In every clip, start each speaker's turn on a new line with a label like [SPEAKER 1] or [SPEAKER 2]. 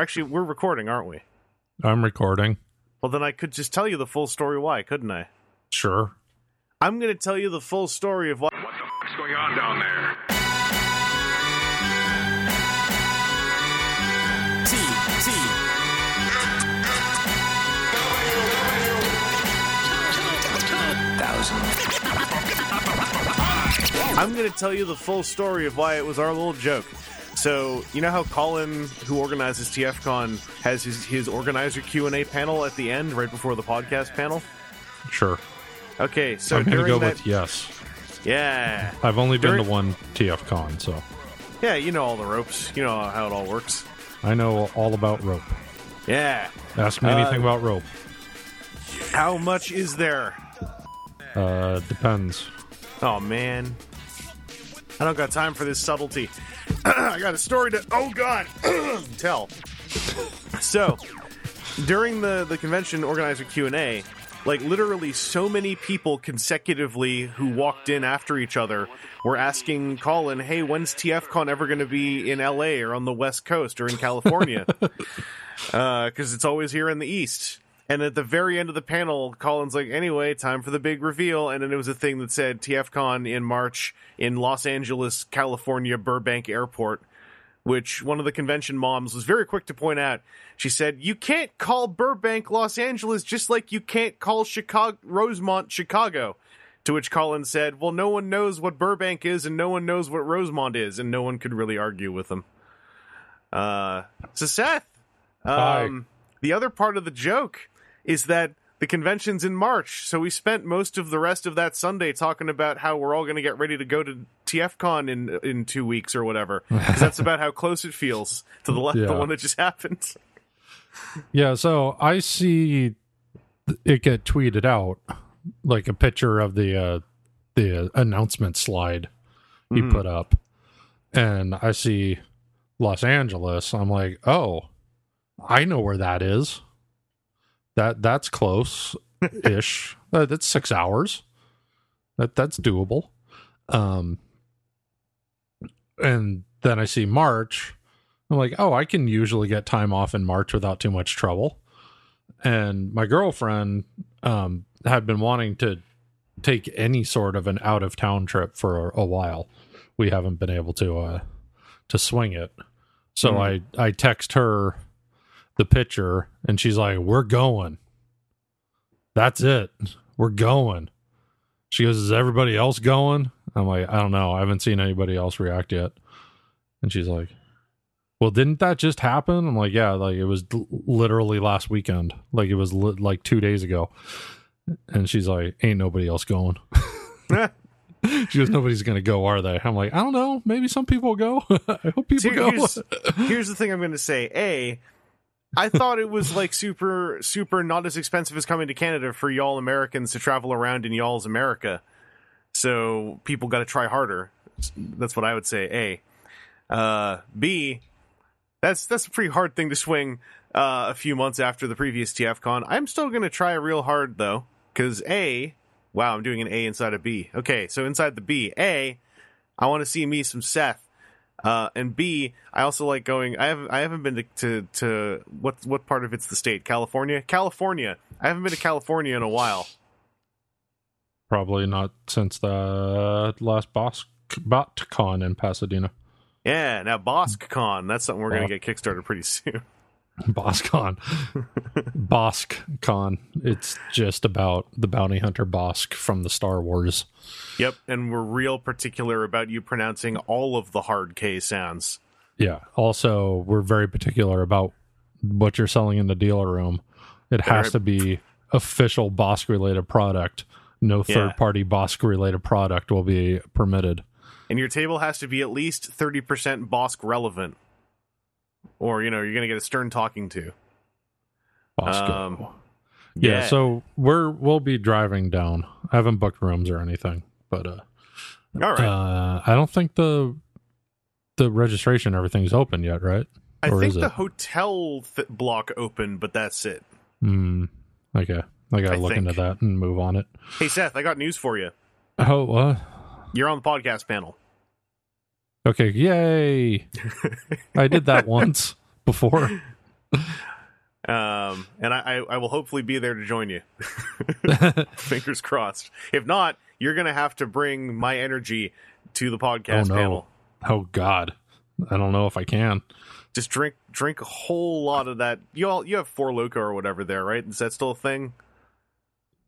[SPEAKER 1] Actually, we're recording, aren't we?
[SPEAKER 2] I'm recording.
[SPEAKER 1] Well, then I could just tell you the full story why, couldn't I?
[SPEAKER 2] Sure.
[SPEAKER 1] I'm going to tell you the full story of why.
[SPEAKER 3] What the fuck's going on down there?
[SPEAKER 4] T T thousand.
[SPEAKER 1] I'm going to tell you the full story of why it was our little joke. So, you know how Colin, who organizes TFCon, has his, his organizer Q&A panel at the end, right before the podcast panel?
[SPEAKER 2] Sure.
[SPEAKER 1] Okay, so
[SPEAKER 2] I'm going to
[SPEAKER 1] during
[SPEAKER 2] go
[SPEAKER 1] that...
[SPEAKER 2] with yes.
[SPEAKER 1] Yeah.
[SPEAKER 2] I've only been to one TF Con, so
[SPEAKER 1] Yeah, you know all the ropes. You know how it all works.
[SPEAKER 2] I know all about rope.
[SPEAKER 1] Yeah.
[SPEAKER 2] Ask me
[SPEAKER 1] Uh,
[SPEAKER 2] anything about rope.
[SPEAKER 1] How much is there?
[SPEAKER 2] Uh, depends.
[SPEAKER 1] Oh, man. I don't got time for this subtlety. I got a story to... Oh, God. Tell. So, during the, the convention organizer Q&A, like literally so many people consecutively who walked in after each other were asking Colin, hey, when's TFCon ever going to be in LA or on the West Coast or in California? Uh, because it's always here in the East. And at the very end of the panel, Colin's like, anyway, time for the big reveal. And then it was a thing that said TFCon in March in Los Angeles, California, Burbank Airport which one of the convention moms was very quick to point out. She said, "You can't call Burbank Los Angeles just like you can't call Chicago Rosemont Chicago." To which Colin said, "Well, no one knows what Burbank is and no one knows what Rosemont is, and no one could really argue with him." Uh, so Seth, um, the other part of the joke is that the convention's in March, so we spent most of the rest of that Sunday talking about how we're all going to get ready to go to TFCon in in two weeks or whatever. that's about how close it feels to the, le- the one that just happened.
[SPEAKER 2] Yeah, so I see it get tweeted out like a picture of the uh the announcement slide he
[SPEAKER 1] Mhm.
[SPEAKER 2] put up and I see Los Angeles. I'm like, "Oh, I know where that is. That that's close ish. uh, that's 6 hours. That that's doable." Um and then I see March. I'm like, oh, I can usually get time off in March without too much trouble. And my girlfriend um, had been wanting to take any sort of an out of town trip for a while. We haven't been able to uh, to swing it. So I I text her the picture, and she's like, "We're going. That's it. We're going." She goes, "Is everybody else going?" I'm like, "I don't know. I haven't seen anybody else react yet." And she's like, "Well, didn't that just happen?" I'm like, "Yeah, like it was l- literally last weekend. Like it was li- like 2 days ago." And she's like, "Ain't nobody else going." she goes, "Nobody's going to go, are they?" I'm like, "I don't know. Maybe some people go. I hope people go."
[SPEAKER 1] here's, here's the thing I'm going to say. A, I thought it was like super, super not as expensive as coming to Canada for y'all Americans to travel around in y'all's America. So people got to try harder. That's what I would say. A, uh, B, that's that's a pretty hard thing to swing uh, a few months after the previous TFCon. I'm still going to try real hard though, because A, wow, I'm doing an A inside a B. Okay, so inside the B, A, I want to see me some Seth. Uh, and B, I also like going. I haven't. I haven't been to, to to what what part of it's the state? California. California. I haven't been to California in a while.
[SPEAKER 2] Probably not since the last Bossk BotCon in Pasadena.
[SPEAKER 1] Yeah. Now BoskCon. That's something we're gonna get kickstarted pretty soon.
[SPEAKER 2] BoskCon. BoskCon. It's just about the bounty hunter Bossk from the Star Wars.
[SPEAKER 1] Yep. And we're real particular about you pronouncing all of the hard K sounds.
[SPEAKER 2] Yeah. Also, we're very particular about what you're selling in the dealer room. It has
[SPEAKER 1] Better-
[SPEAKER 2] to be official Bossk related product. No
[SPEAKER 1] Yeah.
[SPEAKER 2] third party Bossk related product will be permitted.
[SPEAKER 1] And your table has to be at least thirty percent Bossk relevant, or you know you're gonna get a stern talking to.
[SPEAKER 2] Bosco.
[SPEAKER 1] Um,
[SPEAKER 2] yeah, so we're we'll be driving down. I haven't booked rooms or anything, but uh
[SPEAKER 1] all right.
[SPEAKER 2] Uh, I don't think the the registration everything's open yet, right?
[SPEAKER 1] I
[SPEAKER 2] or
[SPEAKER 1] think the
[SPEAKER 2] it?
[SPEAKER 1] hotel th- block open, but that's it.
[SPEAKER 2] Hmm. Okay, I gotta
[SPEAKER 1] I
[SPEAKER 2] look
[SPEAKER 1] think.
[SPEAKER 2] into that and move on it.
[SPEAKER 1] Hey Seth, I got news for you.
[SPEAKER 2] Oh, what?
[SPEAKER 1] You're on the podcast panel.
[SPEAKER 2] Okay, yay! I did that once before.
[SPEAKER 1] Um, and I, I, will hopefully be there to join you. Fingers crossed. If not, you're gonna have to bring my energy to the podcast
[SPEAKER 2] oh no!
[SPEAKER 1] panel.
[SPEAKER 2] Oh god, I don't know if I can.
[SPEAKER 1] Just drink drink a whole lot of that. You all you have four loco or whatever there, right? Is that still a thing?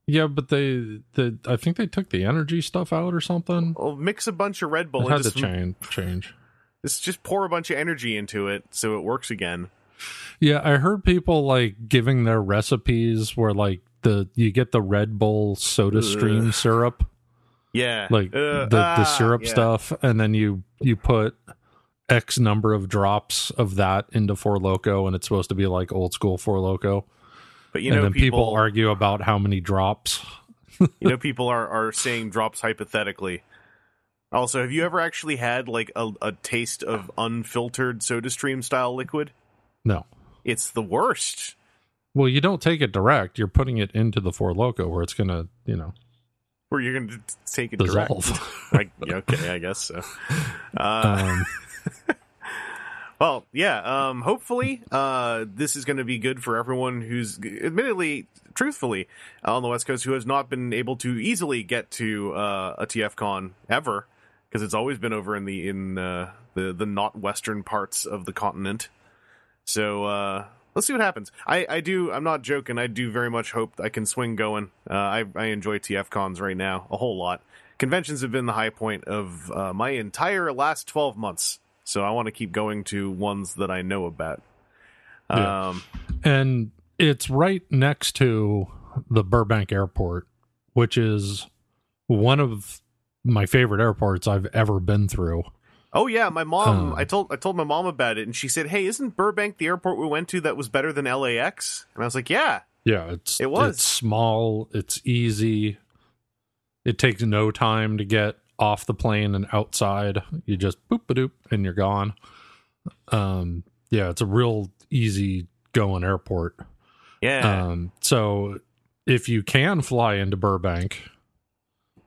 [SPEAKER 2] Yeah, but they, the I think they took the energy stuff out or something.
[SPEAKER 1] Well, mix a bunch of Red Bull
[SPEAKER 2] It
[SPEAKER 1] and
[SPEAKER 2] had to change. Change.
[SPEAKER 1] just just pour a bunch of energy into it so it works again.
[SPEAKER 2] Yeah, I heard people like giving their recipes where like the you get the Red Bull Soda Stream
[SPEAKER 1] Ugh.
[SPEAKER 2] syrup,
[SPEAKER 1] Yeah,
[SPEAKER 2] like the the
[SPEAKER 1] ah,
[SPEAKER 2] syrup
[SPEAKER 1] yeah.
[SPEAKER 2] stuff, and then you you put X number of drops of that into Four Loco, and it's supposed to be like old school Four Loco.
[SPEAKER 1] But you
[SPEAKER 2] and
[SPEAKER 1] know,
[SPEAKER 2] then people,
[SPEAKER 1] people,
[SPEAKER 2] argue about how many drops.
[SPEAKER 1] you know, people are are saying drops hypothetically. Also, have you ever actually had like a, a taste of unfiltered SodaStream style liquid?
[SPEAKER 2] No.
[SPEAKER 1] It's the worst.
[SPEAKER 2] Well, you don't take it direct. You're putting it into the Four Loco where it's gonna, you know,
[SPEAKER 1] Where you're to take it
[SPEAKER 2] dissolve.
[SPEAKER 1] direct. Like, okay, I guess so. Uh,
[SPEAKER 2] um,
[SPEAKER 1] Well, yeah. Um, hopefully, uh, this is going to be good for everyone who's, admittedly, truthfully, on the West Coast who has not been able to easily get to uh, a TFCon ever, because it's always been over in the in uh, the the not western parts of the continent. So uh, let's see what happens. I, I do. I'm not joking. I do very much hope I can swing going. Uh, I I enjoy TFCons right now a whole lot. Conventions have been the high point of uh, my entire last 12 months. So I want to keep going to ones that I know about.
[SPEAKER 2] Yeah.
[SPEAKER 1] Um,
[SPEAKER 2] and it's right next to the Burbank Airport, which is one of my favorite airports I've ever been through.
[SPEAKER 1] oh yeah, my mom.
[SPEAKER 2] Um,
[SPEAKER 1] I told I told my mom about it, and she said, "Hey, isn't Burbank the airport we went to that was better than LAX?" And I was like, "Yeah,
[SPEAKER 2] Yeah, it's
[SPEAKER 1] It was.
[SPEAKER 2] it's small, it's easy. It takes no time to get off the plane and outside. You just boop a doop and you're gone. Um yeah, it's a real easy going airport.
[SPEAKER 1] yeah."
[SPEAKER 2] Um so if you can fly into Burbank,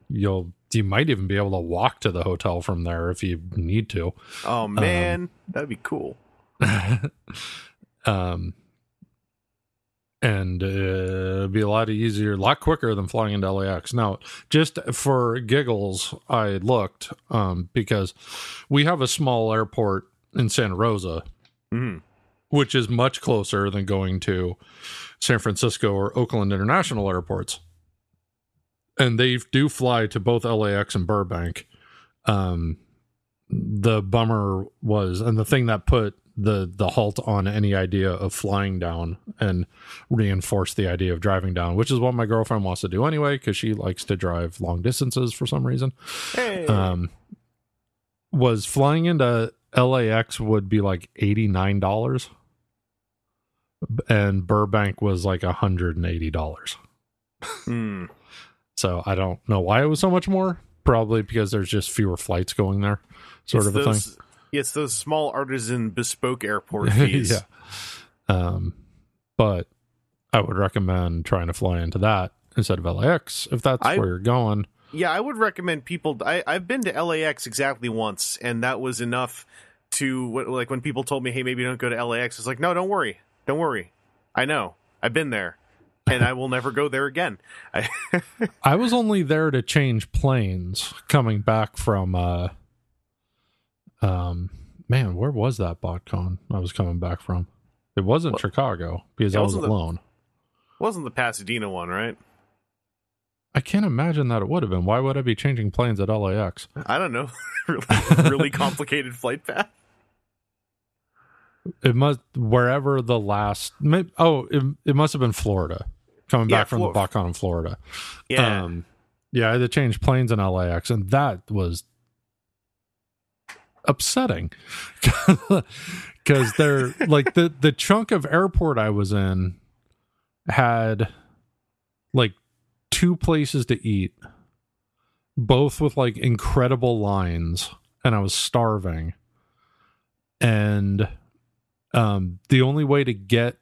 [SPEAKER 2] you'll you might even be able to walk to the hotel from there if you need to.
[SPEAKER 1] oh man, that'd be cool.
[SPEAKER 2] um and uh, it'd be a lot easier, a lot quicker than flying into LAX. Now, just for giggles, I looked um, because we have a small airport in Santa Rosa,
[SPEAKER 1] Mhm.
[SPEAKER 2] which is much closer than going to San Francisco or Oakland International airports. And they do fly to both LAX and Burbank. Um, the bummer was, and the thing that put the the halt on any idea of flying down and reinforce the idea of driving down, which is what my girlfriend wants to do anyway, because she likes to drive long distances for some reason
[SPEAKER 1] Hey,
[SPEAKER 2] um was flying into LAX would be like $89 and Burbank was like $180.
[SPEAKER 1] Hmm.
[SPEAKER 2] So I don't know why it was so much more. Probably because there's just fewer flights going there, sort
[SPEAKER 1] It's
[SPEAKER 2] of a
[SPEAKER 1] those,
[SPEAKER 2] thing.
[SPEAKER 1] It's those small artisan bespoke airport fees.
[SPEAKER 2] yeah. Um, but I would recommend trying to fly into that instead of LAX if that's
[SPEAKER 1] I-
[SPEAKER 2] where you're going.
[SPEAKER 1] Yeah, I would recommend people. I, I've been to LAX exactly once, and that was enough to like when people told me, "Hey, maybe don't go to LAX." It's like, no, don't worry, don't worry. I know, I've been there, and I will never go there again. I,
[SPEAKER 2] I was only there to change planes coming back from uh um man, where was that BotCon I was coming back from? It wasn't
[SPEAKER 1] What?
[SPEAKER 2] Chicago because I was
[SPEAKER 1] wasn't the-
[SPEAKER 2] alone.
[SPEAKER 1] wasn't the Pasadena one, right?
[SPEAKER 2] I can't imagine that it would have been. Why would I be changing planes at LAX?
[SPEAKER 1] I don't know. really, really complicated flight path.
[SPEAKER 2] It must wherever the last oh, it, it must have been Florida. Coming
[SPEAKER 1] Yeah,
[SPEAKER 2] back from the BotCon in Florida.
[SPEAKER 1] Yeah,
[SPEAKER 2] Um, yeah, I had to change planes in LAX, and that was upsetting because they're like the the chunk of airport I was in had like two places to eat, both with like incredible lines, and I was starving. And um, the only way to get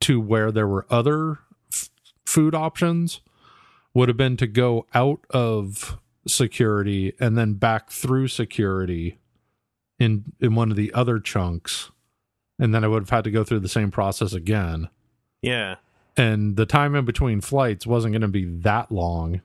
[SPEAKER 2] to where there were other f- food options would have been to go out of security and then back through security in in one of the other chunks and then I would have had to go through the same process again
[SPEAKER 1] Yeah.
[SPEAKER 2] and the time in between flights wasn't going to be that long.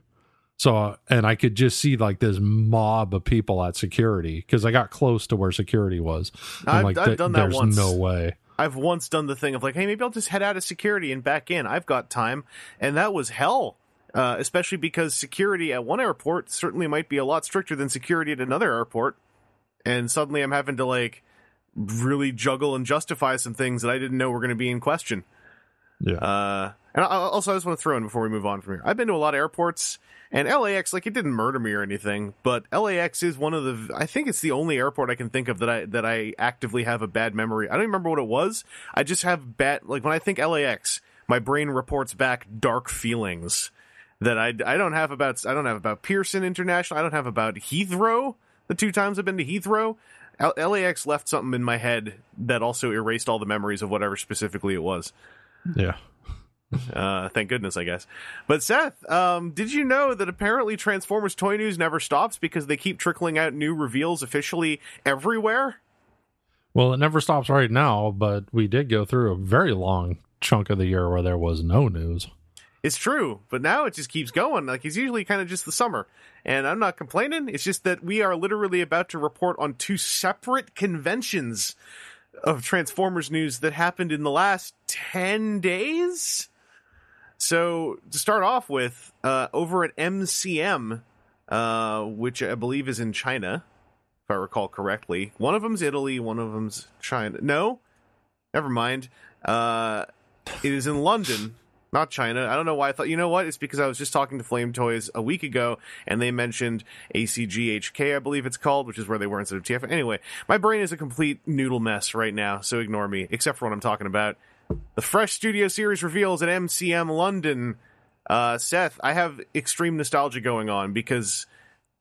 [SPEAKER 2] So, and I could just see like this mob of people at security because I got close to where security was. I'm
[SPEAKER 1] I've-
[SPEAKER 2] like,
[SPEAKER 1] I've
[SPEAKER 2] "Th-
[SPEAKER 1] done that
[SPEAKER 2] there's
[SPEAKER 1] once."
[SPEAKER 2] no way.
[SPEAKER 1] I've once done the thing of like, hey, maybe I'll just head out of security and back in. I've got time, and that was hell. Uh, especially because security at one airport certainly might be a lot stricter than security at another airport, and suddenly I'm having to like really juggle and justify some things that I didn't know were going to be in question.
[SPEAKER 2] Yeah.
[SPEAKER 1] Uh, and I, also, I just want to throw in before we move on from here. I've been to a lot of airports, and LAX, like, it didn't murder me or anything, but LAX is one of the. I think it's the only airport I can think of that I that I actively have a bad memory. I don't even remember what it was. I just have bad. Like when I think LAX, my brain reports back dark feelings that I I don't have about. I don't have about Pearson International. I don't have about Heathrow. The two times I've been to Heathrow. L- LAX left something in my head that also erased all the memories of whatever specifically it was.
[SPEAKER 2] yeah.
[SPEAKER 1] Uh, thank goodness, I guess. But Seth, um, did you know that apparently Transformers toy news never stops because they keep trickling out new reveals officially everywhere?
[SPEAKER 2] Well, it never stops right now, but we did go through a very long chunk of the year where there was no news.
[SPEAKER 1] It's true, but now it just keeps going. Like it's usually kind of just the summer, and I'm not complaining. It's just that we are literally about to report on two separate conventions of Transformers news that happened in the last ten days. So to start off with, uh, over at MCM, uh, which I believe is in China, if I recall correctly. One of them's Italy, one of them's China. No, never mind. Uh, it is in London, not China. I don't know why I thought. You know what? It's because I was just talking to Flame Toys a week ago, and they mentioned ACGHK, I believe it's called, which is where they were instead of TF. Anyway, my brain is a complete noodle mess right now, so ignore me, except for what I'm talking about. The Fresh Studio Series reveals at MCM London. Uh, Seth, I have extreme nostalgia going on because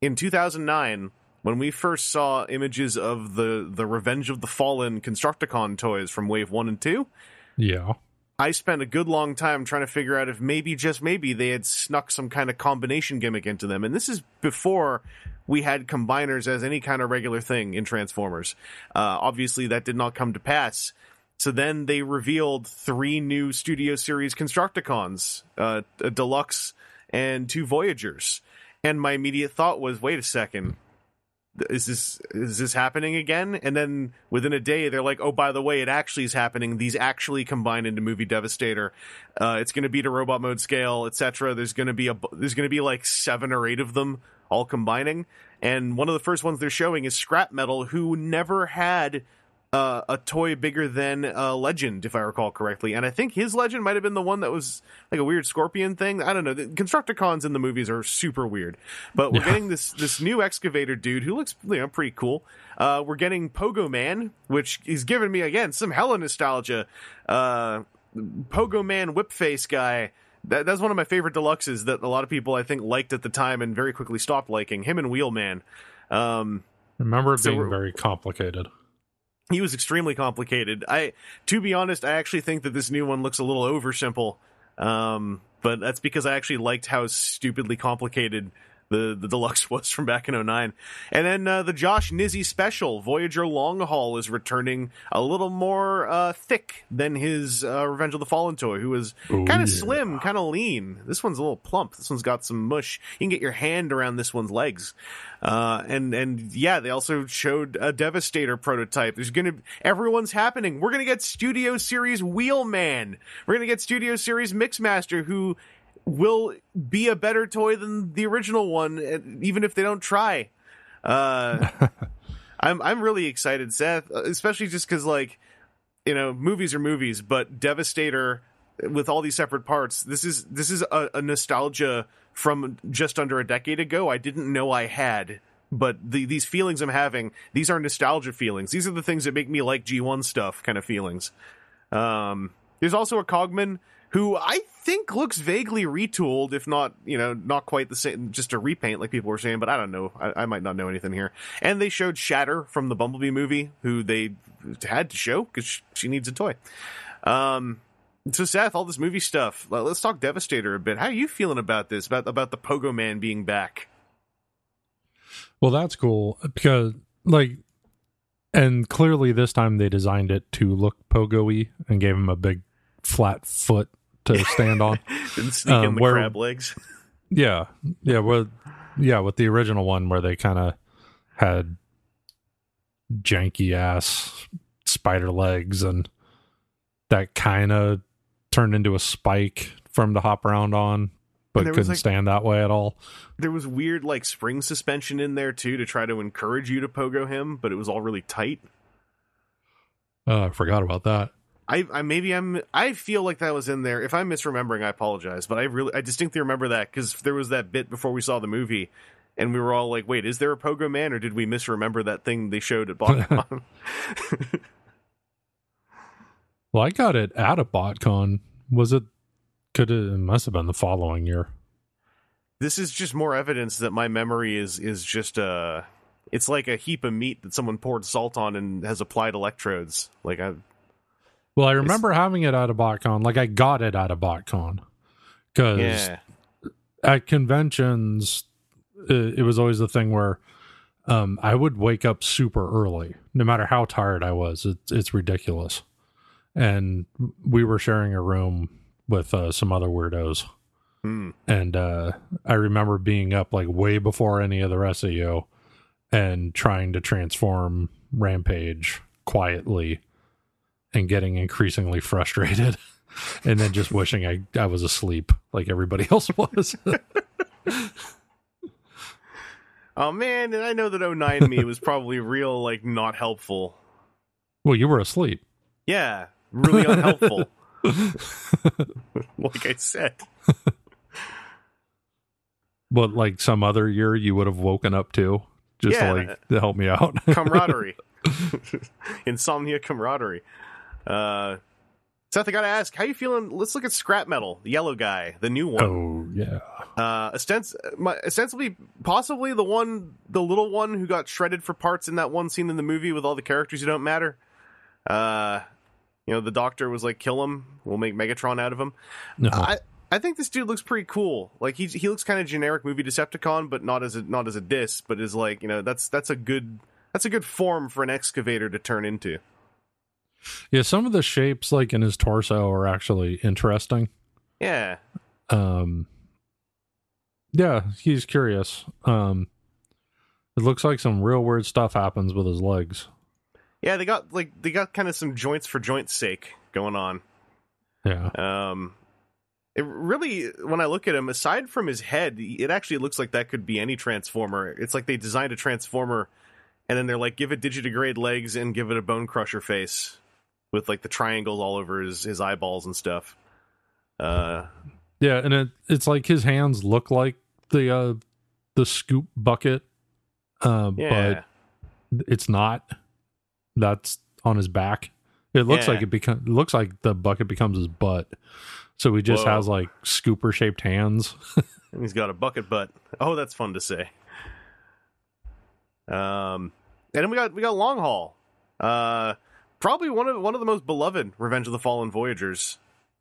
[SPEAKER 1] in 2009, when we first saw images of the the Revenge of the Fallen Constructicon toys from Wave One and Two,
[SPEAKER 2] Yeah.
[SPEAKER 1] I spent a good long time trying to figure out if maybe, just maybe, they had snuck some kind of combination gimmick into them. And this is before we had combiners as any kind of regular thing in Transformers. Uh, obviously, that did not come to pass. So then they revealed three new Studio Series Constructicons, uh, a Deluxe and two Voyagers. And my immediate thought was, wait a second, is this is this happening again? And then within a day, they're like, oh, by the way, it actually is happening. These actually combine into movie Devastator. Uh, it's going to be to robot mode scale, etc. There's going to be a there's going to be like seven or eight of them all combining. And one of the first ones they're showing is Scrap Metal, who never had uh, a toy bigger than uh, Legend, if I recall correctly. And I think his Legend might have been the one that was like a weird scorpion thing. I don't know. The Constructicons in the movies are super weird, but we're
[SPEAKER 2] Yeah.
[SPEAKER 1] getting this this new excavator dude who looks you know pretty cool. Uh, we're getting Pogo Man, which is giving me again some hella nostalgia. Uh, Pogo Man whip face guy. That, that's one of my favorite deluxes that a lot of people I think liked at the time and very quickly stopped liking. Him and Wheelman. Um,
[SPEAKER 2] Remember it being very complicated.
[SPEAKER 1] He was extremely complicated. I, to be honest, I actually think that this new one looks a little over simple. Um, but that's because I actually liked how stupidly complicated the the deluxe was from back in 09. And then uh, the Josh Nizzi special, Voyager Long Haul, is returning a little more uh, thick than his uh, Revenge of the Fallen toy, who was
[SPEAKER 2] Oh,
[SPEAKER 1] kind of
[SPEAKER 2] yeah.
[SPEAKER 1] slim, kind of lean. This one's a little plump. This one's got some mush. You can get your hand around this one's legs. Uh, and and yeah, they also showed a Devastator prototype. There's gonna everyone's happening. We're gonna get Studio Series Wheelman. We're gonna get Studio Series Mixmaster, who will be a better toy than the original one, uh, even if they don't try. Uh, I'm I'm really excited, Seth, especially just because like you know movies are movies, but Devastator with all these separate parts. This is this is a, a nostalgia from just under a decade ago. I didn't know I had. But the, these feelings I'm having, these are nostalgia feelings. These are the things that make me like G1 stuff kind of feelings. Um, there's also a Cogman who I think looks vaguely retooled, if not, you know, not quite the same, just a repaint like people were saying, but I don't know. I, I might not know anything here. And they showed Shatter from the Bumblebee movie, who they had to show because she, needs a toy. Um, so Seth, all this movie stuff. let- Let's talk Devastator a bit. How are you feeling about this? About about the Pogo Man being back?
[SPEAKER 2] Well, that's cool because, like, and clearly this time they designed it to look pogo-y and gave him a big flat foot to stand on.
[SPEAKER 1] Didn't sneak
[SPEAKER 2] Um,
[SPEAKER 1] in the
[SPEAKER 2] where-
[SPEAKER 1] crab legs.
[SPEAKER 2] Yeah, yeah, well, yeah, with the original one where they kind of had janky ass spider legs and that kind of turned into a spike from to hop around on, but couldn't
[SPEAKER 1] like-
[SPEAKER 2] stand that way at all.
[SPEAKER 1] There was weird like spring suspension in there too to try to encourage you to pogo him, but it was all really tight.
[SPEAKER 2] Uh, I forgot about that.
[SPEAKER 1] I, I maybe I'm I feel like that was in there. If I'm misremembering, I apologize, but I really I distinctly remember that because there was that bit before we saw the movie, and we were all like, "Wait, is there a pogo man, or did we misremember that thing they showed at BotCon?"
[SPEAKER 2] Well, I got it at a BotCon. Was it? Could it, it must have been the following year.
[SPEAKER 1] this is just more evidence that my memory is is just uh it's like a heap of meat that someone poured salt on and has applied electrodes. Like I
[SPEAKER 2] Well, I remember having it at a BotCon. Like I got it at a BotCon because
[SPEAKER 1] yeah
[SPEAKER 2] at conventions, it, it was always the thing where um, I would wake up super early, no matter how tired I was. It's it's ridiculous. And we were sharing a room with uh, some other weirdos,
[SPEAKER 1] Hmm.
[SPEAKER 2] and uh, I remember being up like way before any of the rest of you, and trying to transform Rampage quietly, and getting increasingly frustrated. And then just wishing I, I was asleep like everybody else was.
[SPEAKER 1] Oh man, and I know that 09 me was probably real like not helpful.
[SPEAKER 2] Well, you were asleep.
[SPEAKER 1] Yeah, really unhelpful. like I said.
[SPEAKER 2] But like some other year, you would have woken up to just
[SPEAKER 1] Yeah.
[SPEAKER 2] to like to help me out.
[SPEAKER 1] camaraderie insomnia camaraderie uh seth i gotta ask how you feeling? Let's look at scrap metal the yellow guy the new one.
[SPEAKER 2] Oh yeah,
[SPEAKER 1] uh ostens- my, ostensibly possibly the one the little one who got shredded for parts in that one scene in the movie with all the characters who don't matter. Uh you know the doctor was like kill him. We'll make megatron out of him.
[SPEAKER 2] No,
[SPEAKER 1] I I think this dude looks pretty cool. Like he he looks kind of generic movie Decepticon, but not as a not as a diss, but is like you know that's that's a good that's a good form for an excavator to turn into.
[SPEAKER 2] Yeah. Some of the shapes, like in his torso, are actually interesting.
[SPEAKER 1] Yeah,
[SPEAKER 2] Um, yeah, he's curious. Um, it looks like some real weird stuff happens with his legs.
[SPEAKER 1] yeah. They got like they got kind of some joints for joints' sake going on.
[SPEAKER 2] Yeah,
[SPEAKER 1] Um, it really when I look at him, aside from his head, it actually looks like that could be any transformer. It's like they designed a transformer, and then they're like give it digitigrade legs and give it a bone crusher face with like the triangles all over his his eyeballs and stuff. Uh,
[SPEAKER 2] yeah, and it it's like his hands look like the uh the scoop bucket, uh,
[SPEAKER 1] yeah.
[SPEAKER 2] but it's not. That's on his back. It looks
[SPEAKER 1] Yeah.
[SPEAKER 2] like it become it looks like the bucket becomes his butt. So he just
[SPEAKER 1] Whoa.
[SPEAKER 2] has like scooper shaped hands.
[SPEAKER 1] And he's got a bucket butt. Oh, that's fun to say. Um, and then we got we got Long Haul. Uh, probably one of one of the most beloved Revenge of the Fallen Voyagers.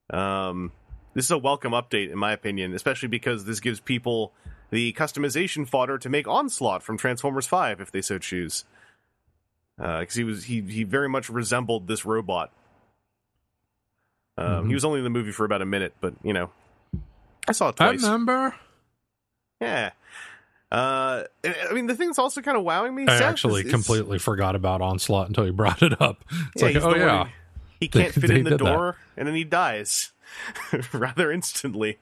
[SPEAKER 1] Um, this is a welcome update, in my opinion, especially because this gives people the customization fodder to make Onslaught from Transformers Five if they so choose. Because he was he he very much resembled this robot. Um,
[SPEAKER 2] Mhm.
[SPEAKER 1] He was only in the movie for about a minute, but you know, I saw it
[SPEAKER 2] I remember.
[SPEAKER 1] Yeah. Uh, I mean, the thing that's also kind of wowing me.
[SPEAKER 2] I
[SPEAKER 1] Seth,
[SPEAKER 2] actually
[SPEAKER 1] is- is-
[SPEAKER 2] completely forgot about Onslaught until you brought it up. It's
[SPEAKER 1] Yeah,
[SPEAKER 2] like, oh yeah,
[SPEAKER 1] one- He can't fit
[SPEAKER 2] they
[SPEAKER 1] in the
[SPEAKER 2] did that.
[SPEAKER 1] door, and then he dies rather instantly.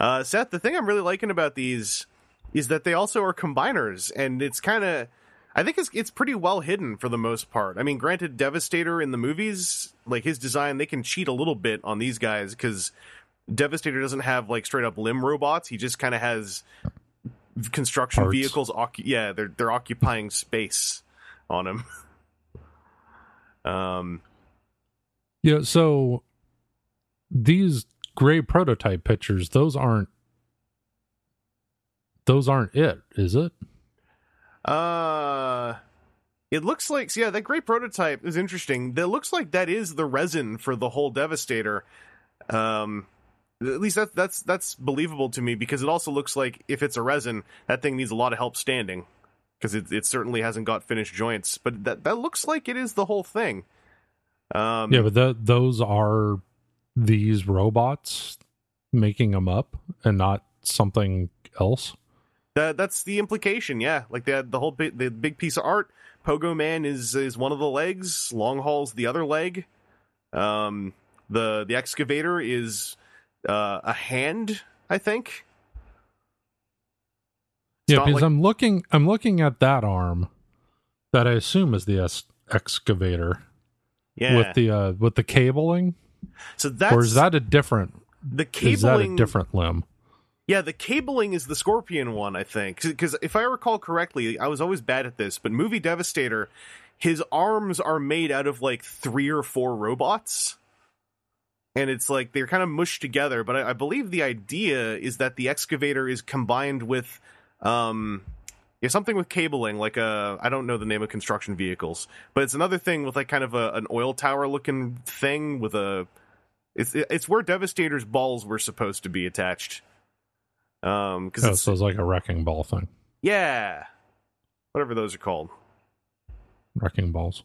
[SPEAKER 1] Uh, Seth, the thing I'm really liking about these is that they also are combiners, and it's kind of. I think it's it's pretty well hidden for the most part. I mean, granted, Devastator in the movies, like his design, they can cheat a little bit on these guys because Devastator doesn't have like straight up limb robots. He just kind of has construction
[SPEAKER 2] Parts.
[SPEAKER 1] vehicles. Yeah, they're they're occupying space on him. um,
[SPEAKER 2] yeah. So these gray prototype pictures, those aren't those aren't it, is it?
[SPEAKER 1] Uh it looks like yeah, that great prototype is interesting. That looks like that is the resin for the whole Devastator. Um at least that's that's that's believable to me because it also looks like if it's a resin, that thing needs a lot of help standing because it it certainly hasn't got finished joints. But that that looks like it is the whole thing. Um,
[SPEAKER 2] Yeah, but th those are these robots making them up and not something else.
[SPEAKER 1] That that's the implication, yeah. Like the the whole big, the big piece of art. Pogo Man is is one of the legs. Long Haul's the other leg. Um, the the excavator is uh, a hand, I think. It's
[SPEAKER 2] yeah, because
[SPEAKER 1] like-
[SPEAKER 2] I'm looking I'm looking at that arm that I assume is the es- excavator
[SPEAKER 1] Yeah.
[SPEAKER 2] with the uh with the cabling
[SPEAKER 1] so that's
[SPEAKER 2] or is that a different
[SPEAKER 1] the cabling
[SPEAKER 2] is that a different limb?
[SPEAKER 1] Yeah, the cabling is the Scorpion one, I think. Because if I recall correctly, I was always bad at this, but Movie Devastator, his arms are made out of like three or four robots. And it's like they're kind of mushed together, but I, I believe the idea is that the excavator is combined with um yeah, something with cabling, like a I don't know the name of construction vehicles, but it's another thing with like kind of a, an oil tower looking thing with a it's it's where Devastator's balls were supposed to be attached. Um, because
[SPEAKER 2] Oh,
[SPEAKER 1] it's
[SPEAKER 2] so it's like a wrecking ball thing.
[SPEAKER 1] yeah, whatever those are called.
[SPEAKER 2] Wrecking balls.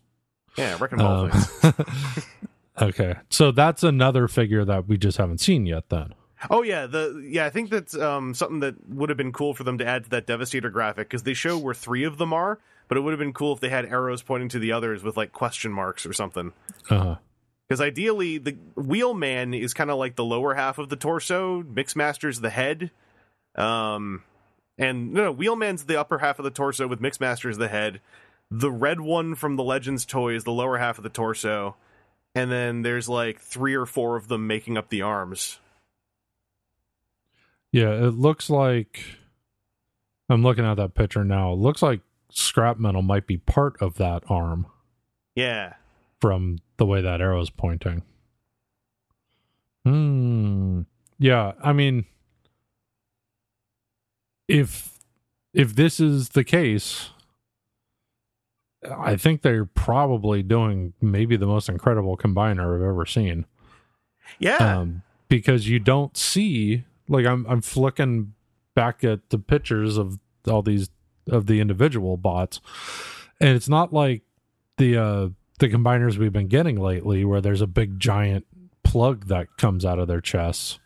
[SPEAKER 1] Yeah, wrecking ball
[SPEAKER 2] Um,
[SPEAKER 1] things.
[SPEAKER 2] okay. So that's another figure that we just haven't seen yet then.
[SPEAKER 1] Oh yeah, the yeah, I think that's um something that would have been cool for them to add to that Devastator graphic because they show where three of them are, but it would have been cool if they had arrows pointing to the others with like question marks or something.
[SPEAKER 2] Uh-huh.
[SPEAKER 1] Because ideally, the Wheelman is kind of like the lower half of the torso. Mixmaster's the head. Um, and no, no, Wheelman's the upper half of the torso with Mixmaster's the head. The red one from the Legends toy is the lower half of the torso. And then there's like three or four of them making up the arms.
[SPEAKER 2] Yeah, it looks like I'm looking at that picture now. It looks like scrap metal might be part of that arm
[SPEAKER 1] Yeah.
[SPEAKER 2] from the way that arrow's pointing. Hmm. Yeah, I mean if if this is the case, I think they're probably doing maybe the most incredible combiner I've ever seen.
[SPEAKER 1] Yeah.
[SPEAKER 2] um, because you don't see like I'm I'm flicking back at the pictures of all these of the individual bots, and it's not like the uh the combiners we've been getting lately where there's a big giant plug that comes out of their chests.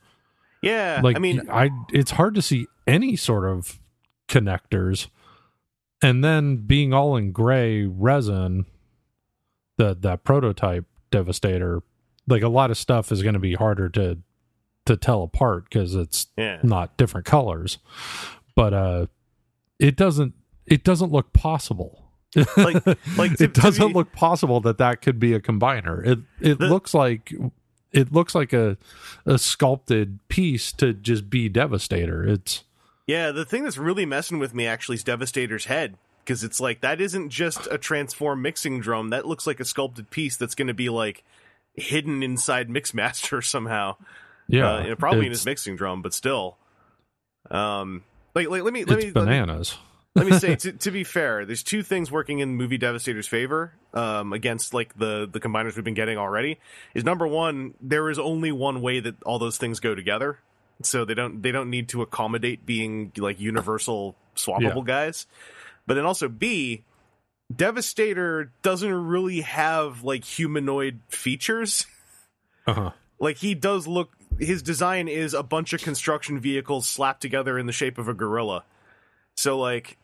[SPEAKER 1] yeah.
[SPEAKER 2] Like
[SPEAKER 1] I mean,
[SPEAKER 2] I it's hard to see any sort of connectors, and then being all in gray resin, the that prototype devastator, like a lot of stuff is going to be harder to to tell apart because it's
[SPEAKER 1] yeah.
[SPEAKER 2] not different colors, but uh, it doesn't it doesn't look possible.
[SPEAKER 1] Like- like to-
[SPEAKER 2] it doesn't
[SPEAKER 1] me-
[SPEAKER 2] look possible that that could be a combiner. It it
[SPEAKER 1] The-
[SPEAKER 2] looks like it looks like a a sculpted piece to just be Devastator. It's
[SPEAKER 1] Yeah, the thing that's really messing with me actually is Devastator's head. Because it's like, that isn't just a transform mixing drum. That looks like a sculpted piece that's going to be like hidden inside Mixmaster somehow.
[SPEAKER 2] yeah,
[SPEAKER 1] Uh, probably in his mixing drum, but still. Um, like, like let me let me let me,
[SPEAKER 2] bananas.
[SPEAKER 1] let me say to, to be fair, there's two things working in movie Devastator's favor um, against like the the combiners we've been getting already. Is number one, there is only one way that all those things go together, so they don't they don't need to accommodate being like universal swappable guys. But then also B, Devastator doesn't really have like humanoid features
[SPEAKER 2] Uh-huh.
[SPEAKER 1] like he does look his design is a bunch of construction vehicles slapped together in the shape of a gorilla so like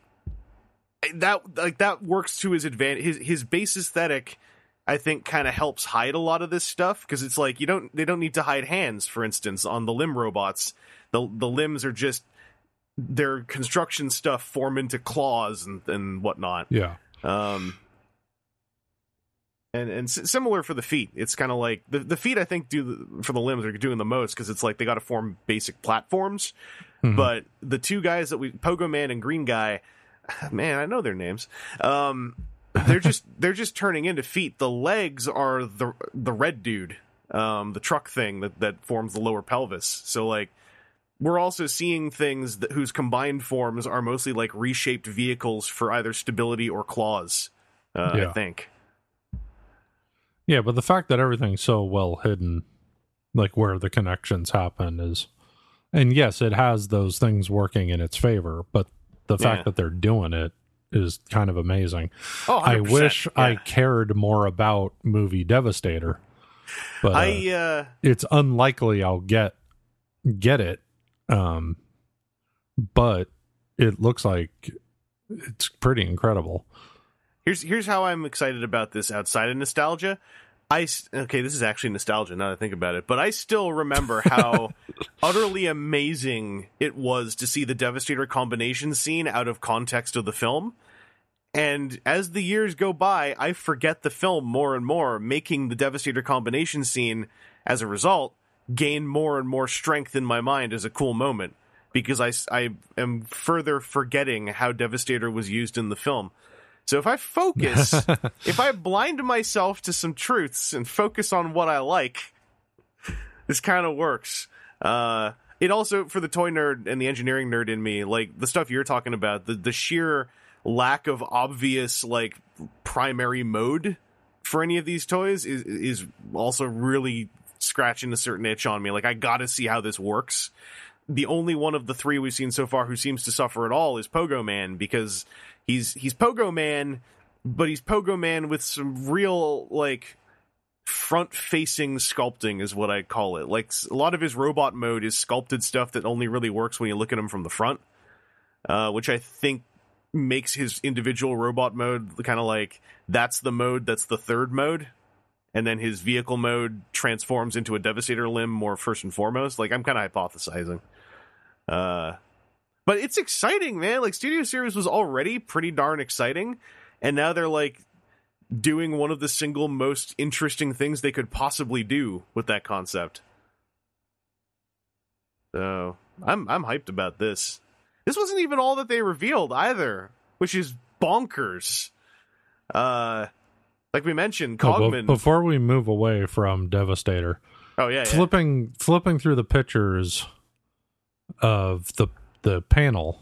[SPEAKER 1] that like that works to his advantage his his base aesthetic i think kind of helps hide a lot of this stuff because it's like you don't they don't need to hide hands for instance on the limb robots the the limbs are just their construction stuff form into claws and and whatnot
[SPEAKER 2] Yeah,
[SPEAKER 1] um, and and s- similar for the feet. It's kind of like the the feet. I think do the, for the limbs are doing the most because it's like they got to form basic platforms.
[SPEAKER 2] Mhm.
[SPEAKER 1] But the two guys that we Pogo Man and Green Guy, man, I know their names. Um, they're just they're just turning into feet. The legs are the the red dude, um, the truck thing that that forms the lower pelvis. So like. We're also seeing things that, whose combined forms are mostly like reshaped vehicles for either stability or claws. Uh, I think.
[SPEAKER 2] yeah, but the fact that everything's so well hidden, like where the connections happen, is, and yes, it has those things working in its favor. But the fact
[SPEAKER 1] Yeah.
[SPEAKER 2] that they're doing it is kind of amazing.
[SPEAKER 1] Oh,
[SPEAKER 2] I
[SPEAKER 1] 100%,
[SPEAKER 2] wish I cared more about movie Devastator but uh,
[SPEAKER 1] I uh,
[SPEAKER 2] it's unlikely I'll get get it. Um, but it looks like it's pretty incredible.
[SPEAKER 1] here's here's how I'm excited about this outside of nostalgia. I okay, this is actually nostalgia now that I think about it, but I still remember how utterly amazing it was to see the Devastator combination scene out of context of the film. And as the years go by, I forget the film more and more, making the Devastator combination scene, as a result, gain more and more strength in my mind as a cool moment because I, I am further forgetting how Devastator was used in the film. So if I focus, if I blind myself to some truths and focus on what I like, this kind of works. Uh, it also for the toy nerd and the engineering nerd in me, like the stuff you're talking about, the the sheer lack of obvious like primary mode for any of these toys is is also really scratching a certain itch on me. Like I got to see how this works. The only one of the three we've seen so far who seems to suffer at all is Pogo Man because he's he's Pogo Man, but he's Pogo Man with some real like front facing sculpting is what I call it. Like a lot of his robot mode is sculpted stuff that only really works when you look at him from the front, uh, which I think makes his individual robot mode kind of like that's the mode that's the third mode and then his vehicle mode transforms into a devastator limb more first and foremost like i'm kind of hypothesizing uh but it's exciting man like studio series was already pretty darn exciting and now they're like doing one of the single most interesting things they could possibly do with that concept so i'm i'm hyped about this this wasn't even all that they revealed either, which is bonkers. Uh, like we mentioned,
[SPEAKER 2] Oh,
[SPEAKER 1] Cogman.
[SPEAKER 2] before we move away from Devastator,
[SPEAKER 1] oh yeah, yeah.
[SPEAKER 2] flipping flipping through the pictures of the the panel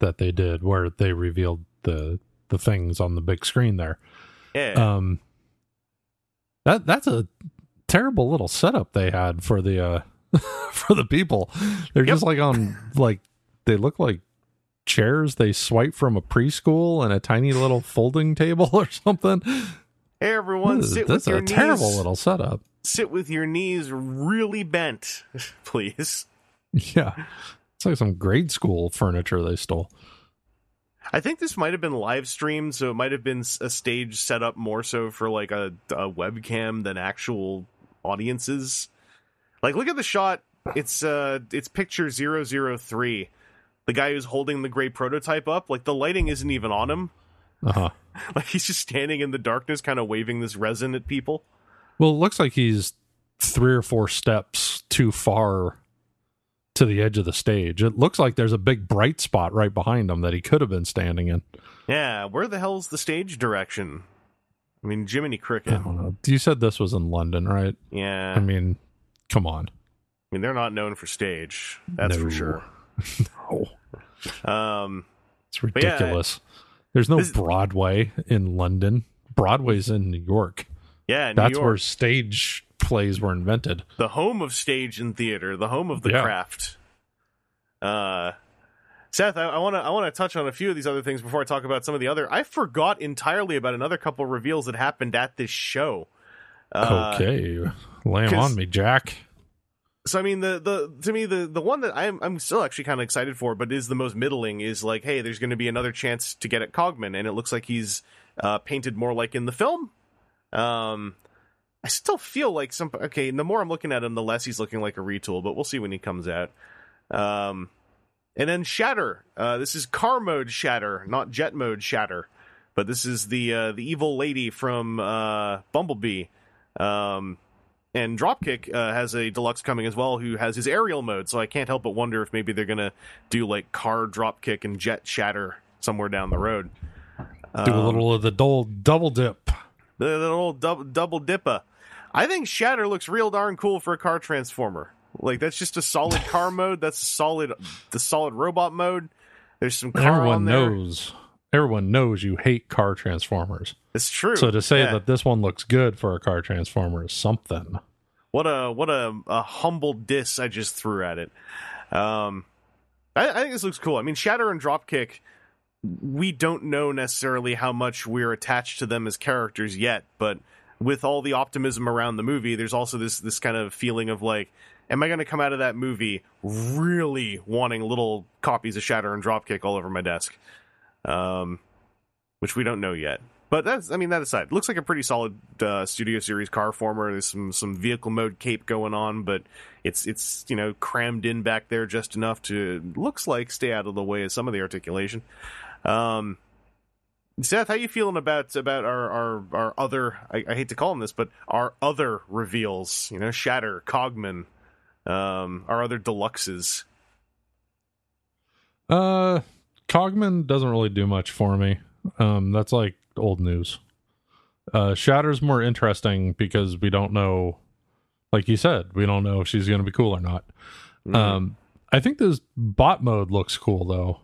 [SPEAKER 2] that they did where they revealed the the things on the big screen there.
[SPEAKER 1] yeah.
[SPEAKER 2] Um that that's a terrible little setup they had for the uh for the people. They're
[SPEAKER 1] Yep.
[SPEAKER 2] just like on like they look like chairs they swipe from a preschool and a tiny little folding table or something.
[SPEAKER 1] hey everyone,
[SPEAKER 2] This
[SPEAKER 1] sit
[SPEAKER 2] this
[SPEAKER 1] with your
[SPEAKER 2] a
[SPEAKER 1] knees.
[SPEAKER 2] terrible little setup.
[SPEAKER 1] Sit with your knees really bent, please.
[SPEAKER 2] Yeah. It's like some grade school furniture they stole.
[SPEAKER 1] I think this might have been live streamed, so it might have been a stage set up more so for like a, a webcam than actual audiences. Like, look at the shot. It's uh, it's picture 003. The guy who's holding the gray prototype up. Like the lighting isn't even on him.
[SPEAKER 2] Uh-huh.
[SPEAKER 1] Like he's just standing in the darkness, kind of waving this resin at people.
[SPEAKER 2] Well, it looks like he's three or four steps too far to the edge of the stage. It looks like there's a big bright spot right behind him that he could have been standing in.
[SPEAKER 1] Yeah, where the hell's the stage direction? I mean, Jiminy
[SPEAKER 2] I
[SPEAKER 1] Cricket.
[SPEAKER 2] don't know. You said this was in London, right?
[SPEAKER 1] Yeah,
[SPEAKER 2] I mean, come on.
[SPEAKER 1] I mean they're not known for stage. That's
[SPEAKER 2] No.
[SPEAKER 1] for sure.
[SPEAKER 2] No,
[SPEAKER 1] Um,
[SPEAKER 2] it's
[SPEAKER 1] But yeah,
[SPEAKER 2] ridiculous. There's no
[SPEAKER 1] this-
[SPEAKER 2] Broadway in London. Broadway's in New York.
[SPEAKER 1] yeah, New
[SPEAKER 2] That's
[SPEAKER 1] York,
[SPEAKER 2] where stage plays were invented.
[SPEAKER 1] the home of stage and theater, the home of the
[SPEAKER 2] Yeah.
[SPEAKER 1] craft. Uh, Seth, I want to I want to touch on a few of these other things before I talk about some of the other. I forgot entirely about another couple reveals that happened at this show. Uh,
[SPEAKER 2] okay. Lay on me, Jack.
[SPEAKER 1] So I mean, the the to me the the one that I'm I'm still actually kind of excited for, but is the most middling is like, hey, there's going to be another chance to get at Cogman, and it looks like he's uh, painted more like in the film. Um, I still feel like some okay. And the more I'm looking at him, the less he's looking like a retool, but we'll see when he comes out. Um, and then Shatter. Uh, this is car mode Shatter, not jet mode Shatter, but this is the uh, the evil lady from uh, Bumblebee. Um, and Dropkick uh, has a deluxe coming as well, who has his aerial mode. So I can't help but wonder if maybe they're gonna do like car Dropkick and jet Shatter somewhere down the road.
[SPEAKER 2] Do a
[SPEAKER 1] Um,
[SPEAKER 2] little of the dole, double dip.
[SPEAKER 1] The, the little double, double dipper. I think Shatter looks real darn cool for a car transformer. Like that's just a solid car mode. That's a solid the solid robot mode. There's some car on
[SPEAKER 2] Everyone knows. Everyone knows you hate car transformers.
[SPEAKER 1] It's true.
[SPEAKER 2] So to say
[SPEAKER 1] Yeah.
[SPEAKER 2] that this one looks good for a car transformer is something.
[SPEAKER 1] what a what a, a humble diss I just threw at it. Um, I, I think this looks cool. I mean, Shatter and Dropkick, we don't know necessarily how much we're attached to them as characters yet, but with all the optimism around the movie, there's also this this kind of feeling of like, am I going to come out of that movie really wanting little copies of Shatter and Dropkick all over my desk? Um, which we don't know yet. But that's, I mean, that aside, looks like a pretty solid uh, Studio Series car former. There's some some vehicle mode cape going on, but it's it's you know crammed in back there just enough to looks like stay out of the way of some of the articulation. Um, Seth, how you feeling about about our our, our other? I, I hate to call them this, but our other reveals. You know, Shatter, Cogman, um, our other deluxes.
[SPEAKER 2] Uh, Cogman doesn't really do much for me. Um, that's like old news. Uh, Shatter's more interesting because we don't know, like you said, we don't know if she's going to be cool or not.
[SPEAKER 1] Mm-hmm.
[SPEAKER 2] Um, I think this bot mode looks cool though.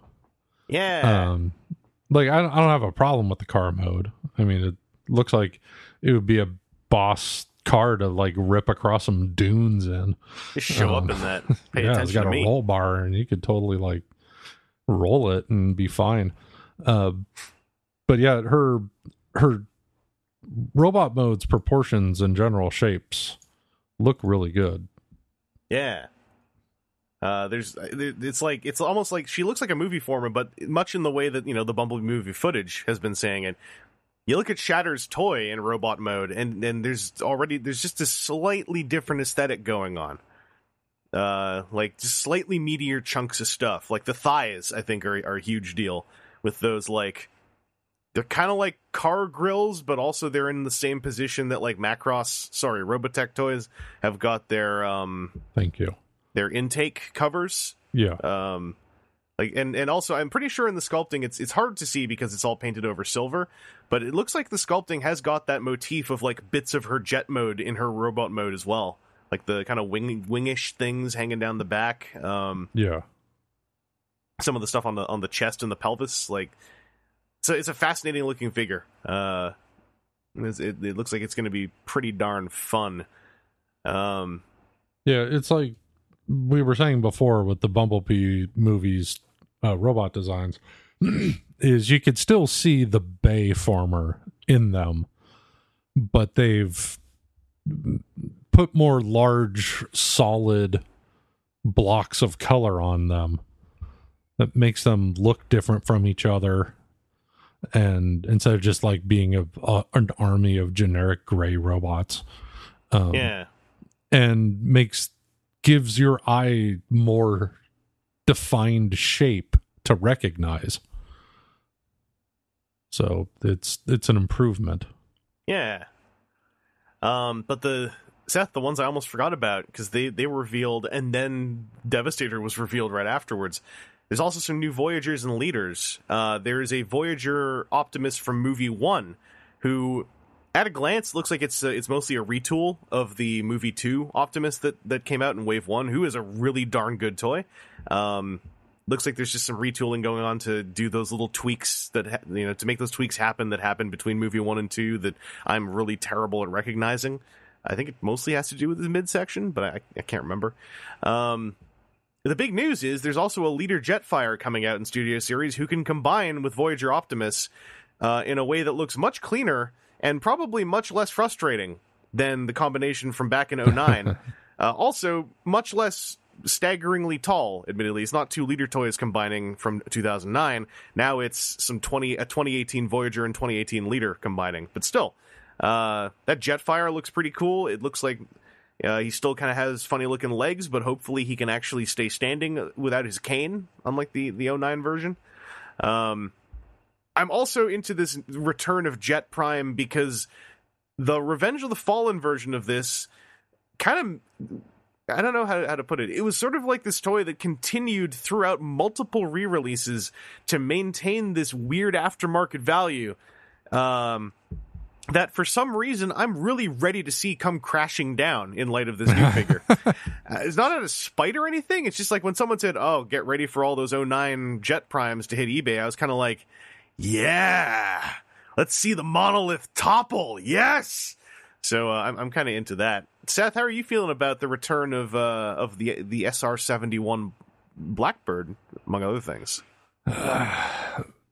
[SPEAKER 1] Yeah,
[SPEAKER 2] Um, like I don't, I don't have a problem with the car mode. I mean, it looks like it would be a boss car to like rip across some dunes in.
[SPEAKER 1] just show
[SPEAKER 2] um,
[SPEAKER 1] up in that. Pay
[SPEAKER 2] yeah, it's
[SPEAKER 1] attention
[SPEAKER 2] got
[SPEAKER 1] to
[SPEAKER 2] a
[SPEAKER 1] me.
[SPEAKER 2] roll bar, and you could totally like roll it and be fine. Uh, but yeah, her her robot mode's proportions and general shapes look really good.
[SPEAKER 1] Yeah. Uh, there's, it's like, it's almost like she looks like a movie former, but much in the way that, you know, the Bumblebee movie footage has been saying it. You look at Shatter's toy in robot mode, and, and there's already, there's just a slightly different aesthetic going on. Uh, like just slightly meatier chunks of stuff. Like the thighs, I think, are, are a huge deal with those, like, they're kind of like car grills, but also they're in the same position that like Macross, sorry, Robotech toys have got their um
[SPEAKER 2] Thank you.
[SPEAKER 1] Their intake covers.
[SPEAKER 2] Yeah,
[SPEAKER 1] Um, like and and also I'm pretty sure in the sculpting it's it's hard to see because it's all painted over silver, but it looks like the sculpting has got that motif of like bits of her jet mode in her robot mode as well, like the kind of wing wingish things hanging down the back. Um,
[SPEAKER 2] yeah.
[SPEAKER 1] some of the stuff on the on the chest and the pelvis, like so it's a fascinating looking figure. Uh, it, it looks like it's going to be pretty darn fun. Um,
[SPEAKER 2] Yeah, it's like we were saying before with the Bumblebee movies uh, robot designs is you could still see the Bay former in them, but they've put more large, solid blocks of color on them that makes them look different from each other. And instead of just like being a, a an army of generic gray robots, um,
[SPEAKER 1] yeah.
[SPEAKER 2] and makes gives your eye more defined shape to recognize. So it's it's an improvement.
[SPEAKER 1] Yeah. Um, but the Seth, the ones I almost forgot about because they they were revealed, and then Devastator was revealed right afterwards. There's also some new Voyagers and leaders. Uh, there is a Voyager Optimus from movie one, who, at a glance, looks like it's uh, it's mostly a retool of the movie two Optimus that that came out in Wave one, who is a really darn good toy. Um, looks like there's just some retooling going on to do those little tweaks that ha- you know to make those tweaks happen that happened between movie one and two that I'm really terrible at recognizing. I think it mostly has to do with the midsection, but I, I can't remember. Um, the big news is there's also a leader Jetfire coming out in Studio Series who can combine with Voyager Optimus uh, in a way that looks much cleaner and probably much less frustrating than the combination from back in 09. uh, also, much less staggeringly tall. Admittedly, it's not two leader toys combining from 2009. Now it's some 20 a 2018 Voyager and 2018 leader combining. But still, uh, that Jetfire looks pretty cool. It looks like uh, he still kind of has funny looking legs, but hopefully he can actually stay standing without his cane, unlike the the 09 version. Um, I'm also into this return of Jet Prime because the Revenge of the Fallen version of this kind of I don't know how to, how to put it. It was sort of like this toy that continued throughout multiple re-releases to maintain this weird aftermarket value. Um, that for some reason I'm really ready to see come crashing down in light of this new figure. Uh, it's not out of spite or anything. It's just like when someone said, "Oh, get ready for all those 09 Jet Primes to hit eBay." I was kind of like, "Yeah, let's see the monolith topple." Yes. So uh, I'm I'm kind of into that. Seth, how are you feeling about the return of uh, of the the SR seventy one Blackbird, among other things?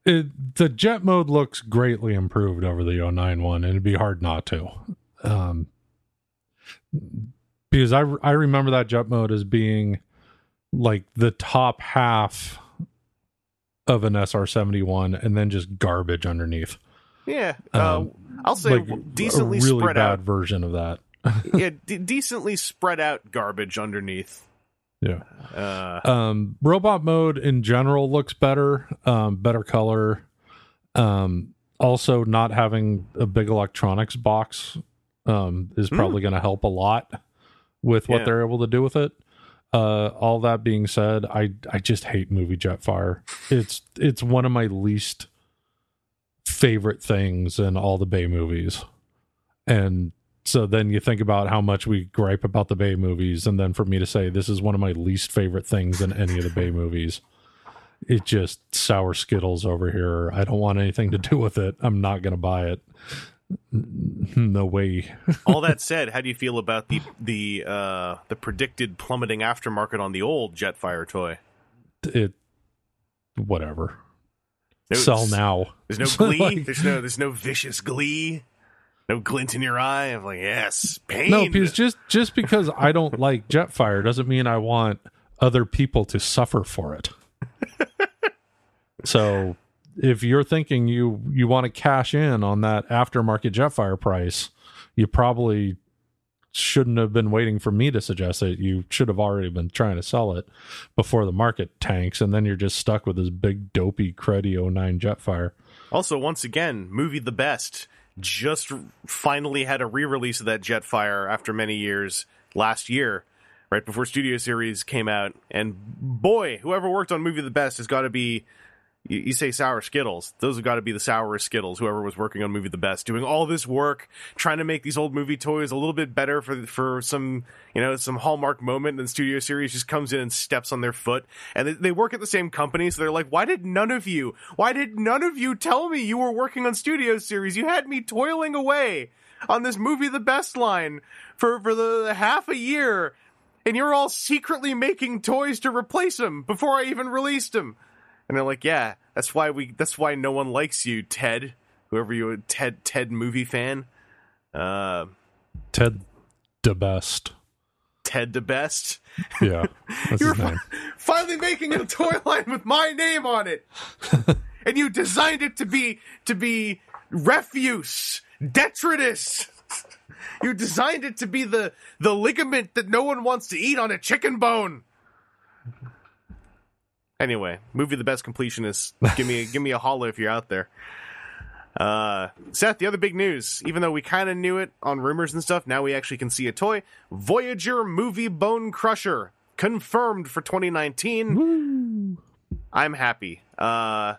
[SPEAKER 2] It, the jet mode looks greatly improved over the 09 one, and it'd be hard not to. Um, because I I remember that jet mode as being like the top half of an SR seventy one, and then just garbage underneath.
[SPEAKER 1] Yeah, uh,
[SPEAKER 2] Um,
[SPEAKER 1] I'll say
[SPEAKER 2] like
[SPEAKER 1] decently
[SPEAKER 2] a really
[SPEAKER 1] spread
[SPEAKER 2] bad
[SPEAKER 1] out.
[SPEAKER 2] version of that.
[SPEAKER 1] yeah, de- decently spread out garbage underneath.
[SPEAKER 2] Yeah.
[SPEAKER 1] Uh,
[SPEAKER 2] Um, robot mode in general looks better, um, better color. Um, also, not having a big electronics box um, is probably going to help a lot with what
[SPEAKER 1] Yeah.
[SPEAKER 2] they're able to do with it. Uh, all that being said, I I just hate movie Jetfire. It's it's one of my least favorite things in all the Bay movies, and so then you think about how much we gripe about the Bay movies, and then for me to say this is one of my least favorite things in any of the Bay movies, it just sour skittles over here. I don't want anything to do with it. I'm not to buy it. No way.
[SPEAKER 1] all that said, how do you feel about the the uh, the predicted plummeting aftermarket on the old Jetfire toy?
[SPEAKER 2] It, whatever.
[SPEAKER 1] No,
[SPEAKER 2] Sell now.
[SPEAKER 1] There's no glee.
[SPEAKER 2] Like-
[SPEAKER 1] there's no there's no vicious glee. No glint in your eye of like yes pain.
[SPEAKER 2] No, because just just because I don't like Jetfire doesn't mean I want other people to suffer for it. so if you're thinking you you want to cash in on that aftermarket Jetfire price, you probably shouldn't have been waiting for me to suggest it. You should have already been trying to sell it before the market tanks, and then you're just stuck with this big dopey cruddy 09 Jetfire.
[SPEAKER 1] Also, once again, movie the best just finally had a re-release of that Jetfire after many years last year, right before Studio Series came out. And boy, whoever worked on movie the best has got to be. You, you say sour Skittles; those have got to be the sourest Skittles. Whoever was working on movie the best, doing all this work, trying to make these old movie toys a little bit better for for some you know some hallmark moment. And then Studio Series just comes in and steps on their foot, and they, they work at the same company, so they're like, "Why did none of you? Why did none of you tell me you were working on Studio Series? You had me toiling away on this movie the best line for for the half a year." And you're all secretly making toys to replace them before I even released them. And they're like, yeah, that's why we, that's why no one likes you, Ted. Whoever you, are Ted, Ted movie fan. Uh,
[SPEAKER 2] Ted DeBest.
[SPEAKER 1] Ted the best.
[SPEAKER 2] Yeah, that's
[SPEAKER 1] You're
[SPEAKER 2] his name.
[SPEAKER 1] finally making a toy line with my name on it. and you designed it to be, to be refuse, detritus. You designed it to be the, the ligament that no one wants to eat on a chicken bone. Anyway, movie the best completionist. Give me give me a holla if you're out there. Uh, Seth, the other big news, even though we kind of knew it on rumors and stuff, now we actually can see a toy. Voyager movie Bone Crusher confirmed for 2019. I'm happy. Uh,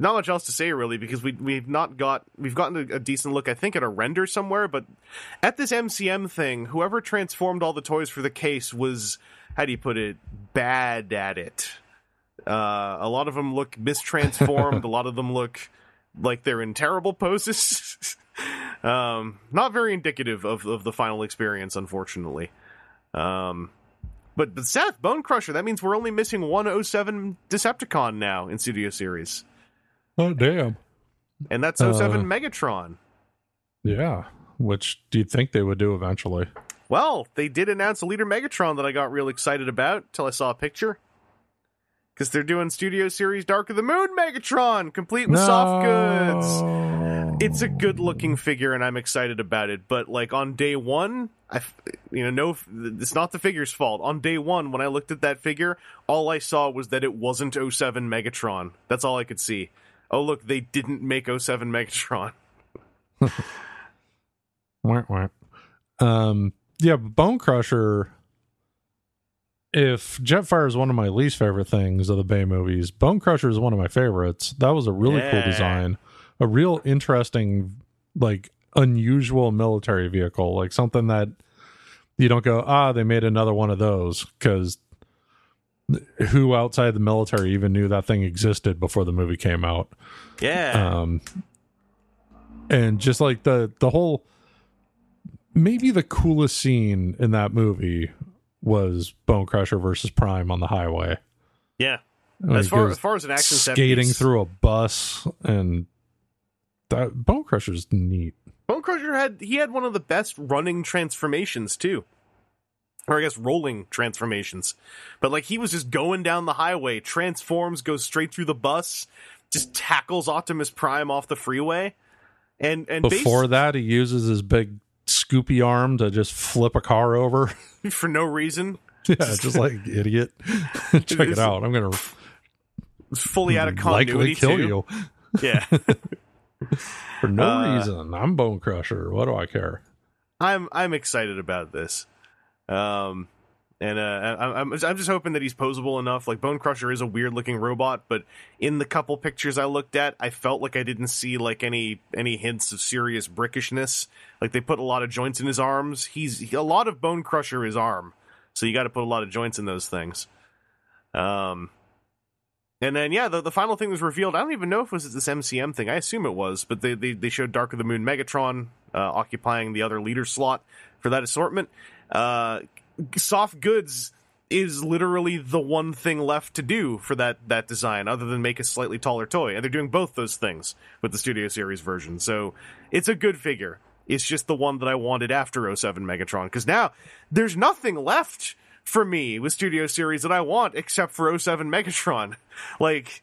[SPEAKER 1] not much else to say really because we we've not got we've gotten a, a decent look I think at a render somewhere, but at this MCM thing, whoever transformed all the toys for the case was how do you put it bad at it. Uh, a lot of them look mistransformed. a lot of them look like they're in terrible poses. um, not very indicative of, of the final experience, unfortunately. Um, but, but Seth, Bone Crusher, that means we're only missing 107 Decepticon now in Studio Series.
[SPEAKER 2] Oh damn.
[SPEAKER 1] And that's
[SPEAKER 2] Uh.
[SPEAKER 1] Megatron.
[SPEAKER 2] Yeah. Which do you think they would do eventually?
[SPEAKER 1] Well, they did announce a leader Megatron that I got real excited about till I saw a picture. Because they're doing Studio Series Dark of the Moon Megatron, complete with soft goods. It's a good looking figure, and I'm excited about it. But like on day one, I, you know, no, it's not the figure's fault. On day one, when I looked at that figure, all I saw was that it wasn't 07 Megatron. That's all I could see. Oh look, they didn't make 07 Megatron.
[SPEAKER 2] Wah, wah. Um, yeah, Bone Crusher. If Jetfire is one of my least favorite things of the Bay movies, Bone Crusher is one of my favorites. That was a really cool design, a real interesting, like unusual military vehicle, like something that you don't go, ah, they made another one of those because who outside the military even knew that thing existed before the movie came out?
[SPEAKER 1] Yeah.
[SPEAKER 2] um and just like the the whole maybe the coolest scene in that movie was bone crusher versus prime on the highway
[SPEAKER 1] yeah.
[SPEAKER 2] Like,
[SPEAKER 1] As far as far as an action set
[SPEAKER 2] skating
[SPEAKER 1] piece-
[SPEAKER 2] through a bus and that bone crusher's neat
[SPEAKER 1] Bone Crusher had he had one of the best running transformations too. Or I guess rolling transformations. But like he was just going down the highway, transforms, goes straight through the bus, just tackles Optimus Prime off the freeway. And and
[SPEAKER 2] Before
[SPEAKER 1] bas-
[SPEAKER 2] that, he uses his big scoopy arm to just flip a car over.
[SPEAKER 1] for no reason,
[SPEAKER 2] yeah, just like idiot. Check it
[SPEAKER 1] is-
[SPEAKER 2] out. I'm gonna
[SPEAKER 1] fully out of continuity
[SPEAKER 2] likely kill
[SPEAKER 1] too.
[SPEAKER 2] you
[SPEAKER 1] Yeah.
[SPEAKER 2] for no
[SPEAKER 1] Uh,
[SPEAKER 2] reason. I'm Bone Crusher. What do I care?
[SPEAKER 1] I'm I'm excited about this. Um and uh, I'm I'm just hoping that he's posable enough. Like Bone Crusher is a weird looking robot, but in the couple pictures I looked at, I felt like I didn't see like any any hints of serious brickishness. Like they put a lot of joints in his arms. He's he- a lot of Bone Crusher is arm, so you got to put a lot of joints in those things. Um, and then yeah, the the final thing was revealed. I don't even know if it was this MCM thing. I assume it was, but they they, they showed Dark of the Moon Megatron uh, occupying the other leader slot for that assortment. Uh, soft goods is literally the one thing left to do for that that design other than make a slightly taller toy. And they're doing both those things with the studio series version. So it's a good figure. It's just the one that i wanted after 07 megatron because now there's nothing left for me with studio series that i want except for 07 megatron. Like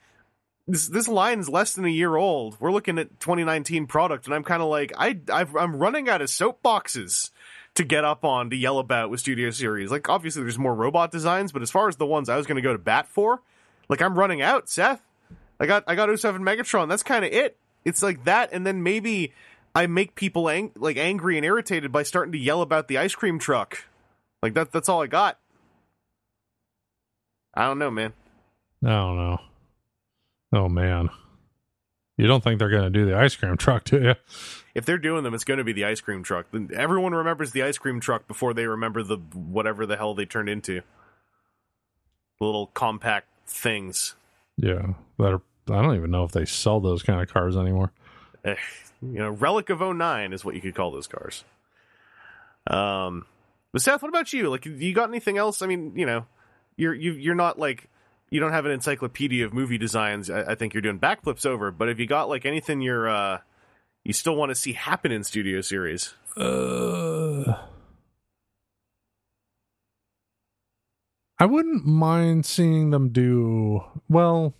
[SPEAKER 1] this this line is less than a year old. We're looking at 2019 product, and I'm kind of like I I've, I'm running out of soapboxes to get up on to yell about with Studio Series. Like obviously there's more robot designs, but as far as the ones I was going to go to bat for, like I'm running out. Seth, I got I got 07 Megatron. That's kind of it. It's like that, and then maybe I make people ang- like angry and irritated by starting to yell about the ice cream truck. Like that. That's all I got. I don't know, man.
[SPEAKER 2] I don't know. Oh man. You don't think they're gonna do the ice cream truck, do you?
[SPEAKER 1] If they're doing them, it's going to be the ice cream truck. Everyone remembers the ice cream truck before they remember the whatever the hell they turned into. Little compact things.
[SPEAKER 2] Yeah. That are I don't even know if they sell those kind of cars anymore.
[SPEAKER 1] Eh, you know, relic of 09 is what you could call those cars. Um, but Seth, what about you? Like, you got anything else? I mean, you know, you're you you're not like you don't have an encyclopedia of movie designs. I, I think you're doing backflips over. But have you got like anything you're uh you still want to see happen in studio series,
[SPEAKER 2] Uh, I wouldn't mind seeing them do well.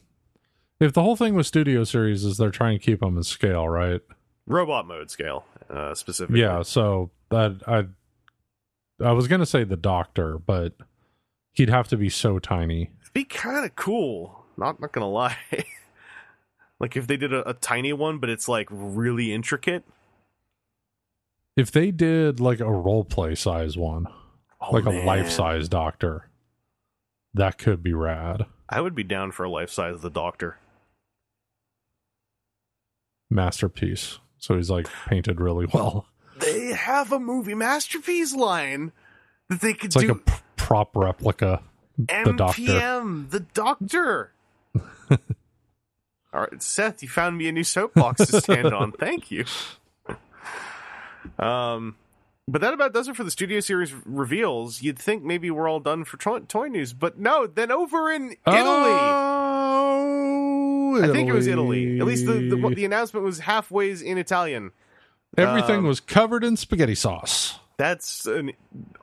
[SPEAKER 2] If the whole thing with Studio Series is they're trying to keep them in scale, right?
[SPEAKER 1] robot mode scale uh, specifically.
[SPEAKER 2] Yeah. So that I, I was gonna say the Doctor, but he'd have to be so tiny.
[SPEAKER 1] be kind of cool. Not not gonna lie. like if they did a, a tiny one, but it's like really intricate.
[SPEAKER 2] If they did like a role play size one,
[SPEAKER 1] Oh,
[SPEAKER 2] like a life size Doctor, that could be rad.
[SPEAKER 1] I would be down for a life size of the Doctor.
[SPEAKER 2] Masterpiece. So he's like painted really well.
[SPEAKER 1] They have a movie masterpiece line that they could
[SPEAKER 2] It's like
[SPEAKER 1] do.
[SPEAKER 2] a p- prop replica. The Doctor.
[SPEAKER 1] The Doctor. All right, Seth, you found me a new soapbox to stand on. Thank you. Um, but that about does it for the studio series reveals. You'd think maybe we're all done for toy, toy news, but no. Then over in Italy,
[SPEAKER 2] Oh,
[SPEAKER 1] I think it was Italy. At least the, the the announcement was halfways in Italian.
[SPEAKER 2] Everything
[SPEAKER 1] um,
[SPEAKER 2] was covered in spaghetti sauce.
[SPEAKER 1] That's an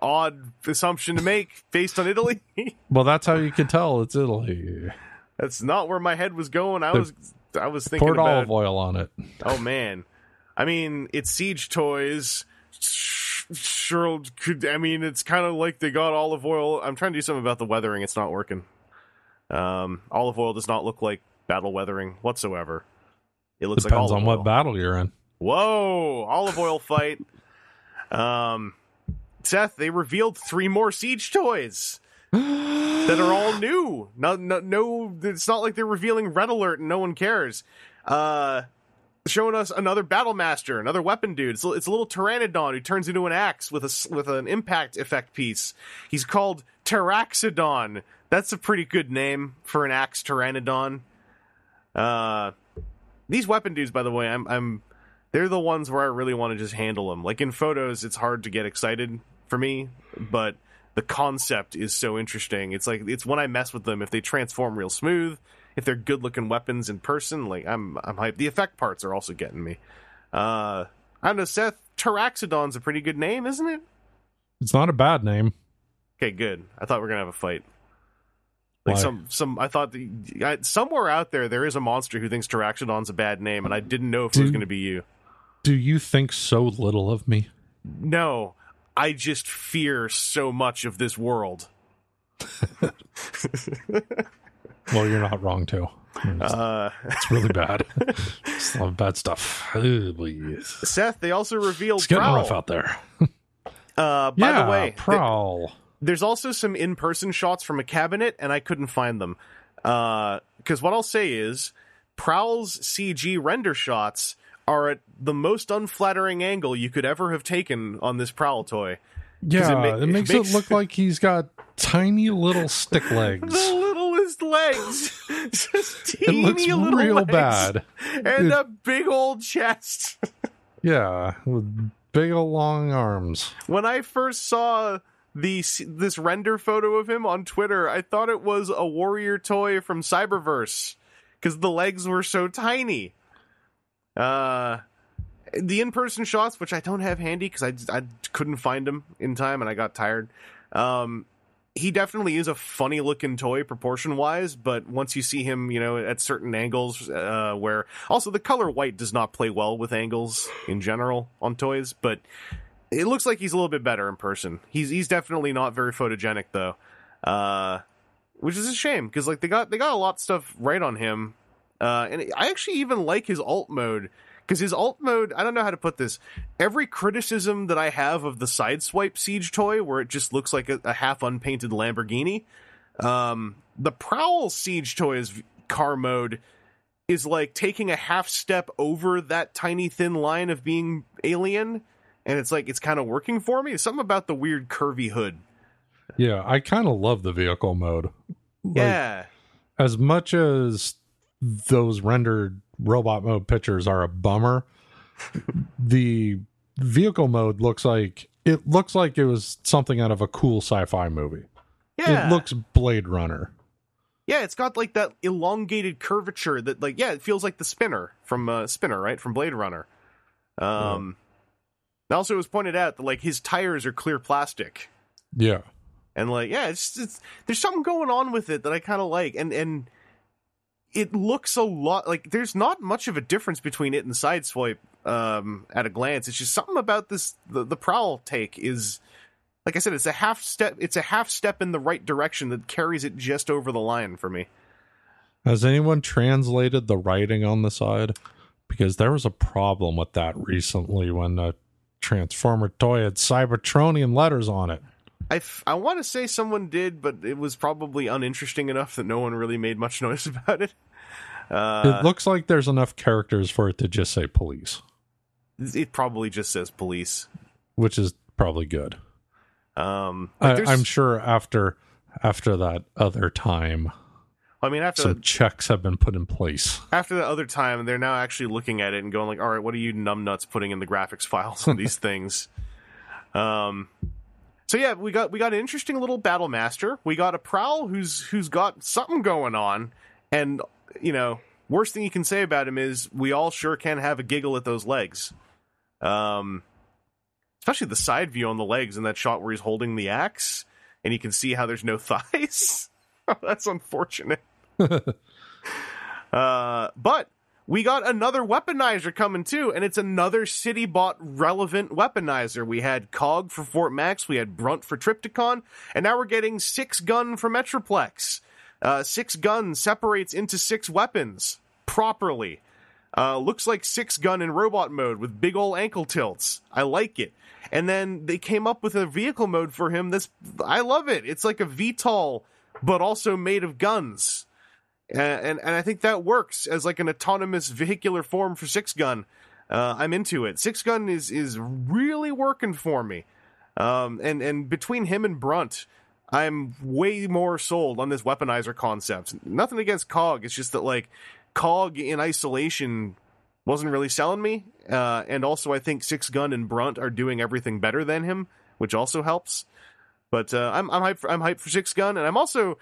[SPEAKER 1] odd assumption to make based on Italy.
[SPEAKER 2] Well, that's how you can tell it's Italy.
[SPEAKER 1] That's not where my head was going. I
[SPEAKER 2] They
[SPEAKER 1] was I was thinking
[SPEAKER 2] Poured
[SPEAKER 1] about
[SPEAKER 2] olive oil on it.
[SPEAKER 1] Oh man, I mean, it's Siege Toys. Sure, could I mean it's kind of like they got olive oil. I'm trying to do something about the weathering. It's not working. Um, olive oil does not look like battle weathering whatsoever. It looks
[SPEAKER 2] Depends
[SPEAKER 1] like
[SPEAKER 2] on
[SPEAKER 1] olive
[SPEAKER 2] what
[SPEAKER 1] oil.
[SPEAKER 2] battle you're in.
[SPEAKER 1] Whoa, olive oil fight. um, Seth, they revealed three more Siege toys that are all new. No, no, no. It's not like they're revealing Red Alert and no one cares. Uh, showing us another Battle Master, another weapon dude. It's, a- it's a little Pteranodon who turns into an axe with a with an impact effect piece. He's called Pteraxadon. That's a pretty good name for an axe Pteranodon. Uh, these weapon dudes, by the way, I'm I'm they're the ones where I really want to just handle them. Like in photos, it's hard to get excited for me, but the concept is so interesting. It's like it's when I mess with them if they transform real smooth, if they're good looking weapons in person, like I'm I'm hyped. The effect parts are also getting me. Uh I don't know, Seth. Pteraxadon's a pretty good name, isn't it?
[SPEAKER 2] It's not a bad name.
[SPEAKER 1] Okay, good. I thought we are gonna have a fight. Like
[SPEAKER 2] Why?
[SPEAKER 1] some, some. I thought the, I, somewhere out there there is a monster who thinks Pteraxadon's a bad name, and I didn't know if it was going to be you.
[SPEAKER 2] Do you think so little of me?
[SPEAKER 1] No, I just fear so much of this world.
[SPEAKER 2] Well, you're not wrong too. It's,
[SPEAKER 1] Uh,
[SPEAKER 2] it's really bad. it's a lot of bad stuff. Oh.
[SPEAKER 1] Seth, they also revealed
[SPEAKER 2] It's getting
[SPEAKER 1] Prowl.
[SPEAKER 2] rough out there.
[SPEAKER 1] Uh, by
[SPEAKER 2] yeah,
[SPEAKER 1] the way, th-
[SPEAKER 2] Prowl.
[SPEAKER 1] there's also some in-person shots from a cabinet, and I couldn't find them. Because what I'll say is, Prowl's CG render shots are at the most unflattering angle you could ever have taken on this Prowl toy.
[SPEAKER 2] yeah,
[SPEAKER 1] it
[SPEAKER 2] it,
[SPEAKER 1] ma- it
[SPEAKER 2] makes,
[SPEAKER 1] makes-
[SPEAKER 2] it look like he's got tiny little stick legs.
[SPEAKER 1] The littlest legs, just
[SPEAKER 2] It looks
[SPEAKER 1] little
[SPEAKER 2] real
[SPEAKER 1] legs,
[SPEAKER 2] bad.
[SPEAKER 1] and a big old chest.
[SPEAKER 2] Yeah, with big old long arms.
[SPEAKER 1] when I first saw the this render photo of him on Twitter, I thought it was a warrior toy from Cyberverse because the legs were so tiny. Uh, the in-person shots, which I don't have handy because I I couldn't find them in time and I got tired. Um, he definitely is a funny looking toy proportion wise, but once you see him, you know, at certain angles, uh, where also the color white does not play well with angles in general on toys, but it looks like he's a little bit better in person. He's he's definitely not very photogenic though, uh, which is a shame because like they got they got a lot of stuff right on him, uh, and I actually even like his alt mode because his alt mode I don't know how to put this. Every criticism that I have of the sideswipe siege toy, where it just looks like a, a half unpainted Lamborghini, um, the Prowl siege toy's car mode is like taking a half step over that tiny thin line of being alien and it's like it's kind of working for me. Something about the weird curvy hood.
[SPEAKER 2] Yeah, I kind of love the vehicle mode. Like,
[SPEAKER 1] yeah.
[SPEAKER 2] As much as those rendered robot mode pictures are a bummer, the vehicle mode looks like it looks like it was something out of a cool sci-fi movie.
[SPEAKER 1] Yeah.
[SPEAKER 2] It looks Blade Runner.
[SPEAKER 1] yeah, it's got like that elongated curvature that like yeah, it feels like the spinner from uh, Spinner, right? From Blade Runner. Um also it was pointed out that like his tires are clear plastic.
[SPEAKER 2] Yeah.
[SPEAKER 1] and like yeah it's, it's there's something going on with it that i kind of like and and it looks a lot like there's not much of a difference between it and sideswipe um at a glance it's just something about this the, the prowl take is like i said it's a half step it's a half step in the right direction that carries it just over the line for me
[SPEAKER 2] Has anyone translated the writing on the side? Because there was a problem with that recently when the Transformer toy had Cybertronian letters on it.
[SPEAKER 1] I, f- I want to say someone did, but it was probably uninteresting enough that no one really made much noise about it. Uh,
[SPEAKER 2] it looks like there's enough characters for it to just say police,
[SPEAKER 1] it probably just says police.
[SPEAKER 2] which is probably good.
[SPEAKER 1] Um, like
[SPEAKER 2] I, I'm sure after after that other time,
[SPEAKER 1] I mean, after
[SPEAKER 2] some checks have been put in place.
[SPEAKER 1] after the other time, they're now actually looking at it and going like, "All right, what are you numbnuts putting in the graphics files on these things?" Um, so yeah, we got we got an interesting little battle master. We got a prowl who's who's got something going on, and you know, worst thing you can say about him is we all sure can have a giggle at those legs. Um, especially the side view on the legs in that shot where he's holding the axe, and you can see how there's no thighs. That's unfortunate. Uh, but we got another weaponizer coming too, and it's another city bought relevant weaponizer. We had COG for Fort Max, we had Brunt for Trypticon, and now we're getting six gun for Metroplex. Uh, six gun separates into six weapons properly. Uh, looks like six gun in robot mode with big ol' ankle tilts. I like it. And then they came up with a vehicle mode for him. That's I love it. It's like a VTOL, but also made of guns and, and and I think that works as like an autonomous vehicular form for six gun. Uh, I'm into it. Six gun is is really working for me. Um, and and between him and Brunt, I'm way more sold on this weaponizer concept. Nothing against Cog. It's just that like Cog in isolation wasn't really selling me. Uh, and also I think Six Gun and Brunt are doing everything better than him, which also helps. But uh, I'm I'm hyped for, I'm hyped for Six Gun, and I'm also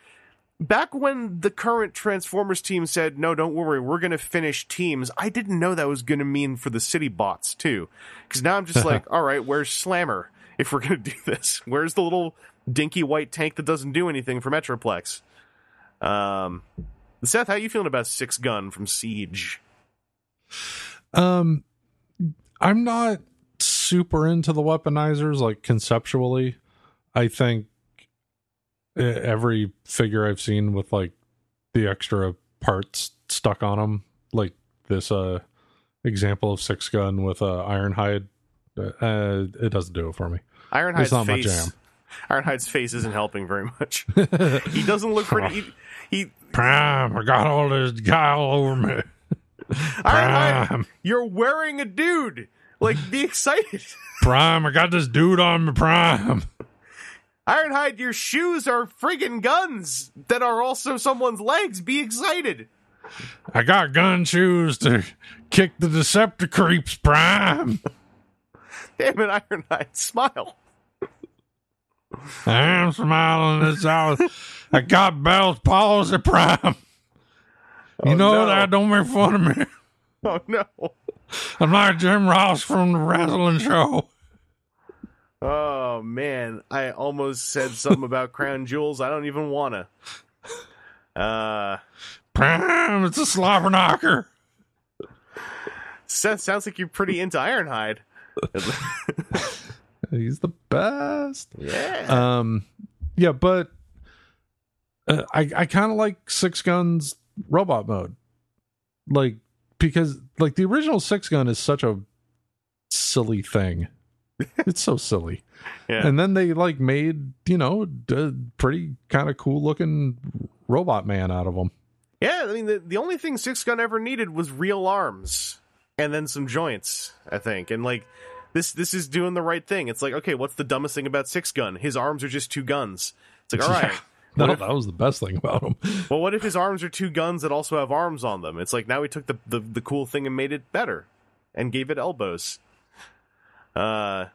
[SPEAKER 1] back when the current Transformers team said, "No, don't worry, we're going to finish teams," I didn't know that was going to mean for the city bots too. Because now I'm just like, all right, where's Slammer? If we're going to do this, where's the little dinky white tank that doesn't do anything for Metroplex? Um, Seth, how you feeling about Six Gun from Siege?
[SPEAKER 2] Um, I'm not super into the weaponizers, like conceptually. I think every figure I've seen with like the extra parts stuck on them, like this uh example of six gun with uh, Ironhide, uh, it doesn't do it for me.
[SPEAKER 1] Ironhide's
[SPEAKER 2] It's not my jam.
[SPEAKER 1] Ironhide's face isn't helping very much. he doesn't look pretty. He, he
[SPEAKER 2] Prime, I got all this guy all over me.
[SPEAKER 1] Ironhide,
[SPEAKER 2] Prime,
[SPEAKER 1] you're wearing a dude. Like, be excited.
[SPEAKER 2] Prime, I got this dude on me. Prime.
[SPEAKER 1] Ironhide, your shoes are friggin' guns that are also someone's legs. Be excited.
[SPEAKER 2] I got gun shoes to kick the Deceptor creeps. Prime.
[SPEAKER 1] Damn it, Ironhide, smile.
[SPEAKER 2] I'm smiling this out. I got Bell's palsy. Prime. You
[SPEAKER 1] Oh,
[SPEAKER 2] know
[SPEAKER 1] no.
[SPEAKER 2] that don't make fun of me.
[SPEAKER 1] Oh no.
[SPEAKER 2] I'm like Jim Ross from the wrestling show.
[SPEAKER 1] Oh man, I almost said something about crown jewels. I don't even wanna. Uh,
[SPEAKER 2] Prime, it's a slobber knocker.
[SPEAKER 1] Sounds like you're pretty into Ironhide.
[SPEAKER 2] He's the best.
[SPEAKER 1] Yeah.
[SPEAKER 2] Um, yeah, but uh, I I kind of like Six Guns robot mode, like because like the original Six Gun is such a silly thing. it's so silly,
[SPEAKER 1] yeah.
[SPEAKER 2] and then they like made you know a pretty kind of cool looking robot man out of him.
[SPEAKER 1] Yeah, I mean the the only thing Six Gun ever needed was real arms and then some joints, I think. And like this this is doing the right thing. It's like, okay, what's the dumbest thing about Six Gun? His arms are just two guns. It's like, all right.
[SPEAKER 2] No,
[SPEAKER 1] What if-
[SPEAKER 2] that was the best thing about him.
[SPEAKER 1] well, what if his arms are two guns that also have arms on them? It's like now he took the the, the cool thing and made it better and gave it elbows. Uh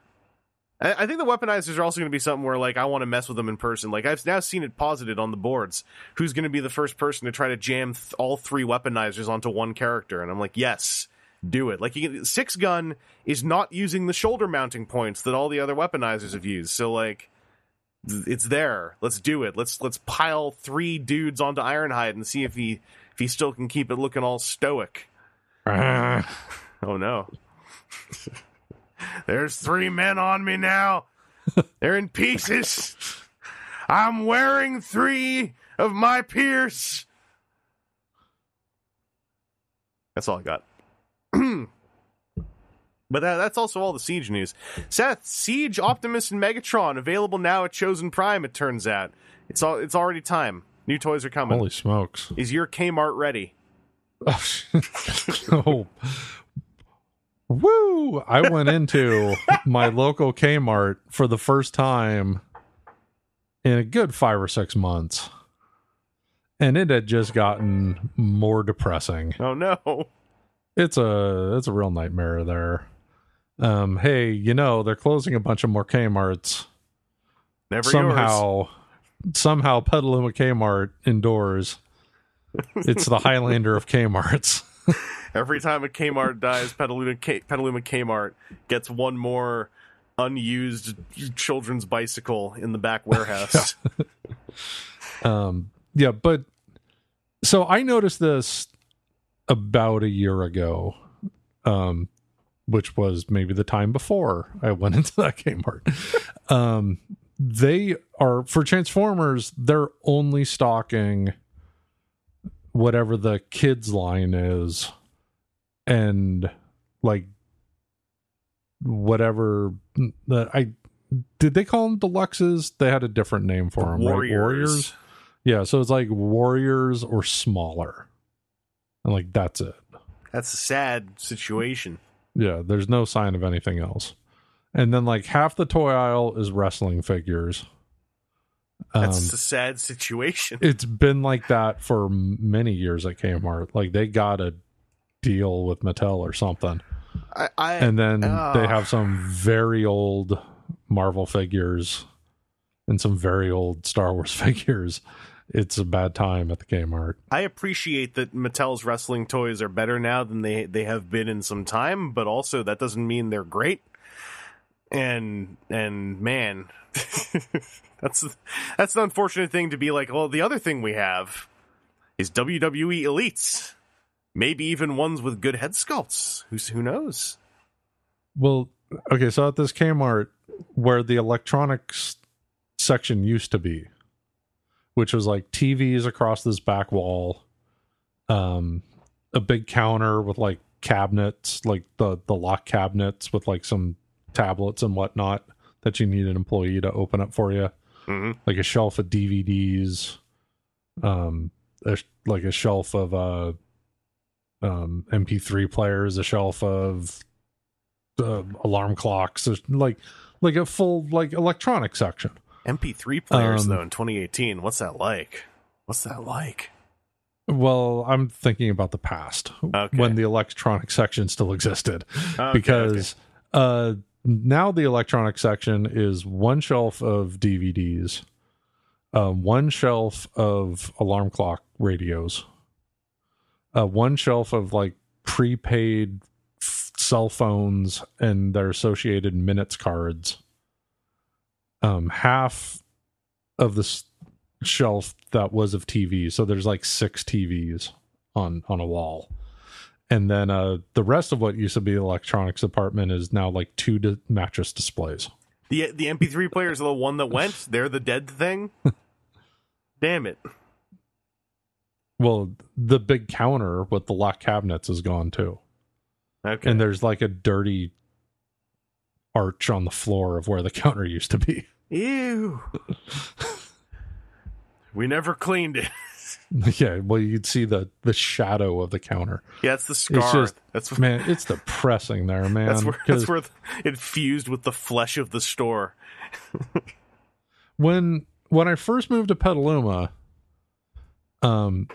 [SPEAKER 1] I I think the weaponizers are also going to be something where, like, I want to mess with them in person. Like, I've now seen it posited on the boards. Who's going to be the first person to try to jam th- all three weaponizers onto one character? And I'm like, yes, do it. Like, you can, six gun is not using the shoulder mounting points that all the other weaponizers have used. So, like, it's there. Let's do it. Let's let's pile three dudes onto Ironhide and see if he if he still can keep it looking all stoic. Oh no. There's three men on me now. They're in pieces. I'm wearing three of my Pierce. That's all I got. but that, that's also all the Siege news. Seth, Siege, Optimus, and Megatron available now at Chosen Prime. It turns out it's all it's already time. New toys are coming.
[SPEAKER 2] holy smokes!
[SPEAKER 1] Is your Kmart ready?
[SPEAKER 2] oh, woo! I went into my local Kmart for the first time in a good five or six months, and it had just gotten more depressing.
[SPEAKER 1] Oh no.
[SPEAKER 2] It's a it's a real nightmare there. Um, hey, you know they're closing a bunch of more Kmart's.
[SPEAKER 1] Never yours.
[SPEAKER 2] somehow somehow Petaluma Kmart indoors. It's the Highlander of Kmart's.
[SPEAKER 1] Every time a Kmart dies, Petaluma, K- Petaluma Kmart gets one more unused children's bicycle in the back warehouse.
[SPEAKER 2] Um, yeah, but so I noticed this about a year ago, um, which was maybe the time before I went into that Kmart. um, they are for Transformers. They're only stocking whatever the kids line is, and like whatever that I did they call them deluxes? They had a different name for them,
[SPEAKER 1] Warriors.
[SPEAKER 2] right? Warriors. Yeah, so it's like warriors or smaller. And like that's it.
[SPEAKER 1] That's a sad situation.
[SPEAKER 2] Yeah, there's no sign of anything else. And then like half the toy aisle is wrestling figures. Um,
[SPEAKER 1] That's a sad situation.
[SPEAKER 2] it's been like that for many years at Kmart. Like they got a deal with Mattel or something.
[SPEAKER 1] I, I
[SPEAKER 2] And then
[SPEAKER 1] Ah.
[SPEAKER 2] they have some very old Marvel figures. and some very old Star Wars figures, it's a bad time at the Kmart.
[SPEAKER 1] I appreciate that Mattel's wrestling toys are better now than they they have been in some time, but also that doesn't mean they're great. And and man, that's that's the unfortunate thing to be like. Well, the other thing we have is WWE elites, maybe even ones with good head sculpts. Who's who knows?
[SPEAKER 2] Well, okay, so at this Kmart where the electronics section used to be, which was like TVs across this back wall, um, a big counter with like cabinets, like the the lock cabinets with like some tablets and whatnot that you need an employee to open up for you,
[SPEAKER 1] hmm
[SPEAKER 2] like a shelf of DVDs, um, a, like a shelf of uh, um, MP3 players, a shelf of uh, alarm clocks, like like a full like electronic section.
[SPEAKER 1] MP3 players
[SPEAKER 2] Um,
[SPEAKER 1] though in 2018. What's that like? What's that like?
[SPEAKER 2] Well, I'm thinking about the past
[SPEAKER 1] Okay.
[SPEAKER 2] when the electronic section still existed
[SPEAKER 1] Okay,
[SPEAKER 2] because uh now the electronic section is one shelf of DVDs, um, one shelf of alarm clock radios, uh, one shelf of like prepaid f- cell phones and their associated minutes cards. Um, half of the shelf that was of TV, so there's like six TVs on on a wall and then uh the rest of what used to be the electronics department is now like two di- mattress displays
[SPEAKER 1] The the MP3 players are the one that went. They're the dead thing. Damn it.
[SPEAKER 2] well the big counter with the lock cabinets is gone too
[SPEAKER 1] Okay.
[SPEAKER 2] and there's like a dirty arch on the floor of where the counter used to be
[SPEAKER 1] Ew. we never cleaned it.
[SPEAKER 2] yeah well you'd see the the shadow of the counter
[SPEAKER 1] Yeah, it's the scar.
[SPEAKER 2] it's just
[SPEAKER 1] that's
[SPEAKER 2] man it's depressing there man
[SPEAKER 1] that's where
[SPEAKER 2] 'cause
[SPEAKER 1] that's where it fused with the flesh of the store.
[SPEAKER 2] when when I first moved to Petaluma, um,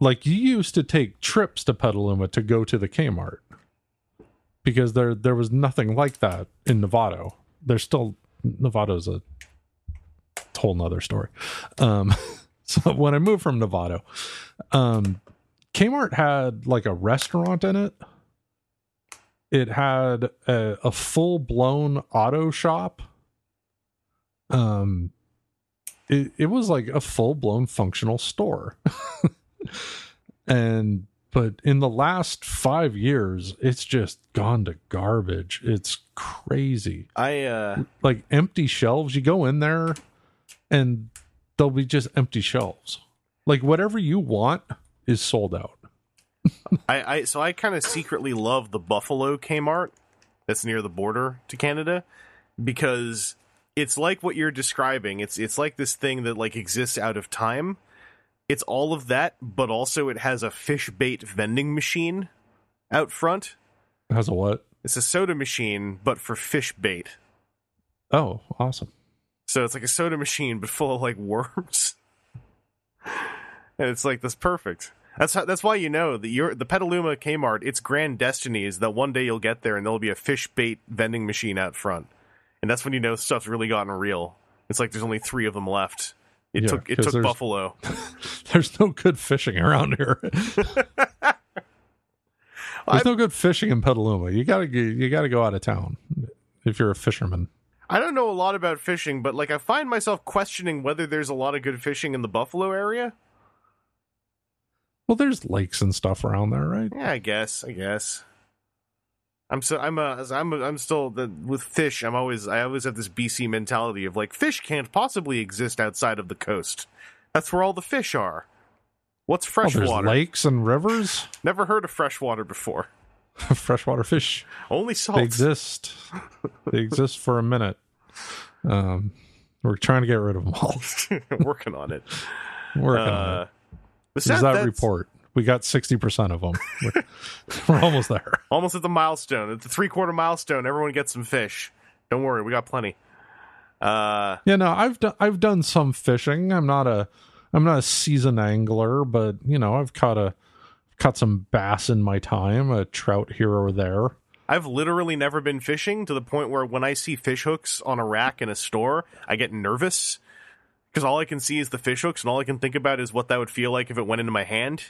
[SPEAKER 2] like you used to take trips to Petaluma to go to the Kmart because there there was nothing like that in Novato. There's still Novato's a whole nother story. Um, so when I moved from Novato, um, Kmart had like a restaurant in it. It had a, a full blown auto shop. Um, it, it was like a full blown functional store. and but in the last five years, it's just gone to garbage. It's crazy.
[SPEAKER 1] I uh
[SPEAKER 2] Like empty shelves. You go in there and they'll be just empty shelves. Like whatever you want is sold out.
[SPEAKER 1] I, I so I kind of secretly love the Buffalo Kmart that's near the border to Canada because it's like what you're describing. It's it's like this thing that like exists out of time. It's all of that, but also it has a fish bait vending machine out front.
[SPEAKER 2] It has a what?
[SPEAKER 1] It's a soda machine, but for fish bait.
[SPEAKER 2] Oh, awesome.
[SPEAKER 1] So it's like a soda machine, but full of like worms. and it's like that's perfect. That's how, that's why you know that you're the Petaluma Kmart. Its grand destiny is that one day you'll get there and there'll be a fish bait vending machine out front, and that's when you know stuff's really gotten real. It's like there's only three of them left. It
[SPEAKER 2] Yeah,
[SPEAKER 1] took it took Buffalo.
[SPEAKER 2] There's no good fishing around here. There's no good fishing in Petaluma. You gotta you gotta go out of town if you're a fisherman.
[SPEAKER 1] I don't know a lot about fishing, but like I find myself questioning whether there's a lot of good fishing in the Buffalo area.
[SPEAKER 2] Well, there's lakes and stuff around there, right?
[SPEAKER 1] Yeah, I guess. I guess. I'm so I'm a I'm a, I'm still the, with fish. I'm always I always have this BC mentality of like fish can't possibly exist outside of the coast. That's where all the fish are. What's
[SPEAKER 2] Oh,
[SPEAKER 1] freshwater?
[SPEAKER 2] lakes and rivers.
[SPEAKER 1] Never heard of freshwater before.
[SPEAKER 2] Freshwater fish.
[SPEAKER 1] Only salt.
[SPEAKER 2] They exist. they exist for a minute. Um, we're trying to get rid of them all.
[SPEAKER 1] Working on it.
[SPEAKER 2] Working on
[SPEAKER 1] Uh,
[SPEAKER 2] it.
[SPEAKER 1] but that-
[SPEAKER 2] that report. We got sixty percent of them. We're, we're almost there.
[SPEAKER 1] Almost at the milestone. At the three quarter milestone, everyone gets some fish. Don't worry, we got plenty. Uh,
[SPEAKER 2] Yeah, no, I've done I've done some fishing. I'm not a I'm not a seasoned angler, but you know, I've caught a caught some bass in my time, a trout here or there.
[SPEAKER 1] I've literally never been fishing to the point where when I see fish hooks on a rack in a store, I get nervous because all I can see is the fish hooks, and all I can think about is what that would feel like if it went into my hand.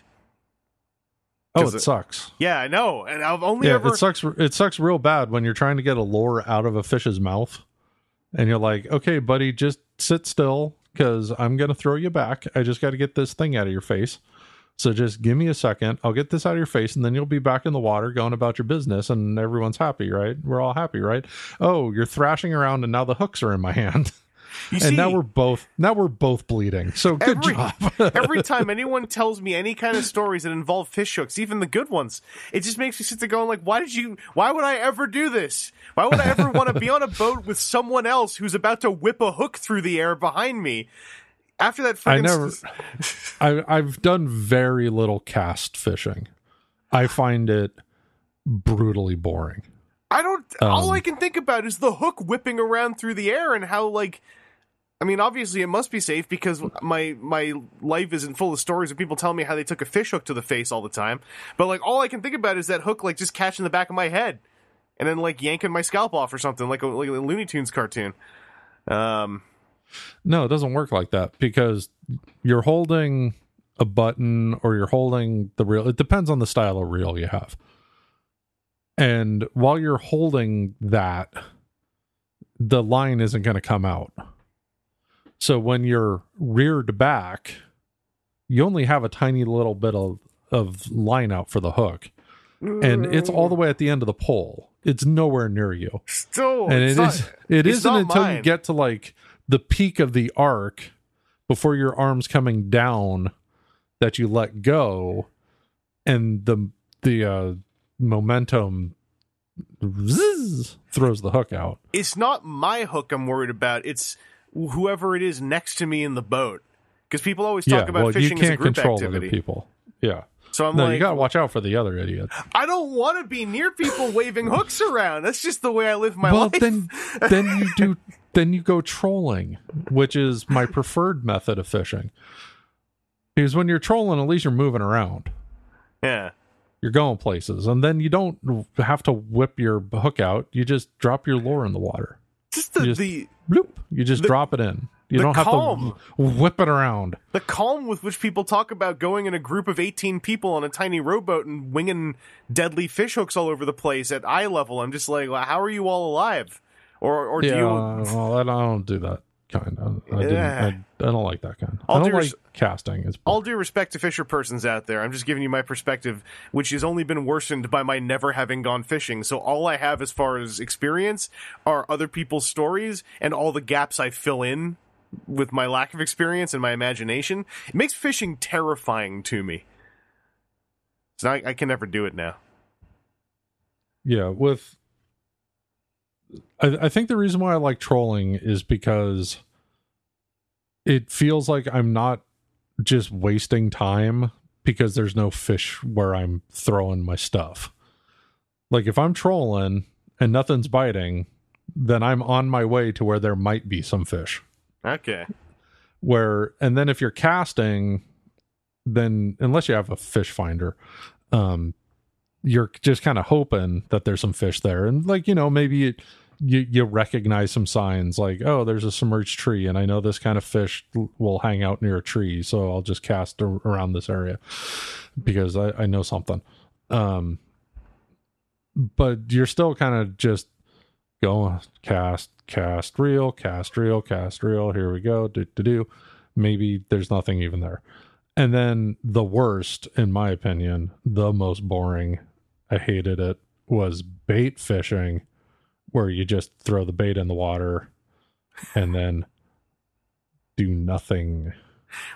[SPEAKER 2] Oh, it
[SPEAKER 1] it-
[SPEAKER 2] sucks.
[SPEAKER 1] Yeah, I know, and I've only
[SPEAKER 2] Yeah,
[SPEAKER 1] ever
[SPEAKER 2] it sucks. It sucks real bad when you're trying to get a lure out of a fish's mouth, and you're like, "Okay, buddy, just sit still because I'm gonna throw you back. I just got to get this thing out of your face. So just give me a second. I'll get this out of your face, and then you'll be back in the water, going about your business, and everyone's happy, right? We're all happy, right? Oh, you're thrashing around, and now the hooks are in my hand,
[SPEAKER 1] You
[SPEAKER 2] and
[SPEAKER 1] see,
[SPEAKER 2] now we're both now we're both bleeding. So good
[SPEAKER 1] Every-
[SPEAKER 2] job.
[SPEAKER 1] every time anyone tells me any kind of stories that involve fish hooks, even the good ones, it just makes me sit there going like, why did you, why would I ever do this? Why would I ever want to be on a boat with someone else who's about to whip a hook through the air behind me? After that,
[SPEAKER 2] I never. I, I've done very little cast fishing. I find it brutally boring.
[SPEAKER 1] I don't. all
[SPEAKER 2] Um,
[SPEAKER 1] I can think about is the hook whipping around through the air and how like. I mean, obviously, it must be safe because my my life isn't full of stories of people telling me how they took a fish hook to the face all the time. But like, all I can think about is that hook like just catching the back of my head, and then like yanking my scalp off or something like a like a Looney Tunes cartoon. Um,
[SPEAKER 2] No, it doesn't work like that because you're holding a button or you're holding the reel. It depends on the style of reel you have. And while you're holding that, the line isn't going to come out. So when you're reared back, you only have a tiny little bit of, of line out for the hook. And it's all the way at the end of the pole. It's nowhere near you
[SPEAKER 1] still,
[SPEAKER 2] and it
[SPEAKER 1] not-
[SPEAKER 2] is it
[SPEAKER 1] it's
[SPEAKER 2] isn't
[SPEAKER 1] not
[SPEAKER 2] until you get to like the peak of the arc before your arms coming down that you let go and the the uh momentum zzz, throws the hook out
[SPEAKER 1] it's not my hook I'm worried about. It's whoever it is next to me in the boat. Because people always talk
[SPEAKER 2] yeah
[SPEAKER 1] about
[SPEAKER 2] well you
[SPEAKER 1] fishing as a group
[SPEAKER 2] control
[SPEAKER 1] activity.
[SPEAKER 2] other people yeah
[SPEAKER 1] So I'm
[SPEAKER 2] no
[SPEAKER 1] like,
[SPEAKER 2] you gotta watch out for the other idiot
[SPEAKER 1] I don't want to be near people waving hooks around. That's just the way I live my
[SPEAKER 2] well
[SPEAKER 1] life.
[SPEAKER 2] Well, then then you do then you go trolling which is my preferred method of fishing because when you're trolling at least you're moving around
[SPEAKER 1] yeah.
[SPEAKER 2] you're going places and then you don't have to whip your hook out you just drop your lure in the water
[SPEAKER 1] Just the,
[SPEAKER 2] just-
[SPEAKER 1] the
[SPEAKER 2] bloop you just
[SPEAKER 1] The-
[SPEAKER 2] drop it in you don't have
[SPEAKER 1] calm.
[SPEAKER 2] to whip it around
[SPEAKER 1] the calm with which people talk about going in a group of 18 people on a tiny rowboat and winging deadly fish hooks all over the place at eye level. I'm just like, well, how are you all alive? Or or do you
[SPEAKER 2] well, I don't do that kind I, I, didn't,
[SPEAKER 1] Yeah.
[SPEAKER 2] I, I don't like that kind
[SPEAKER 1] All
[SPEAKER 2] i don't
[SPEAKER 1] due
[SPEAKER 2] like
[SPEAKER 1] res-
[SPEAKER 2] casting it's
[SPEAKER 1] all due respect to fisher persons out there, I'm just giving you my perspective, which has only been worsened by my never having gone fishing. So all I have as far as experience are other people's stories and all the gaps I fill in with my lack of experience and my imagination. It makes fishing terrifying to me. So I, I can never do it now.
[SPEAKER 2] yeah with I, I think the reason why i like trolling is because it feels like i'm not just wasting time because there's no fish where i'm throwing my stuff like if i'm trolling and nothing's biting then i'm on my way to where there might be some fish
[SPEAKER 1] Okay.
[SPEAKER 2] where and then if you're casting then unless you have a fish finder um you're just kind of hoping that there's some fish there. And like you know maybe it, you you recognize some signs like oh there's a submerged tree and i know this kind of fish will hang out near a tree so i'll just cast ar- around this area because i i know something. Um but you're still kind of just going cast cast reel cast reel cast reel here we go do do do. Maybe there's nothing even there. And then the worst in my opinion the most boring i hated it was bait fishing where you just throw the bait in the water and then do nothing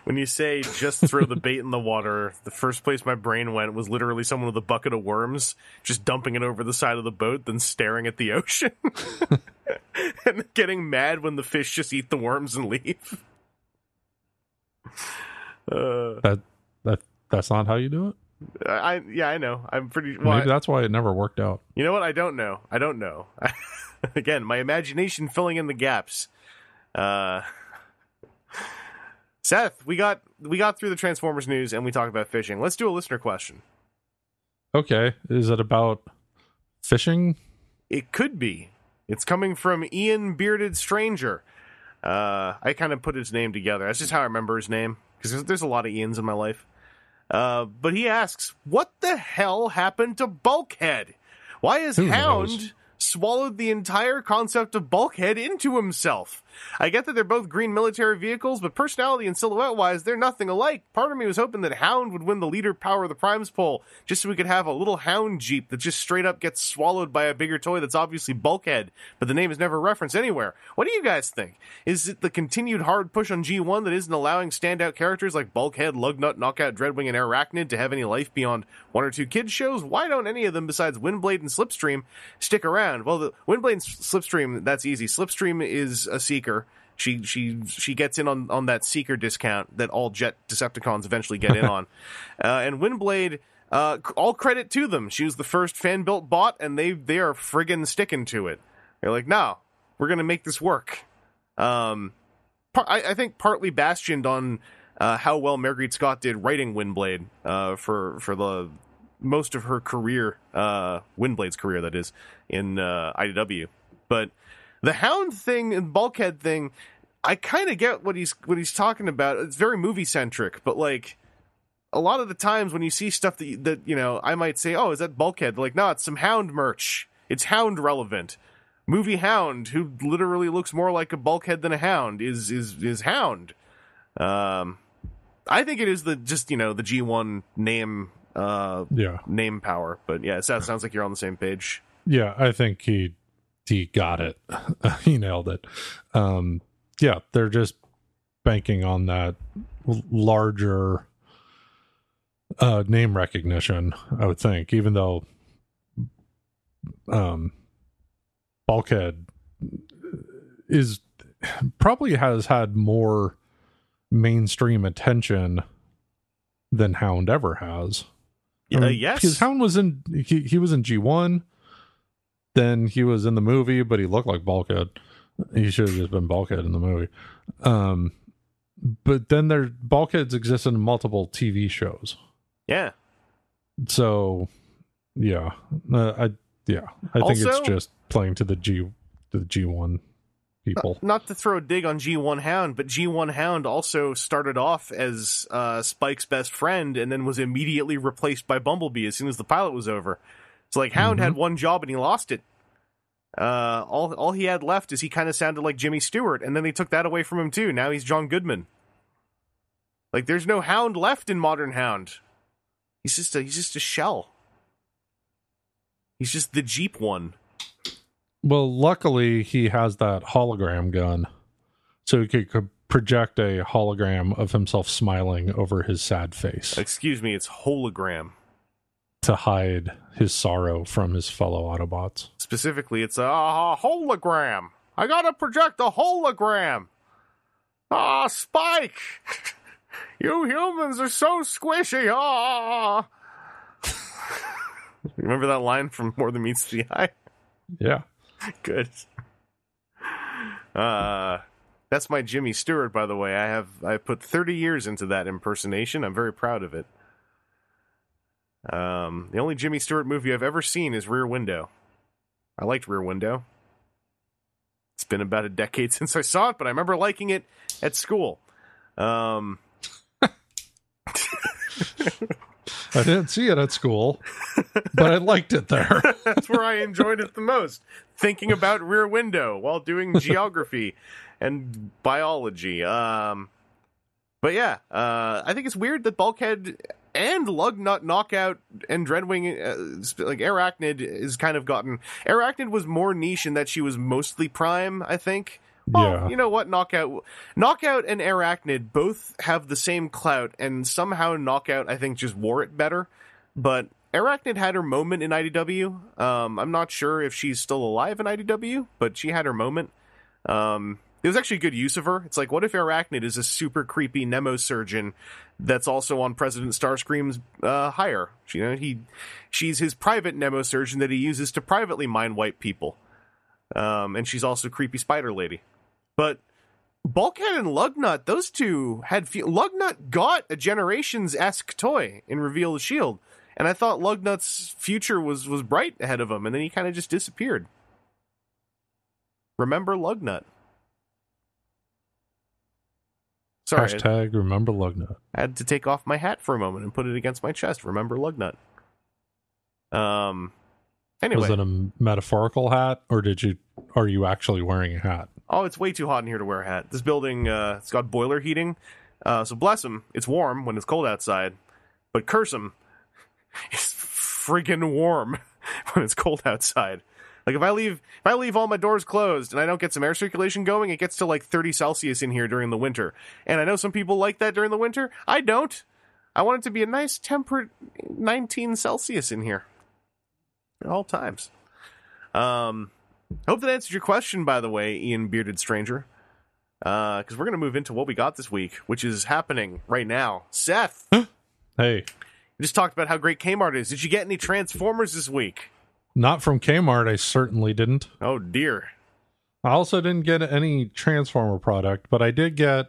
[SPEAKER 1] When you say just throw the bait in the water, the first place my brain went was literally someone with a bucket of worms, just dumping it over the side of the boat, then staring at the ocean. and getting mad when the fish just eat the worms and leave. Uh,
[SPEAKER 2] that that that's not how you do it
[SPEAKER 1] I yeah I know I'm pretty well,
[SPEAKER 2] maybe that's why it never worked out
[SPEAKER 1] You know what? I don't know. I don't know. Again, my imagination filling in the gaps. Uh, Seth, we got we got through the Transformers news and we talked about fishing. Let's do a listener question.
[SPEAKER 2] okay is it about fishing
[SPEAKER 1] It could be. It's coming from Ian Bearded Stranger. Uh, I kind of put his name together. That's just how I remember his name because there's, there's a lot of Ians in my life. Uh, but he asks, "What the hell happened to Bulkhead? Why has
[SPEAKER 2] Who
[SPEAKER 1] Hound
[SPEAKER 2] knows?
[SPEAKER 1] swallowed the entire concept of Bulkhead into himself?" I get that they're both green military vehicles, but personality and silhouette wise, they're nothing alike. Part of me was hoping that Hound would win the leader power of the Primes poll, just so we could have a little Hound Jeep that just straight up gets swallowed by a bigger toy that's obviously Bulkhead, but the name is never referenced anywhere. What do you guys think? Is it the continued hard push on G1 that isn't allowing standout characters like Bulkhead, Lugnut, Knockout, Dreadwing, and Arachnid to have any life beyond one or two kids shows? Why don't any of them besides Windblade and Slipstream stick around? Well, the Windblade and Slipstream, that's easy. Slipstream is a seeker. She she she gets in on, on that seeker discount that all Jet Decepticons eventually get in on, uh, and Windblade. Uh, all credit to them. She was the first fan built bot, and they they are friggin' sticking to it. They're like, no, we're gonna make this work. Um, par- I, I think partly bastioned on uh, how well Mairghread Scott did writing Windblade uh, for for the most of her career, uh, Windblade's career, that is, in uh, IDW. But the Hound thing and Bulkhead thing, I kind of get what he's what he's talking about. It's very movie centric, but like a lot of the times when you see stuff that you- that you know, I might say, "Oh, is that Bulkhead?" Like, no, it's some Hound merch. It's Hound relevant. Movie Hound, who literally looks more like a Bulkhead than a Hound, is is is Hound. Um, I think it is the just you know the G one name uh
[SPEAKER 2] Yeah.
[SPEAKER 1] name power, but yeah, it sounds, sounds like you're on the same page.
[SPEAKER 2] Yeah, I think he he got it. he nailed it. Um yeah, they're just banking on that larger uh name recognition, I would think, even though um Bulkhead is probably has had more mainstream attention than Hound ever has. I mean,
[SPEAKER 1] yes,
[SPEAKER 2] because Hound was in he, he was in G one, then he was in the movie, but he looked like Bulkhead. He should have just been Bulkhead in the movie. Um, but then there Bulkheads exist in multiple TV shows.
[SPEAKER 1] yeah.
[SPEAKER 2] So, yeah, uh, I yeah, I think it's just playing to the G to the G one people.
[SPEAKER 1] Not to throw a dig on G1 Hound, but G1 Hound also started off as uh, Spike's best friend and then was immediately replaced by Bumblebee as soon as the pilot was over. So like Hound had one job and he lost it. Uh, all all he had left is he kind of sounded like Jimmy Stewart, and then they took that away from him too. Now he's John Goodman. Like there's no Hound left in Modern Hound. He's just a he's just a shell. He's just the Jeep one.
[SPEAKER 2] Well, luckily he has that hologram gun, so he could, could project a hologram of himself smiling over his sad face.
[SPEAKER 1] Excuse me, it's hologram.
[SPEAKER 2] To hide his sorrow from his fellow Autobots.
[SPEAKER 1] Specifically, it's a, a hologram. I gotta project a hologram. Ah, Spike! you humans are so squishy. Ah. Remember that line from More Than Meets the Eye?
[SPEAKER 2] Yeah.
[SPEAKER 1] Good. Uh, that's my Jimmy Stewart, by the way. I have I put 30 years into that impersonation. I'm very proud of it. Um, the only Jimmy Stewart movie I've ever seen is Rear Window. I liked Rear Window. It's been about a decade since I saw it, but I remember liking it at school. Um,
[SPEAKER 2] I didn't see it at school, but I liked it there.
[SPEAKER 1] that's where I enjoyed it the most. Thinking about Rear Window while doing geography and biology. Um, but yeah, uh, I think it's weird that Bulkhead and Lugnut Knockout and Dreadwing, uh, like Arachnid, is kind of gotten. Arachnid was more niche in that she was mostly Prime, I think. Well,
[SPEAKER 2] Yeah.
[SPEAKER 1] you know what? Knockout, Knockout, and Arachnid both have the same clout, and somehow Knockout, I think, just wore it better. But Arachnid had her moment in IDW. Um, I'm not sure if she's still alive in IDW, but she had her moment. Um, it was actually a good use of her. It's like, what if Arachnid is a super creepy mnemosurgeon that's also on President Starscream's uh, hire? You know, he, she's his private mnemosurgeon that he uses to privately mind wipe people. Um, and she's also creepy spider lady. But Bulkhead and Lugnut, those two had fe- Lugnut got a Generations esque toy in Reveal the Shield, and I thought Lugnut's future was was bright ahead of him, and then he kind of just disappeared. Remember Lugnut? Sorry,
[SPEAKER 2] Hashtag remember Lugnut.
[SPEAKER 1] I had to take off my hat for a moment and put it against my chest. Remember Lugnut. Um. Anyway,
[SPEAKER 2] Was it a metaphorical hat, or did you? Are you actually wearing a hat?
[SPEAKER 1] oh, it's way too hot in here to wear a hat. This building, uh, it's got boiler heating. Uh, so bless him, it's warm when it's cold outside, but curse him, it's friggin' warm when it's cold outside. Like if I leave, if I leave all my doors closed and I don't get some air circulation going, it gets to like 30 Celsius in here during the winter. And I know some people like that during the winter. I don't. I want it to be a nice temperate 19 Celsius in here at all times. Um, hope that answered your question, by the way, Ian Bearded Stranger. Because we're going to move into what we got this week, which is happening right now. Seth,
[SPEAKER 2] Hey,
[SPEAKER 1] just talked about how great Kmart is. Did you get any Transformers this week?
[SPEAKER 2] Not from Kmart. I certainly didn't.
[SPEAKER 1] Oh dear.
[SPEAKER 2] I also didn't get any Transformer product, but I did get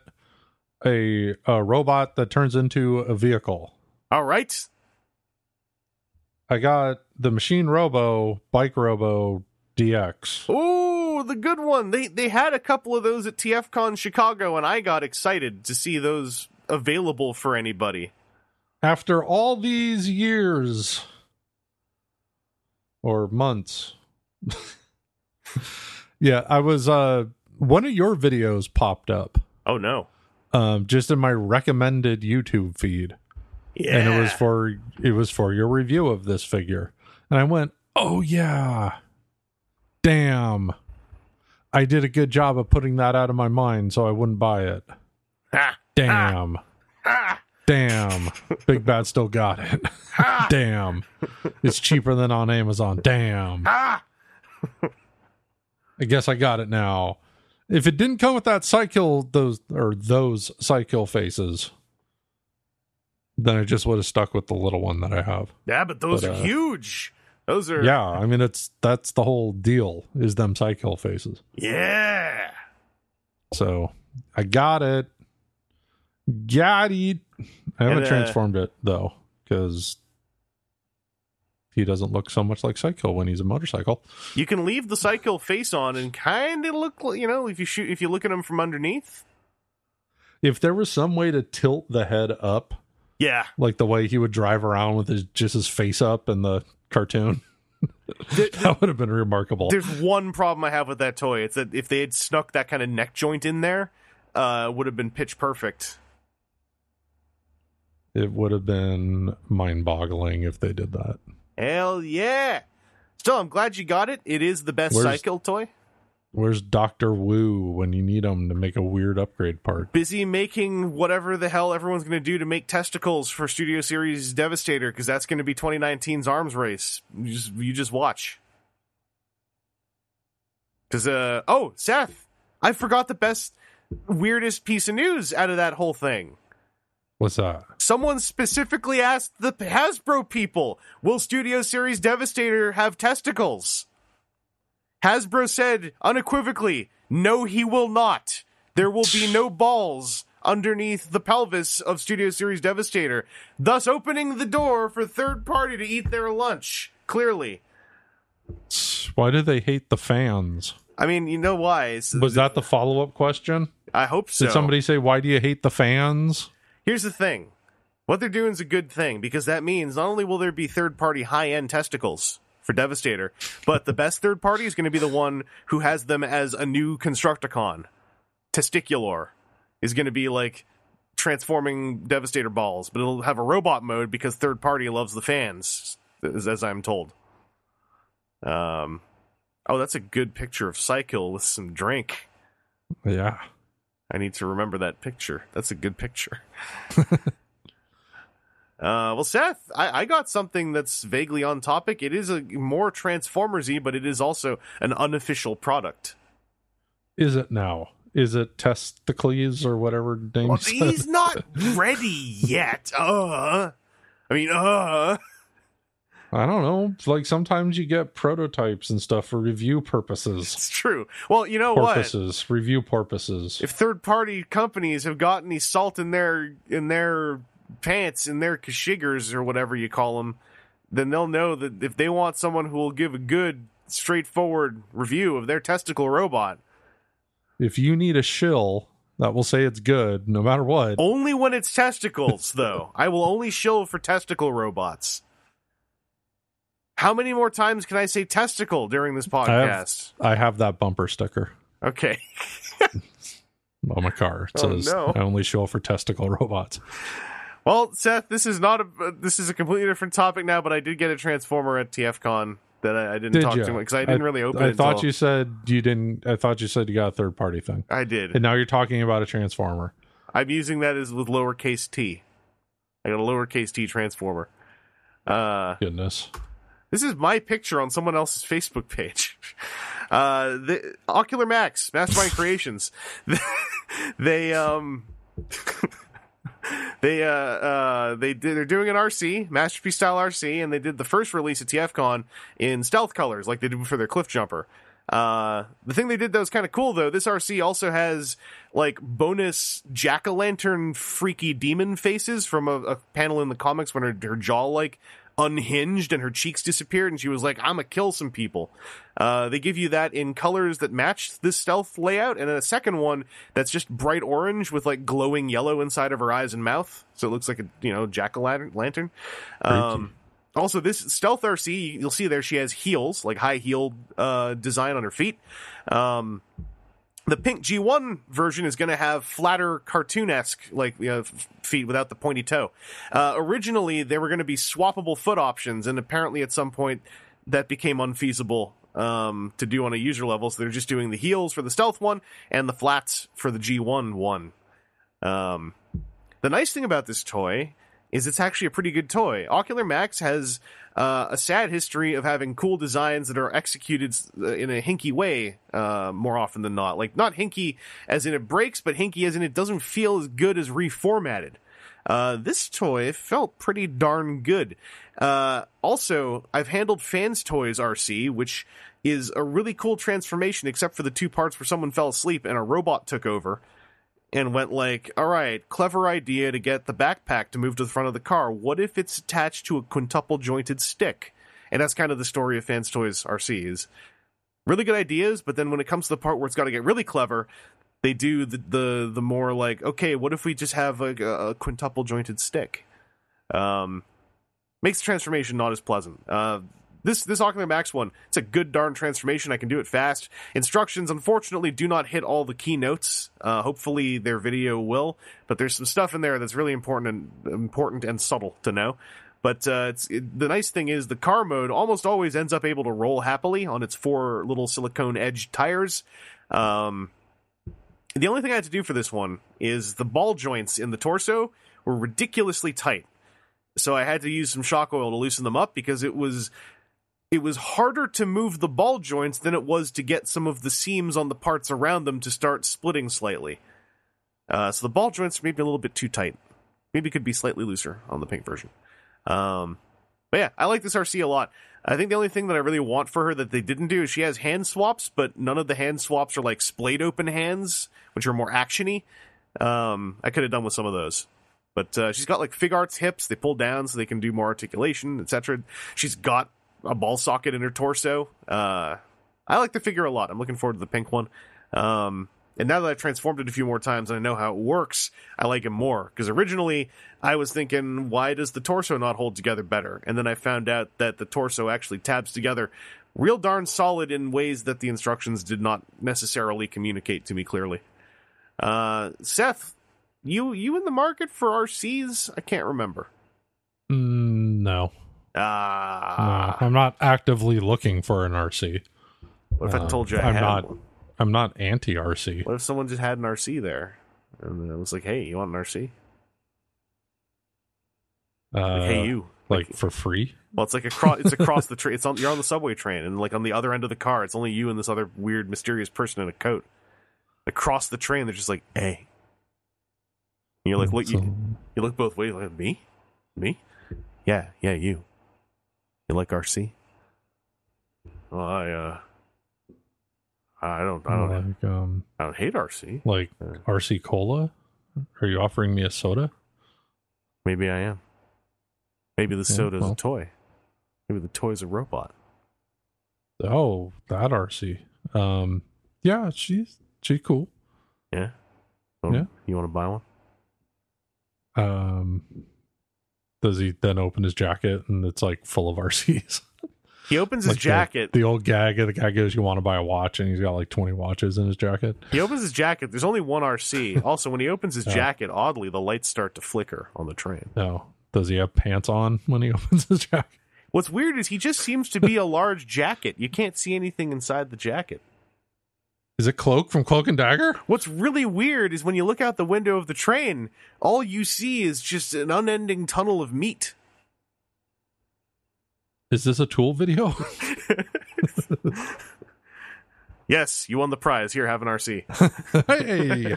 [SPEAKER 2] a, a robot that turns into a vehicle.
[SPEAKER 1] All right.
[SPEAKER 2] I got the Machine Robo Bike Robo DX.
[SPEAKER 1] Ooh, the good one. They they had a couple of those at TFCon Chicago, and I got excited to see those available for anybody.
[SPEAKER 2] After all these years or months. yeah, I was uh one of your videos popped up.
[SPEAKER 1] Oh no.
[SPEAKER 2] um just in my recommended YouTube feed.
[SPEAKER 1] Yeah.
[SPEAKER 2] and it was for it was for your review of this figure. And i went oh yeah. Damn. I did a good job of putting that out of my mind so i wouldn't buy it.
[SPEAKER 1] Ha,
[SPEAKER 2] damn.
[SPEAKER 1] Ha,
[SPEAKER 2] damn. Big bad still got it. Damn. It's cheaper than on amazon. Damn. I guess i got it now. If it didn't come with that cycle those or those cycle faces then i just would have stuck with the little one that i have.
[SPEAKER 1] Yeah, but those
[SPEAKER 2] But,
[SPEAKER 1] are
[SPEAKER 2] uh,
[SPEAKER 1] huge. Those are
[SPEAKER 2] Yeah, I mean it's that's the whole deal is them cycle faces.
[SPEAKER 1] Yeah.
[SPEAKER 2] So I got it. Got it. I haven't
[SPEAKER 1] And, uh,
[SPEAKER 2] transformed it though, because he doesn't look so much like Cycle when he's a motorcycle.
[SPEAKER 1] You can leave the cycle face on and kind of look like you know if you shoot if you look at him from underneath.
[SPEAKER 2] If there was some way to tilt the head up,
[SPEAKER 1] Yeah.
[SPEAKER 2] like the way he would drive around with his just his face up in the cartoon,
[SPEAKER 1] Th-
[SPEAKER 2] that would have been remarkable.
[SPEAKER 1] There's one problem I have with that toy. It's that if they had snuck that kind of neck joint in there, uh, it would have been pitch perfect.
[SPEAKER 2] It would have been mind-boggling if they did that.
[SPEAKER 1] Hell yeah! Still, I'm glad you got it. It is the best
[SPEAKER 2] Where's-
[SPEAKER 1] cycle toy.
[SPEAKER 2] Where's Doctor Wu when you need him to make a weird upgrade part?
[SPEAKER 1] Busy making whatever the hell everyone's going to do to make testicles for Studio Series Devastator because that's going to be 2019's arms race. You just you just watch. Because uh oh Seth, I forgot the best weirdest piece of news out of that whole thing.
[SPEAKER 2] What's that?
[SPEAKER 1] Someone specifically asked the Hasbro people, "Will Studio Series Devastator have testicles?" Hasbro said unequivocally, "No, he will not. There will be no balls underneath the pelvis of Studio Series Devastator, thus opening the door for third party to eat their lunch." Clearly,
[SPEAKER 2] Why do they hate the fans?
[SPEAKER 1] I mean, you know why? It's-
[SPEAKER 2] Was that the follow up question?
[SPEAKER 1] I hope so.
[SPEAKER 2] Did somebody say, Why do you hate the fans?
[SPEAKER 1] Here's the thing. What they're doing is a good thing because that means not only will there be third party high end testicles for Devastator, but the best third party is going to be the one who has them as a new Constructicon. Testicular is going to be like transforming Devastator balls, but it'll have a robot mode because third party loves the fans, as, as I'm told. Um, oh, that's a good picture of Cycle with some drink.
[SPEAKER 2] Yeah.
[SPEAKER 1] I need to remember that picture. That's a good picture. uh, well, Seth, I, I got something that's vaguely on topic. It is a more Transformers-y, but it is also an unofficial product.
[SPEAKER 2] Is it now? Is it testicles or whatever name
[SPEAKER 1] Well, he's not ready yet. Uh, I mean, uh.
[SPEAKER 2] I don't know. Like sometimes you get prototypes and stuff for review purposes.
[SPEAKER 1] It's true. Well, you know what?
[SPEAKER 2] Purposes. Review purposes.
[SPEAKER 1] If third-party companies have got any salt in their in their pants, in their kashiggers or whatever you call them, then they'll know that if they want someone who will give a good, straightforward review of their testicle robot,
[SPEAKER 2] if you need a shill that will say it's good no matter what.
[SPEAKER 1] Only when it's testicles, though. I will only shill for testicle robots. How many more times can I say testicle during this
[SPEAKER 2] I have,
[SPEAKER 1] podcast?
[SPEAKER 2] I have that bumper sticker
[SPEAKER 1] Okay.
[SPEAKER 2] on my car. It
[SPEAKER 1] Oh,
[SPEAKER 2] says
[SPEAKER 1] no.
[SPEAKER 2] I only show for testicle robots.
[SPEAKER 1] Well, Seth, this is not a. This is a completely different topic now, but I did get a transformer at TFCon that I, I didn't
[SPEAKER 2] Did
[SPEAKER 1] talk
[SPEAKER 2] you?
[SPEAKER 1] to because I didn't really open
[SPEAKER 2] I
[SPEAKER 1] it.
[SPEAKER 2] thought
[SPEAKER 1] until-
[SPEAKER 2] you said you didn't. I thought you said you got a third party thing,
[SPEAKER 1] I did.
[SPEAKER 2] and now you're talking about a transformer.
[SPEAKER 1] I'm using that as with lowercase t. I got a lowercase t transformer. Uh,
[SPEAKER 2] Goodness.
[SPEAKER 1] This is my picture on someone else's Facebook page. Uh, the Ocular Max, Mastermind Creations. they um. They uh uh they did they're doing an RC masterpiece style RC and they did the first release at TFCon in stealth colors like they did for their Cliff Jumper. Uh, the thing they did that was kind of cool though. This RC also has like bonus jack o' lantern freaky demon faces from a, a panel in the comics when her, her jaw like unhinged and her cheeks disappeared and she was like, "I'm gonna kill some people." Uh, they give you that in colors that match this stealth layout, and then a second one that's just bright orange with like glowing yellow inside of her eyes and mouth, so it looks like a you know jack o' lantern. Um, also, this stealth RC, you'll see there she has heels, like high heel uh, design on her feet. Um, the pink G1 version is going to have flatter cartoon esque like you know, feet without the pointy toe. Uh, originally, there were going to be swappable foot options, and apparently at some point that became unfeasible um, to do on a user level. So they're just doing the heels for the stealth one and the flats for the G1 one. Um, the nice thing about this toy is it's actually a pretty good toy. Ocular Max has uh, a sad history of having cool designs that are executed uh, in a hinky way uh, more often than not. Like not hinky as in it breaks, but hinky as in it doesn't feel as good as reformatted. Uh, this toy felt pretty darn good. Uh, also, I've handled Fans Toys RC, which is a really cool transformation, except for the two parts where someone fell asleep and a robot took over and went like, all right, clever idea to get the backpack to move to the front of the car. What if it's attached to a quintuple jointed stick? And that's kind of the story of Fans Toys RC is really good ideas, but then when it comes to the part where it's got to get really clever, they do the, the the more like, okay, what if we just have a, a quintuple jointed stick? Um, makes the transformation not as pleasant. Uh, this this Ocular Max one, it's a good darn transformation. I can do it fast. Instructions, unfortunately, do not hit all the key notes. Uh, hopefully, their video will, but there's some stuff in there that's really important and important and subtle to know. But uh, it, the nice thing is the car mode almost always ends up able to roll happily on its four little silicone edged tires. Um, the only thing I had to do for this one is the ball joints in the torso were ridiculously tight. So I had to use some shock oil to loosen them up because it was it was harder to move the ball joints than it was to get some of the seams on the parts around them to start splitting slightly. Uh, so the ball joints maybe a little bit too tight. Maybe could be slightly looser on the pink version. Um, but yeah, I like this RC a lot. I think the only thing that I really want for her that they didn't do is she has hand swaps, but none of the hand swaps are like splayed open hands, which are more actiony. Um, I could have done with some of those. But uh, she's got like Figuarts hips; they pull down so they can do more articulation, etc. She's got a ball socket in her torso. Uh, I like the figure a lot. I'm looking forward to the pink one. Um, and now that I've transformed it a few more times and I know how it works, I like it more. Because originally I was thinking, why does the torso not hold together better? And then I found out that the torso actually tabs together real darn solid in ways that the instructions did not necessarily communicate to me clearly. Uh, Seth, you you in the market for RCs? I can't remember.
[SPEAKER 2] Mm, no,
[SPEAKER 1] Ah,
[SPEAKER 2] no, I'm not actively looking for an RC.
[SPEAKER 1] what if I
[SPEAKER 2] Uh,
[SPEAKER 1] told you I
[SPEAKER 2] I'm
[SPEAKER 1] had
[SPEAKER 2] not.
[SPEAKER 1] one?
[SPEAKER 2] I'm not anti RC.
[SPEAKER 1] What if someone just had an RC there? And it was like, hey, you want an RC?
[SPEAKER 2] Uh,
[SPEAKER 1] Like, hey, you.
[SPEAKER 2] like for free.
[SPEAKER 1] Well, it's like across. It's across the train. It's on. You're on the subway train, and like on the other end of the car, it's only you and this other weird, mysterious person in a coat. Across the train, they're just like, "Hey." And you're like, "What?"
[SPEAKER 2] So-
[SPEAKER 1] You, you look both ways. Like me, me, yeah, yeah, you. You like RC? Well, I uh, I don't, I don't,
[SPEAKER 2] like um
[SPEAKER 1] I don't hate RC.
[SPEAKER 2] like
[SPEAKER 1] Uh.
[SPEAKER 2] RC cola. Are you offering me a soda?
[SPEAKER 1] Maybe I am. Maybe the
[SPEAKER 2] Yeah,
[SPEAKER 1] soda's
[SPEAKER 2] well.
[SPEAKER 1] a toy. Maybe the toy's a robot.
[SPEAKER 2] Oh, that RC. Um, yeah, she's she cool.
[SPEAKER 1] Yeah. Oh,
[SPEAKER 2] Yeah.
[SPEAKER 1] You want to buy one?
[SPEAKER 2] Um, does he then open his jacket and it's like full of RCs?
[SPEAKER 1] He opens his
[SPEAKER 2] Like the-
[SPEAKER 1] jacket.
[SPEAKER 2] The, old gag. The guy goes, "You want to buy a watch?" And he's got like twenty watches in his jacket.
[SPEAKER 1] He opens his jacket. There's only one RC. Also, when he opens his
[SPEAKER 2] Oh.
[SPEAKER 1] jacket, oddly, the lights start to flicker on the train.
[SPEAKER 2] No, does he have pants on when he opens his jacket?
[SPEAKER 1] What's weird is he just seems to be a large jacket. You can't see anything inside the jacket.
[SPEAKER 2] Is it Cloak from Cloak and Dagger?
[SPEAKER 1] What's really weird is when you look out the window of the train, all you see is just an unending tunnel of meat.
[SPEAKER 2] Is this a Tool video?
[SPEAKER 1] Yes, you won the prize. Here, have an RC.
[SPEAKER 2] hey,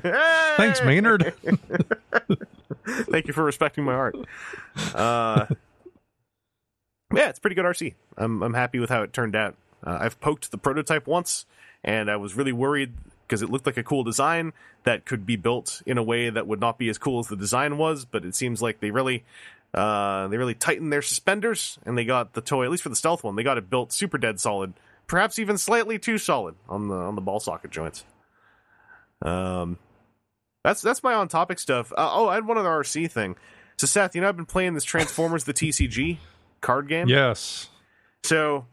[SPEAKER 2] thanks, Maynard.
[SPEAKER 1] Thank you for respecting my art. Uh, yeah, it's pretty good RC. I'm I'm happy with how it turned out. Uh, I've poked the prototype once, and I was really worried because it looked like a cool design that could be built in a way that would not be as cool as the design was. But it seems like they really uh, they really tightened their suspenders, and they got the toy at least for the stealth one. They got it built super dead solid, perhaps even slightly too solid on the on the ball socket joints. Um, that's that's my on topic stuff. Uh, oh, I had one other RC thing. So Seth, you know I've been playing this Transformers the TCG card game.
[SPEAKER 2] yes,
[SPEAKER 1] So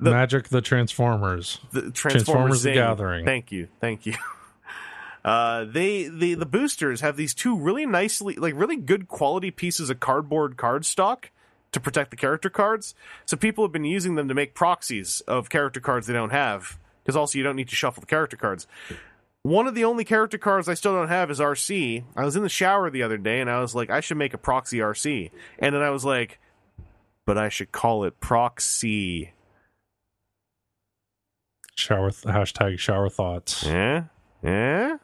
[SPEAKER 1] The-
[SPEAKER 2] Magic the Transformers.
[SPEAKER 1] the Transformers,
[SPEAKER 2] Transformers the Gathering.
[SPEAKER 1] Thank you, thank you. Uh, they the the boosters have these two really nicely like really good quality pieces of cardboard cardstock to protect the character cards. So people have been using them to make proxies of character cards they don't have because also you don't need to shuffle the character cards. One of the only character cards I still don't have is RC. I was in the shower the other day and I was like, I should make a proxy RC. And then I was like, but I should call it proxy.
[SPEAKER 2] Shower th- hashtag shower thoughts.
[SPEAKER 1] Yeah? Yeah?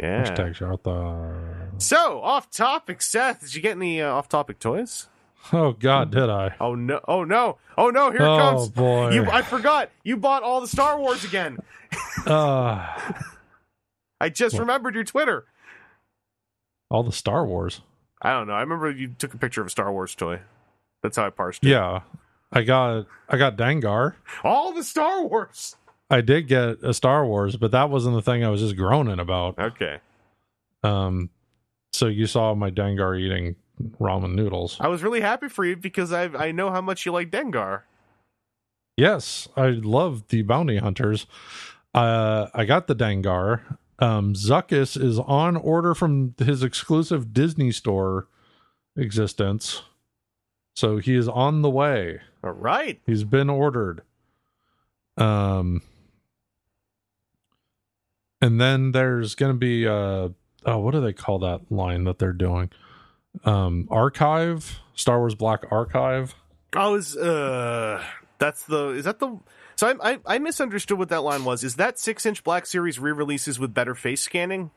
[SPEAKER 1] Yeah.
[SPEAKER 2] Hashtag shower thoughts.
[SPEAKER 1] So, off topic, Seth, did you get any uh, off topic toys?
[SPEAKER 2] Oh God, did I?
[SPEAKER 1] Oh no! Oh no! Oh no! Here it
[SPEAKER 2] Oh,
[SPEAKER 1] comes!
[SPEAKER 2] boy.
[SPEAKER 1] You, I forgot. You bought all the Star Wars again.
[SPEAKER 2] Uh,
[SPEAKER 1] I just
[SPEAKER 2] What?
[SPEAKER 1] remembered your Twitter.
[SPEAKER 2] all the Star Wars.
[SPEAKER 1] I don't know. I remember you took a picture of a Star Wars toy. That's how I parsed it.
[SPEAKER 2] Yeah, I got I got Dengar.
[SPEAKER 1] All the Star Wars.
[SPEAKER 2] I did get a Star Wars, but that wasn't the thing I was just groaning about.
[SPEAKER 1] Okay.
[SPEAKER 2] Um, so you saw my Dengar eating ramen noodles.
[SPEAKER 1] I was really happy for you because I I know how much you like Dengar.
[SPEAKER 2] Yes, I love the bounty hunters. Uh, I got the Dengar. Um, Zuckuss is on order from his exclusive Disney store existence, so he is on the way.
[SPEAKER 1] All right.
[SPEAKER 2] He's been ordered. Um, and then there's going to be uh, oh, what do they call that line that they're doing? Um, Archive, Star Wars Black Archive.
[SPEAKER 1] I was uh that's the is that the so I, I I misunderstood what that line was. Is that six inch Black Series re releases with better face scanning?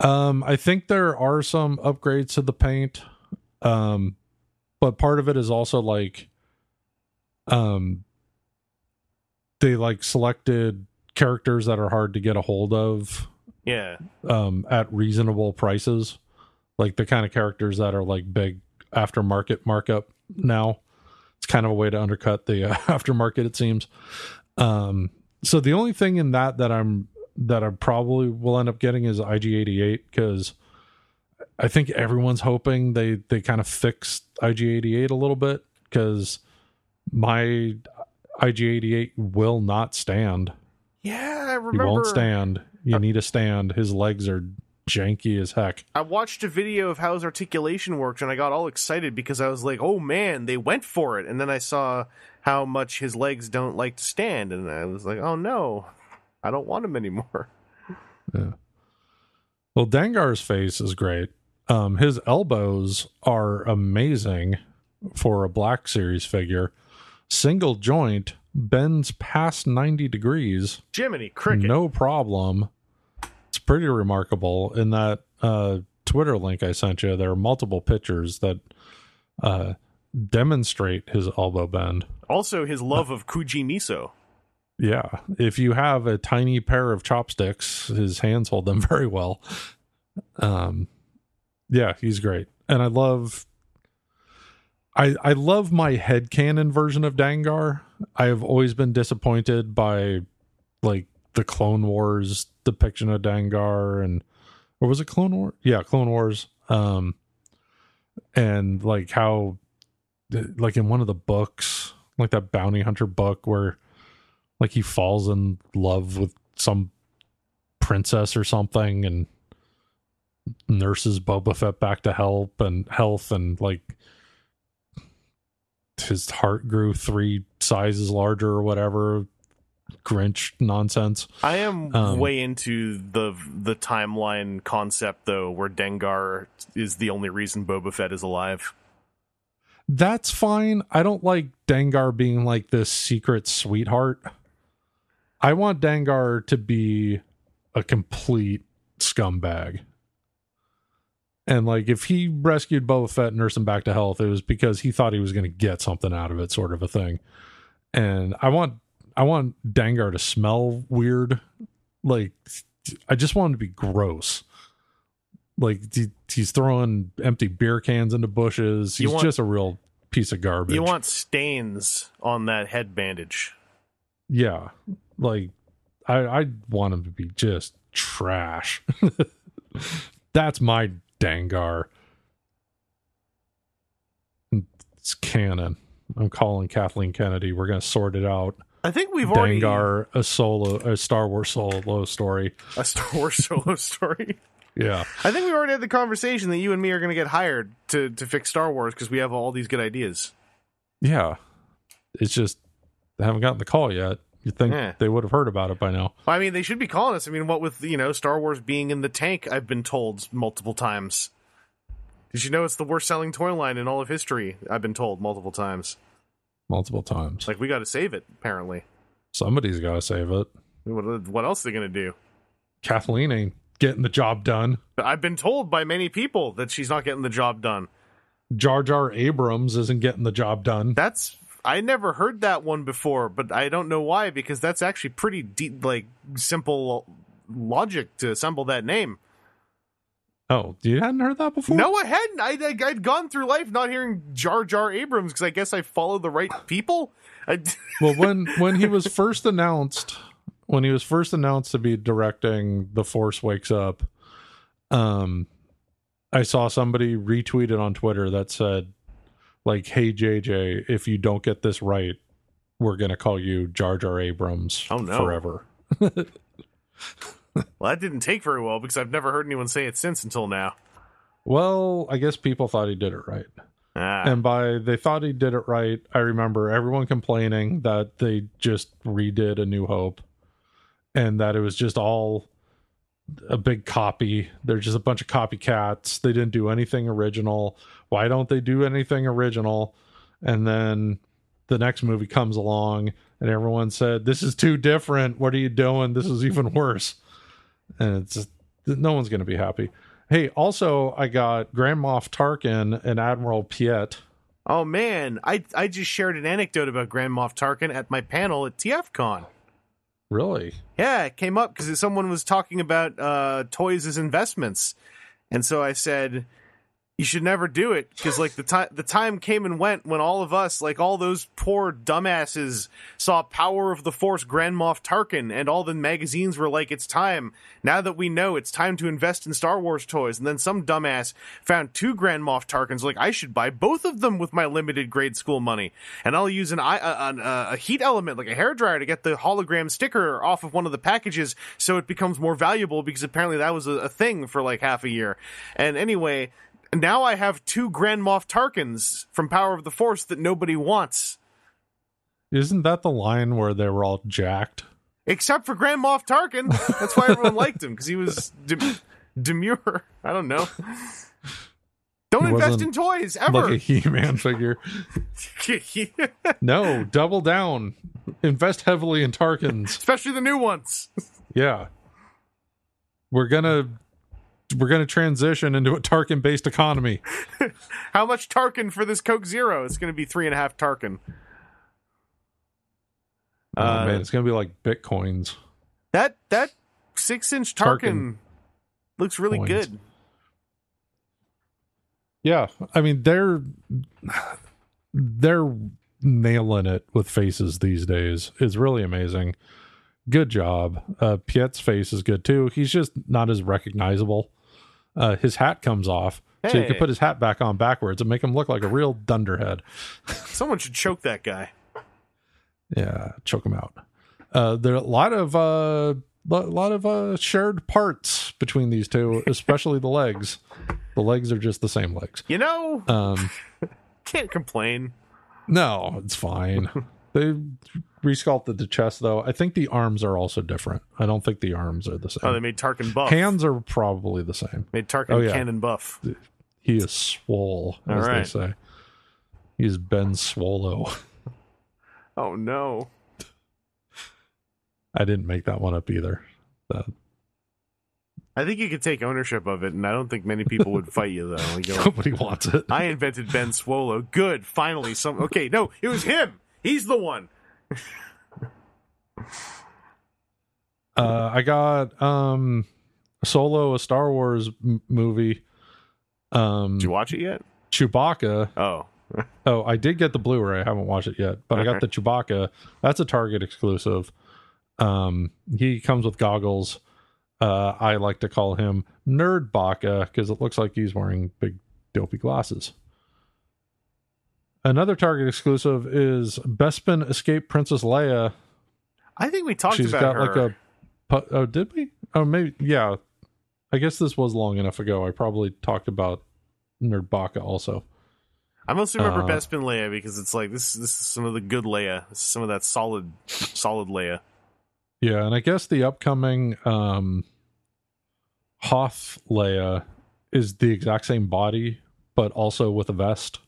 [SPEAKER 2] Um, I think there are some upgrades to the paint. Um, but part of it is also like, um, they like selected characters that are hard to get a hold of,
[SPEAKER 1] Yeah.
[SPEAKER 2] um, at reasonable prices, like the kind of characters that are like big aftermarket markup now. It's kind of a way to undercut the uh, aftermarket, it seems. Um, so the only thing in that that I'm that I probably will end up getting is IG88 because I think everyone's hoping they they kind of fix IG88 a little bit because my IG88 will not stand.
[SPEAKER 1] Yeah, I
[SPEAKER 2] He
[SPEAKER 1] remember.
[SPEAKER 2] won't stand. You need a stand. His legs are janky as heck.
[SPEAKER 1] I watched a video of how his articulation worked and I got all excited because I was like, oh man, they went for it. And then I saw how much his legs don't like to stand. And I was like, oh no, I don't want him anymore. Yeah.
[SPEAKER 2] Well, Dengar's face is great. Um, his elbows are amazing for a Black Series figure. Single joint bends past 90 degrees,
[SPEAKER 1] Jiminy Cricket.
[SPEAKER 2] no problem. It's pretty remarkable. In that uh, Twitter link I sent you, there are multiple pictures that uh, demonstrate his elbow bend.
[SPEAKER 1] Also, his love of Kuji Miso.
[SPEAKER 2] Yeah, if you have a tiny pair of chopsticks, his hands hold them very well. Um, yeah, he's great, and I love. I I love my head headcanon version of Dengar. I have always been disappointed by like the Clone Wars depiction of Dengar and or was it Clone War? Yeah, Clone Wars. Um, and like how, like in one of the books, like that bounty hunter book where, like he falls in love with some princess or something and nurses Boba Fett back to help and health and like his heart grew three sizes larger or whatever Grinch nonsense.
[SPEAKER 1] I am
[SPEAKER 2] Um,
[SPEAKER 1] way into the the timeline concept though, where Dengar is the only reason Boba Fett is alive.
[SPEAKER 2] That's fine. I don't like Dengar being like this secret sweetheart. I want Dengar to be a complete scumbag. And like if he rescued Boba Fett and nursed him back to health, it was because he thought he was going to get something out of it, sort of a thing. And I want I want Dengar to smell weird. Like I just want him to be gross. Like he, he's throwing empty beer cans into bushes. He's
[SPEAKER 1] want-
[SPEAKER 2] just a real piece of garbage.
[SPEAKER 1] You want stains on that head bandage.
[SPEAKER 2] yeah. Like I I want him to be just trash. That's my Dengar. It's canon. I'm calling Kathleen Kennedy. We're gonna sort it out.
[SPEAKER 1] I think we've already
[SPEAKER 2] Dengar, a solo, a Star Wars solo story.
[SPEAKER 1] a Star Wars solo story.
[SPEAKER 2] Yeah,
[SPEAKER 1] I think we already had the conversation that you and me are going to get hired to to fix Star Wars because we have all these good ideas.
[SPEAKER 2] yeah. It's just they haven't gotten the call yet. You think they would have heard about it by now?
[SPEAKER 1] I mean, they should be calling us. I mean, what with you know Star Wars being in the tank, I've been told multiple times. Did you know it's the worst selling toy line in all of history? I've been told multiple times.
[SPEAKER 2] Multiple times.
[SPEAKER 1] Like we got to save it. Apparently,
[SPEAKER 2] Somebody's got to save it.
[SPEAKER 1] what, what else are they going to do?
[SPEAKER 2] Kathleen ain't getting the job done.
[SPEAKER 1] I've been told by many people that she's not getting the job done.
[SPEAKER 2] Jar Jar Abrams isn't getting the job done.
[SPEAKER 1] That's I never heard that one before, but I don't know why because that's actually pretty deep, like simple logic to assemble that name.
[SPEAKER 2] Oh, you hadn't heard that before?
[SPEAKER 1] No, I hadn't. I, I, I'd gone through life not hearing Jar Jar Abrams because I guess I follow the right people. I,
[SPEAKER 2] Well, when when he was first announced, when he was first announced to be directing The Force Wakes Up, um, I saw somebody retweeted on Twitter that said, like, "Hey JJ, if you don't get this right, we're gonna call you Jar Jar Abrams
[SPEAKER 1] Oh, no.
[SPEAKER 2] forever."
[SPEAKER 1] well, that didn't take very well because I've never heard anyone say it since until now.
[SPEAKER 2] Well, I guess people thought he did it right.
[SPEAKER 1] Ah,
[SPEAKER 2] And by they thought he did it right, I remember everyone complaining that they just redid A New Hope and that it was just all a big copy. They're just a bunch of copycats. They didn't do anything original. Why don't they do anything original? And then the next movie comes along and everyone said, This is too different. What are you doing? This is even worse. And it's no one's going to be happy. Hey, also, I got Grand Moff Tarkin and Admiral Piet.
[SPEAKER 1] oh man, I I just shared an anecdote about Grand Moff Tarkin at my panel at TFCon.
[SPEAKER 2] Really?
[SPEAKER 1] Yeah, it came up because someone was talking about uh, toys as investments, and so I said, "You should never do it because like the time the time came and went when all of us, like all those poor dumbasses, saw Power of the Force Grand Moff Tarkin, and all the magazines were like, "It's time now that we know it's time to invest in Star Wars toys." And then some dumbass found two Grand Moff Tarkins, like I should buy both of them with my limited grade school money, and I'll use an a, a heat element like a hair dryer to get the hologram sticker off of one of the packages, so it becomes more valuable because apparently that was a, a thing for like half a year. And anyway, now I have two Grand Moff Tarkins from Power of the Force that nobody wants.
[SPEAKER 2] Isn't that the line where they were all jacked?
[SPEAKER 1] Except for Grand Moff Tarkin. That's why everyone liked him, because he was de- demure. I don't know. Don't
[SPEAKER 2] He
[SPEAKER 1] invest in toys, ever.
[SPEAKER 2] Like a He Man figure. No, double down. Invest heavily in Tarkins.
[SPEAKER 1] Especially the new ones.
[SPEAKER 2] Yeah. We're gonna we're gonna transition into a Tarkin based economy.
[SPEAKER 1] How much Tarkin for this Coke Zero? It's going to be three and a half Tarkin.
[SPEAKER 2] Oh
[SPEAKER 1] Uh,
[SPEAKER 2] man, it's gonna be like bitcoins.
[SPEAKER 1] That that six inch Tarkin,
[SPEAKER 2] Tarkin
[SPEAKER 1] looks really
[SPEAKER 2] coins.
[SPEAKER 1] good.
[SPEAKER 2] Yeah, I mean they're they're nailing it with faces these days. It's really amazing. good job. Uh, Piet's face is good too. He's just not as recognizable. Uh, his hat comes off, so you
[SPEAKER 1] Hey.
[SPEAKER 2] can put his hat back on backwards and make him look like a real dunderhead.
[SPEAKER 1] Someone should choke that guy.
[SPEAKER 2] Yeah, choke him out. Uh, there are a lot of uh, a lot of uh, shared parts between these two, especially the legs. The legs are just the same legs.
[SPEAKER 1] You know,
[SPEAKER 2] Um,
[SPEAKER 1] can't complain.
[SPEAKER 2] no, it's fine. they resculpted the chest though. I think the arms are also different. I don't think the arms are the same.
[SPEAKER 1] Oh, they made Tarkin buff.
[SPEAKER 2] Hands are probably the same.
[SPEAKER 1] Made Tarkin
[SPEAKER 2] Oh, yeah.
[SPEAKER 1] cannon buff.
[SPEAKER 2] He is swole,
[SPEAKER 1] All
[SPEAKER 2] as
[SPEAKER 1] right.
[SPEAKER 2] they say. He's Ben Swallow.
[SPEAKER 1] Oh no.
[SPEAKER 2] I didn't make that one up either. Uh,
[SPEAKER 1] I think you could take ownership of it, and I don't think many people would fight you though.
[SPEAKER 2] Nobody wants it.
[SPEAKER 1] I invented Ben Swallow. Good, finally some. Okay, no, it was him. He's the one.
[SPEAKER 2] Uh, I got um Solo, a Star Wars m- movie. Um,
[SPEAKER 1] Did you watch it yet?
[SPEAKER 2] Chewbacca.
[SPEAKER 1] Oh,
[SPEAKER 2] Oh, I did get the Blu-ray. I haven't watched it yet, but I got the Chewbacca. That's a Target exclusive. Um, he comes with goggles. Uh, I like to call him Nerd Baka because it looks like he's wearing big dopey glasses. Another Target exclusive is Bespin Escape Princess Leia.
[SPEAKER 1] I think we talked
[SPEAKER 2] She's
[SPEAKER 1] about
[SPEAKER 2] got
[SPEAKER 1] her.
[SPEAKER 2] like a. Oh, did we? Oh, maybe. Yeah. I guess this was long enough ago. I probably talked about Nerd Baka also.
[SPEAKER 1] I mostly remember
[SPEAKER 2] uh,
[SPEAKER 1] Bespin Leia because it's like this. This is some of the good Leia. This is some of that solid, solid Leia.
[SPEAKER 2] Yeah, and I guess the upcoming um Hoth Leia is the exact same body, but also with a vest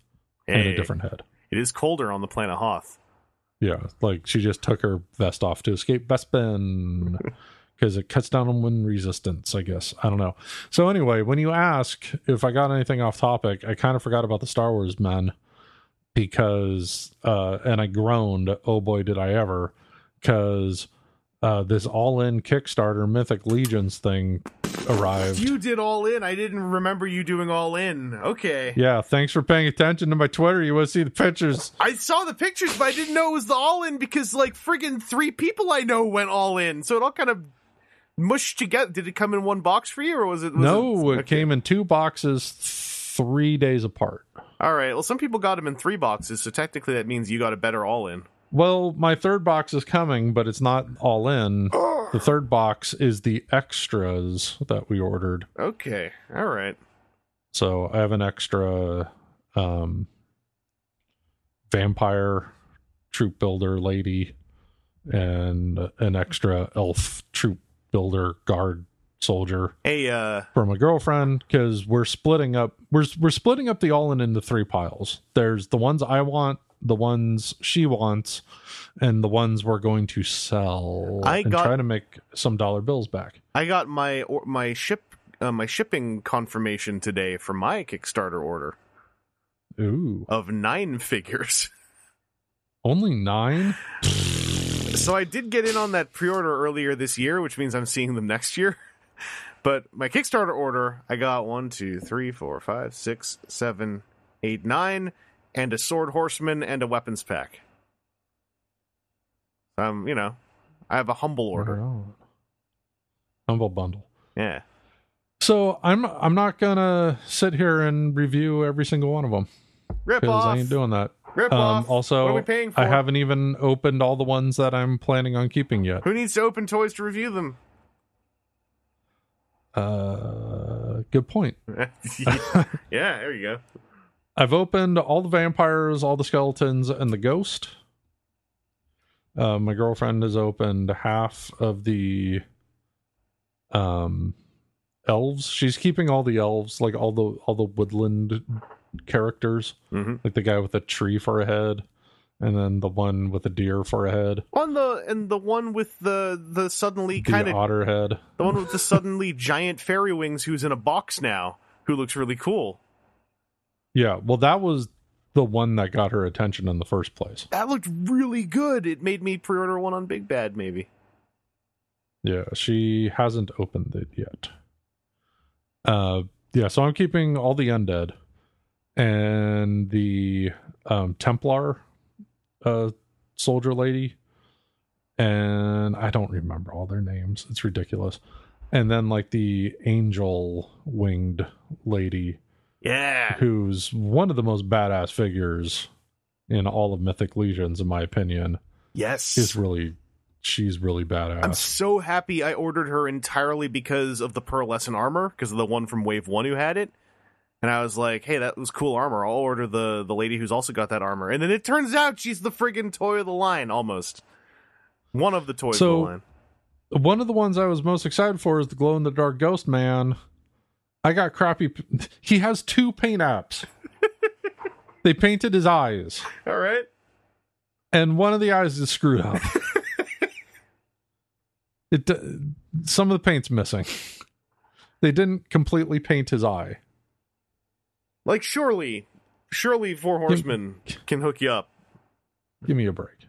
[SPEAKER 2] and
[SPEAKER 1] Hey,
[SPEAKER 2] a different head.
[SPEAKER 1] It is colder on the planet Hoth.
[SPEAKER 2] Yeah, like she just took her vest off to escape Bespin because it cuts down on wind resistance, I guess. I don't know. So anyway, when you ask if I got anything off topic, I kind of forgot about the Star Wars men because uh and I groaned, oh boy did I ever, because uh this all-in Kickstarter Mythic Legions thing arrived.
[SPEAKER 1] You did all in. I didn't remember you doing all in. Okay.
[SPEAKER 2] yeah, thanks for paying attention to my Twitter. You want to see the pictures?
[SPEAKER 1] I saw the pictures, but I didn't know it was the all in because like friggin' three people I know went all in. So it all kind of mushed together. Did it come in one box for you, or was it? Was
[SPEAKER 2] no, it
[SPEAKER 1] okay.
[SPEAKER 2] came in two boxes, three days apart.
[SPEAKER 1] All right. Well, some people got them in three boxes, so technically that means you got a better all in.
[SPEAKER 2] Well, my third box is coming, but it's not all in. The third box is the extras that we ordered.
[SPEAKER 1] Okay. All right.
[SPEAKER 2] So I have an extra um vampire troop builder lady and an extra elf troop builder guard soldier
[SPEAKER 1] Hey, uh,
[SPEAKER 2] for my girlfriend because we're splitting up we're we're splitting up the all in into three piles. There's the ones I want, the ones she wants, and the ones we're going to sell
[SPEAKER 1] I
[SPEAKER 2] and
[SPEAKER 1] got-
[SPEAKER 2] try to make some dollar bills back.
[SPEAKER 1] I got my or, my ship uh, my shipping confirmation today for my Kickstarter order
[SPEAKER 2] Ooh,
[SPEAKER 1] of nine figures.
[SPEAKER 2] only nine.
[SPEAKER 1] so I did get in on that pre-order earlier this year, which means I'm seeing them next year. But my Kickstarter order, I got one, two, three, four, five, six, seven, eight, nine, and a sword horseman and a weapons pack. Um, you know, I have a humble order.
[SPEAKER 2] Right. Humble bundle.
[SPEAKER 1] Yeah.
[SPEAKER 2] So I'm I'm not gonna sit here and review every single one of them
[SPEAKER 1] Rip off.
[SPEAKER 2] I ain't doing that.
[SPEAKER 1] Rip
[SPEAKER 2] Um,
[SPEAKER 1] off.
[SPEAKER 2] also,
[SPEAKER 1] what are we paying for?
[SPEAKER 2] I haven't even opened all the ones that I'm planning on keeping yet.
[SPEAKER 1] Who needs to open toys to review them?
[SPEAKER 2] Uh, good point.
[SPEAKER 1] yeah, there you go.
[SPEAKER 2] I've opened all the vampires, all the skeletons, and the ghost. Uh, my girlfriend has opened half of the um elves. She's keeping all the elves, like all the all the woodland characters,
[SPEAKER 1] hmm
[SPEAKER 2] like the guy with a tree for a head, and then the one with a deer for a head,
[SPEAKER 1] On the and the one with the the suddenly kind of
[SPEAKER 2] otter head.
[SPEAKER 1] the one with the suddenly giant fairy wings who's in a box now, who looks really cool.
[SPEAKER 2] Yeah, well, that was the one that got her attention in the first place.
[SPEAKER 1] That looked really good. It made me pre-order one on Big Bad, maybe.
[SPEAKER 2] Yeah, she hasn't opened it yet. Uh yeah, so I'm keeping all the undead and the um Templar uh soldier lady and I don't remember all their names. It's ridiculous. And then like the angel winged lady,
[SPEAKER 1] Yeah.
[SPEAKER 2] who's one of the most badass figures in all of Mythic Legions, in my opinion,
[SPEAKER 1] Yes.
[SPEAKER 2] is really she's really badass.
[SPEAKER 1] I'm so happy I ordered her entirely because of the pearlescent armor, because of the one from Wave One who had it. And I was like, "Hey, that was cool armor. I'll order the the lady who's also got that armor." And then it turns out she's the friggin' toy of the line, almost one of the toys
[SPEAKER 2] So-
[SPEAKER 1] of the line.
[SPEAKER 2] One of the ones I was most excited for is the glow in the dark ghost man. I got crappy. He has two paint apps. they painted his eyes,
[SPEAKER 1] All right.
[SPEAKER 2] and one of the eyes is screwed up. it some of the paint's missing. They didn't completely paint his eye.
[SPEAKER 1] Like surely, surely Four Horsemen can hook you up.
[SPEAKER 2] Give me a break,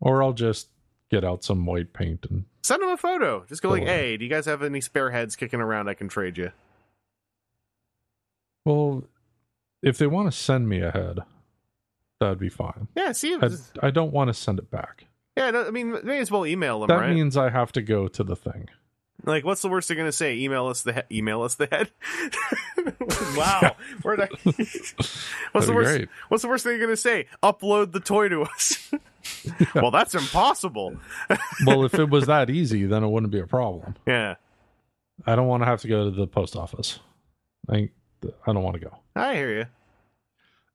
[SPEAKER 2] or I'll just get out some white paint and
[SPEAKER 1] Send him a photo. Just go like. "Hey, do you guys have any spare heads kicking around? I can trade you."
[SPEAKER 2] Well, if they want to send me a head, that'd be fine.
[SPEAKER 1] Yeah. See,
[SPEAKER 2] I, I don't want to send it back.
[SPEAKER 1] yeah. no, I mean, may as well email them,
[SPEAKER 2] That
[SPEAKER 1] right?
[SPEAKER 2] means I have to go to the thing.
[SPEAKER 1] Like, what's the worst they're gonna say? Email us the he- email us the head. wow, where'd I? what's the worst?
[SPEAKER 2] great.
[SPEAKER 1] What's the worst thing you're gonna say? Upload the toy to us. well, that's impossible.
[SPEAKER 2] well, if it was that easy, then it wouldn't be a problem.
[SPEAKER 1] Yeah,
[SPEAKER 2] I don't want to have to go to the post office. I I don't want to go.
[SPEAKER 1] I hear you.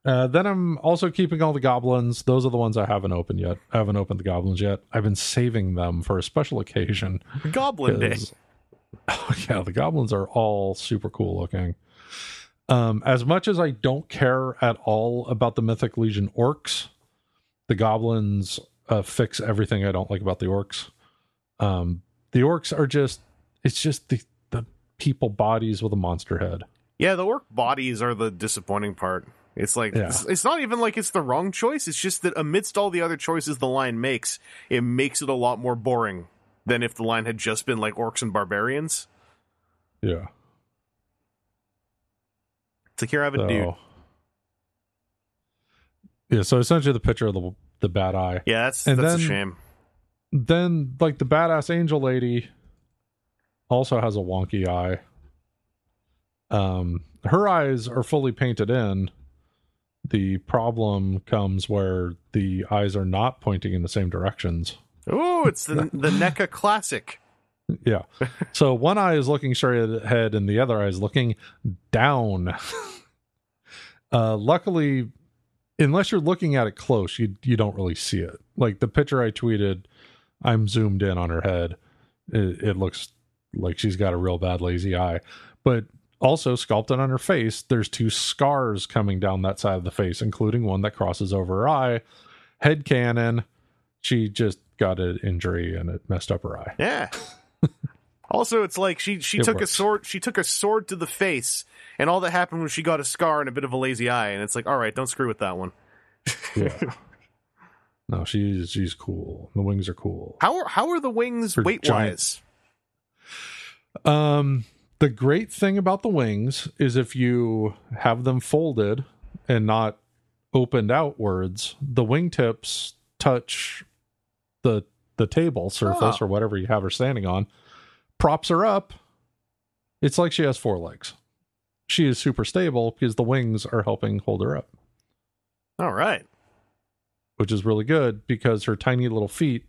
[SPEAKER 2] Uh, then I'm also keeping all the goblins. Those are the ones I haven't opened yet. I haven't opened the goblins yet. I've been saving them for a special occasion.
[SPEAKER 1] Goblin Day.
[SPEAKER 2] Oh, yeah, the goblins are all super cool looking. Um, as much as I don't care at all about the Mythic Legion orcs, the goblins uh, fix everything I don't like about the orcs. Um, the orcs are just, it's just the, the people bodies with a monster head.
[SPEAKER 1] Yeah, the orc bodies are the disappointing part. It's like
[SPEAKER 2] Yeah.
[SPEAKER 1] it's, it's not even like it's the wrong choice. It's just that amidst all the other choices the line makes, it makes it a lot more boring than if the line had just been like orcs and barbarians.
[SPEAKER 2] Yeah.
[SPEAKER 1] It's like here I have a
[SPEAKER 2] So,
[SPEAKER 1] dude.
[SPEAKER 2] yeah, so essentially the picture of the the bad eye.
[SPEAKER 1] Yeah, that's
[SPEAKER 2] and
[SPEAKER 1] that's
[SPEAKER 2] then-
[SPEAKER 1] a shame.
[SPEAKER 2] Then like the badass angel lady also has a wonky eye. Um her eyes are fully painted in. The problem comes where the eyes are not pointing in the same directions.
[SPEAKER 1] Oh, it's the the NECA classic.
[SPEAKER 2] Yeah. So one eye is looking straight ahead and the other eye is looking down. uh luckily unless you're looking at it close, you you don't really see it. Like the picture I tweeted, I'm zoomed in on her head. It, it looks like she's got a real bad lazy eye. But also sculpted on her face, there's two scars coming down that side of the face, including one that crosses over her eye. Head cannon. She just got an injury and it messed up her eye.
[SPEAKER 1] Yeah. also, it's like she she
[SPEAKER 2] It
[SPEAKER 1] took a sword she took a sword to the face, and all that happened was she got a scar and a bit of a lazy eye, and it's like, all right, don't screw with that one.
[SPEAKER 2] Yeah. no, she's she's cool. The wings are cool.
[SPEAKER 1] How are how are the wings weight wise?
[SPEAKER 2] Um, the great thing about the wings is if you have them folded and not opened outwards, the wingtips touch the the table surface
[SPEAKER 1] Oh.
[SPEAKER 2] or whatever you have her standing on, props her up. It's like she has four legs. She is super stable because the wings are helping hold her up,
[SPEAKER 1] All right.
[SPEAKER 2] which is really good because her tiny little feet,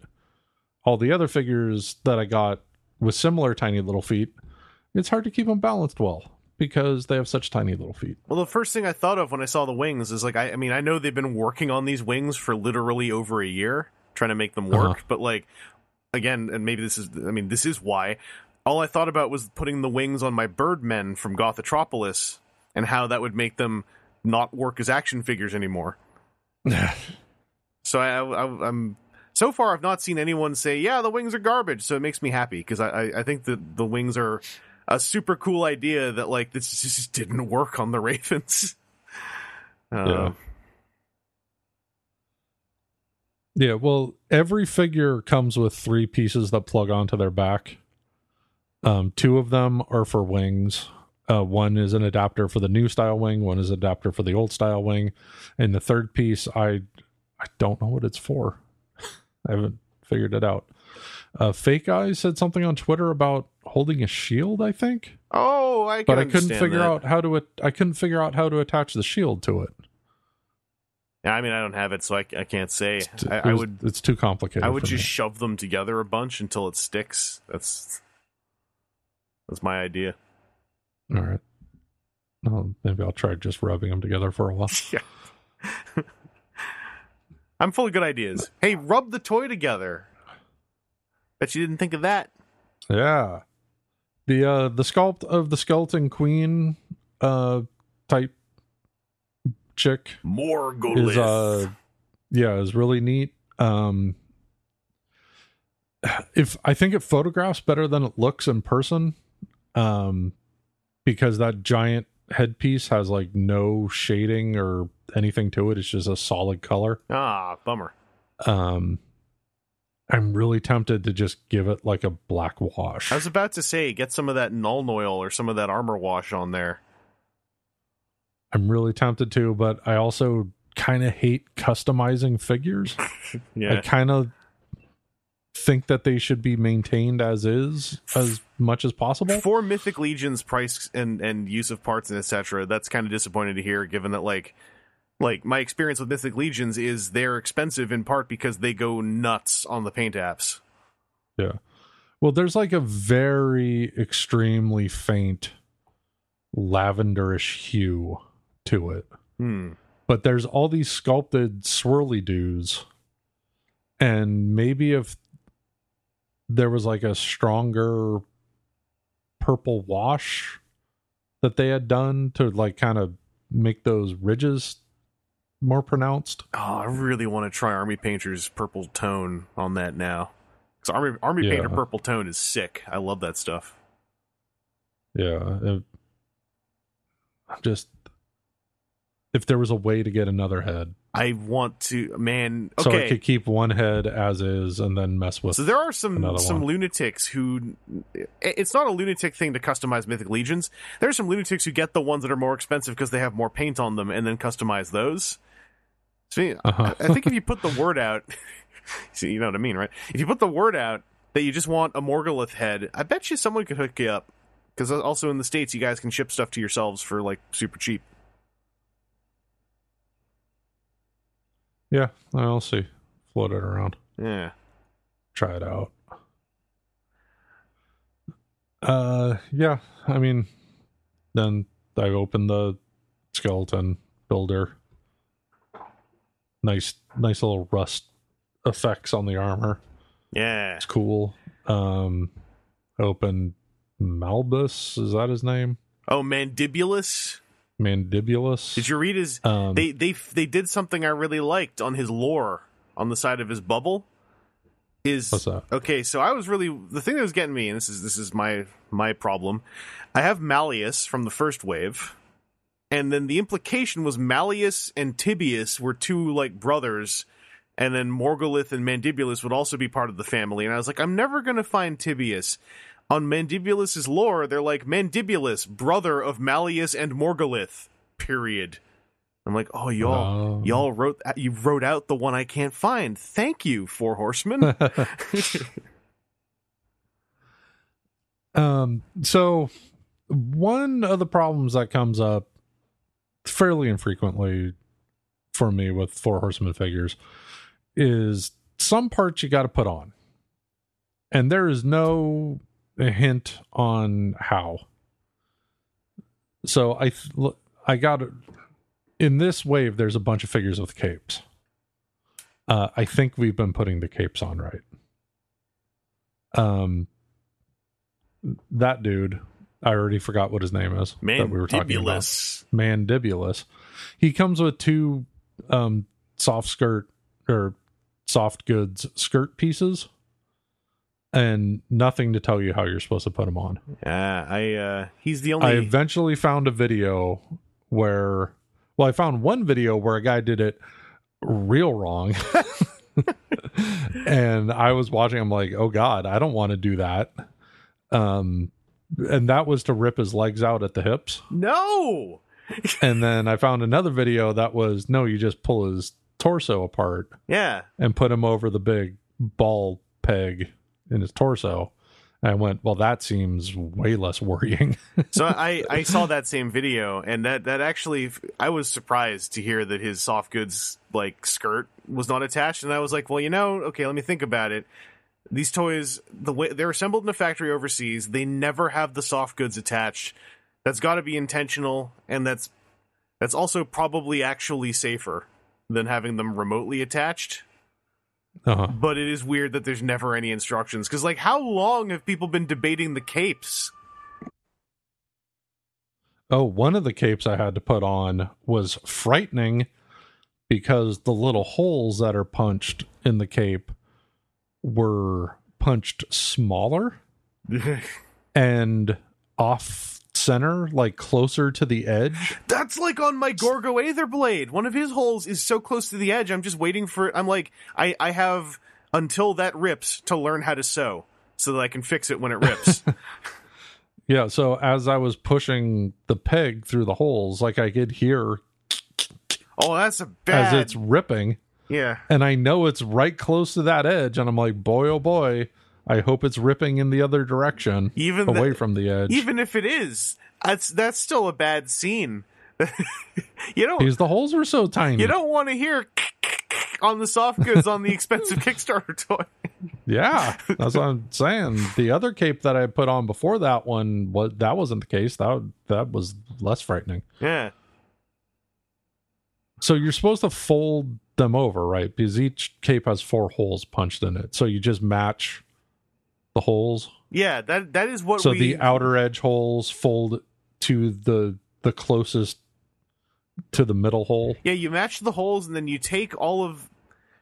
[SPEAKER 2] all the other figures that I got with similar tiny little feet, it's hard to keep them balanced well because they have such tiny little feet.
[SPEAKER 1] Well, the first thing I thought of when I saw the wings is like, I, I mean, I know they've been working on these wings for literally over a year, trying to make them work.
[SPEAKER 2] Uh-huh.
[SPEAKER 1] But like, again, and maybe this is, I mean, this is why. All I thought about was putting the wings on my Birdmen from Gothitropolis and how that would make them not work as action figures anymore. So I, I, I'm so far I've not seen anyone say, "Yeah, the wings are garbage." So it makes me happy because I, I, I think that the wings are a super cool idea that like this just didn't work on the Ravens. Uh,
[SPEAKER 2] Yeah. Yeah, well, every figure comes with three pieces that plug onto their back. Um, two of them are for wings. Uh, one is an adapter for the new style wing. One is an adapter for the old style wing, and the third piece, I, I don't know what it's for. I haven't figured it out. Uh, Fake Eyes said something on Twitter about holding a shield, I think,
[SPEAKER 1] Oh, I.
[SPEAKER 2] But I couldn't figure
[SPEAKER 1] that.
[SPEAKER 2] out how to. I couldn't figure out how to attach the shield to it.
[SPEAKER 1] Yeah, I mean, I don't have it, so I, I can't say.
[SPEAKER 2] It's,
[SPEAKER 1] I, I would.
[SPEAKER 2] It's too complicated.
[SPEAKER 1] I would just
[SPEAKER 2] me.
[SPEAKER 1] shove them together a bunch until it sticks. That's that's my idea.
[SPEAKER 2] All right. Well, maybe I'll try just rubbing them together for a while.
[SPEAKER 1] Yeah. I'm full of good ideas. Hey, rub the toy together. Bet you didn't think of that.
[SPEAKER 2] Yeah. The uh the sculpt of the skeleton queen uh type chick
[SPEAKER 1] Morgulith.
[SPEAKER 2] is uh yeah, is really neat. Um if I think it photographs better than it looks in person. Um because that giant headpiece has like no shading or anything to it. It's just a solid color.
[SPEAKER 1] ah, bummer.
[SPEAKER 2] Um I'm really tempted to just give it like a black wash.
[SPEAKER 1] I was about to say, get some of that Nuln Oil or some of that armor wash on there.
[SPEAKER 2] I'm really tempted to, but I also kind of hate customizing figures. I kind of think that they should be maintained as is as much as possible.
[SPEAKER 1] For Mythic Legion's price and and use of parts and etc., that's kind of disappointing to hear. Given that, like, like my experience with Mythic Legions is they're expensive in part because they go nuts on the paint apps.
[SPEAKER 2] Yeah. Well, there's like a very extremely faint lavenderish hue to it.
[SPEAKER 1] Hmm.
[SPEAKER 2] but there's all these sculpted swirly doos and maybe if there was like a stronger purple wash that they had done to like kind of make those ridges more pronounced
[SPEAKER 1] Oh, I really want to try Army Painter's purple tone on that now. Because Army Army
[SPEAKER 2] Yeah.
[SPEAKER 1] Painter purple tone is sick. I love that stuff.
[SPEAKER 2] yeah it- I'm just if there was a way to get another head
[SPEAKER 1] I want to, man.
[SPEAKER 2] so i could keep one head as is and then mess with
[SPEAKER 1] So there are some some
[SPEAKER 2] one.
[SPEAKER 1] lunatics who it's not a lunatic thing to customize Mythic Legions. There are some lunatics who get the ones that are more expensive because they have more paint on them and then customize those. See,
[SPEAKER 2] Uh-huh.
[SPEAKER 1] I think if you put the word out, see, you know what I mean, right? If you put the word out that you just want a Morgulith head, I bet you someone could hook you up. Because also in the states, you guys can ship stuff to yourselves for like super cheap.
[SPEAKER 2] yeah i'll see float it around
[SPEAKER 1] Yeah.
[SPEAKER 2] try it out. Uh, yeah. I mean, then I opened the skeleton builder. Nice, nice little rust effects on the armor.
[SPEAKER 1] Yeah.
[SPEAKER 2] It's cool. Um, I opened Malbus. Is that his name?
[SPEAKER 1] Oh, Mandibulus.
[SPEAKER 2] Mandibulus.
[SPEAKER 1] Did you read his?
[SPEAKER 2] Um,
[SPEAKER 1] they they they did something I really liked on his lore on the side of his bubble. Is
[SPEAKER 2] What's that?
[SPEAKER 1] okay? So I was really the thing that was getting me, and this is this is my my problem. I have Malleus from the first wave, and then the implication was Malleus and Tibius were two like brothers, and then Morgulith and Mandibulus would also be part of the family. And I was like, I'm never gonna find Tibius. On Mandibulus's lore, they're like Mandibulus, brother of Malleus and Morgulith. Period. I'm like, oh y'all,
[SPEAKER 2] Oh.
[SPEAKER 1] y'all wrote you wrote out the one I can't find. Thank you, Four Horsemen.
[SPEAKER 2] Um, so one of the problems that comes up fairly infrequently for me with four horsemen figures is some parts you got to put on, and there is no hint on how. So I th- I got it in this wave. There's a bunch of figures with capes. Uh, I think we've been putting the capes on right. Um, that dude, I already forgot what his name is that we were talking about.
[SPEAKER 1] Mandibulus.
[SPEAKER 2] Mandibulus. He comes with two um, soft skirt or soft goods skirt pieces, and nothing to tell you how you're supposed to put them on.
[SPEAKER 1] Yeah, I uh he's the only I
[SPEAKER 2] eventually found a video where, well, I found one video where a guy did it real wrong. and I was watching, I'm like, oh God, I don't want to do that. Um, and that was to rip his legs out at the hips.
[SPEAKER 1] No.
[SPEAKER 2] And then I found another video that was no, you just pull his torso apart
[SPEAKER 1] Yeah.
[SPEAKER 2] and put him over the big ball peg in his torso. And I went, well, that seems way less worrying.
[SPEAKER 1] So I, I saw that same video, and that, that actually I was surprised to hear that his soft goods like skirt was not attached, and I was like, well, you know, okay, let me think about it. These toys, the way they're assembled in a factory overseas, they never have the soft goods attached. That's got to be intentional, and that's that's also probably actually safer than having them remotely attached.
[SPEAKER 2] uh-huh.
[SPEAKER 1] But it is weird that there's never any instructions because, like, how long have people been debating the capes?
[SPEAKER 2] Oh, one of the capes I had to put on was frightening because the little holes that are punched in the cape were punched smaller and off center, like closer to the edge.
[SPEAKER 1] That's like on my Gorgo Aether blade. One of his holes is so close to the edge. I'm just waiting for it. I'm like, I, I have until that rips to learn how to sew so that I can fix it when it rips.
[SPEAKER 2] Yeah, so as I was pushing the peg through the holes, like I could hear
[SPEAKER 1] oh, that's a bad.
[SPEAKER 2] as it's ripping,
[SPEAKER 1] yeah.
[SPEAKER 2] and I know it's right close to that edge, and I'm like, boy, oh boy, I hope it's ripping in the other direction,
[SPEAKER 1] Even
[SPEAKER 2] away
[SPEAKER 1] the-
[SPEAKER 2] from the edge.
[SPEAKER 1] Even if it is, that's that's still a bad scene. you don't
[SPEAKER 2] because the holes are so tiny.
[SPEAKER 1] you don't want to hear on the soft goods on the expensive Kickstarter toy.
[SPEAKER 2] Yeah, that's what I'm saying. The other cape that I put on before that one was that wasn't the case. That that was less frightening.
[SPEAKER 1] Yeah.
[SPEAKER 2] So you're supposed to fold them over, right? Because each cape has four holes punched in it. So you just match the holes.
[SPEAKER 1] Yeah, that that is what
[SPEAKER 2] so
[SPEAKER 1] we
[SPEAKER 2] the outer edge holes fold to the the closest to the middle hole.
[SPEAKER 1] Yeah, you match the holes and then you take all of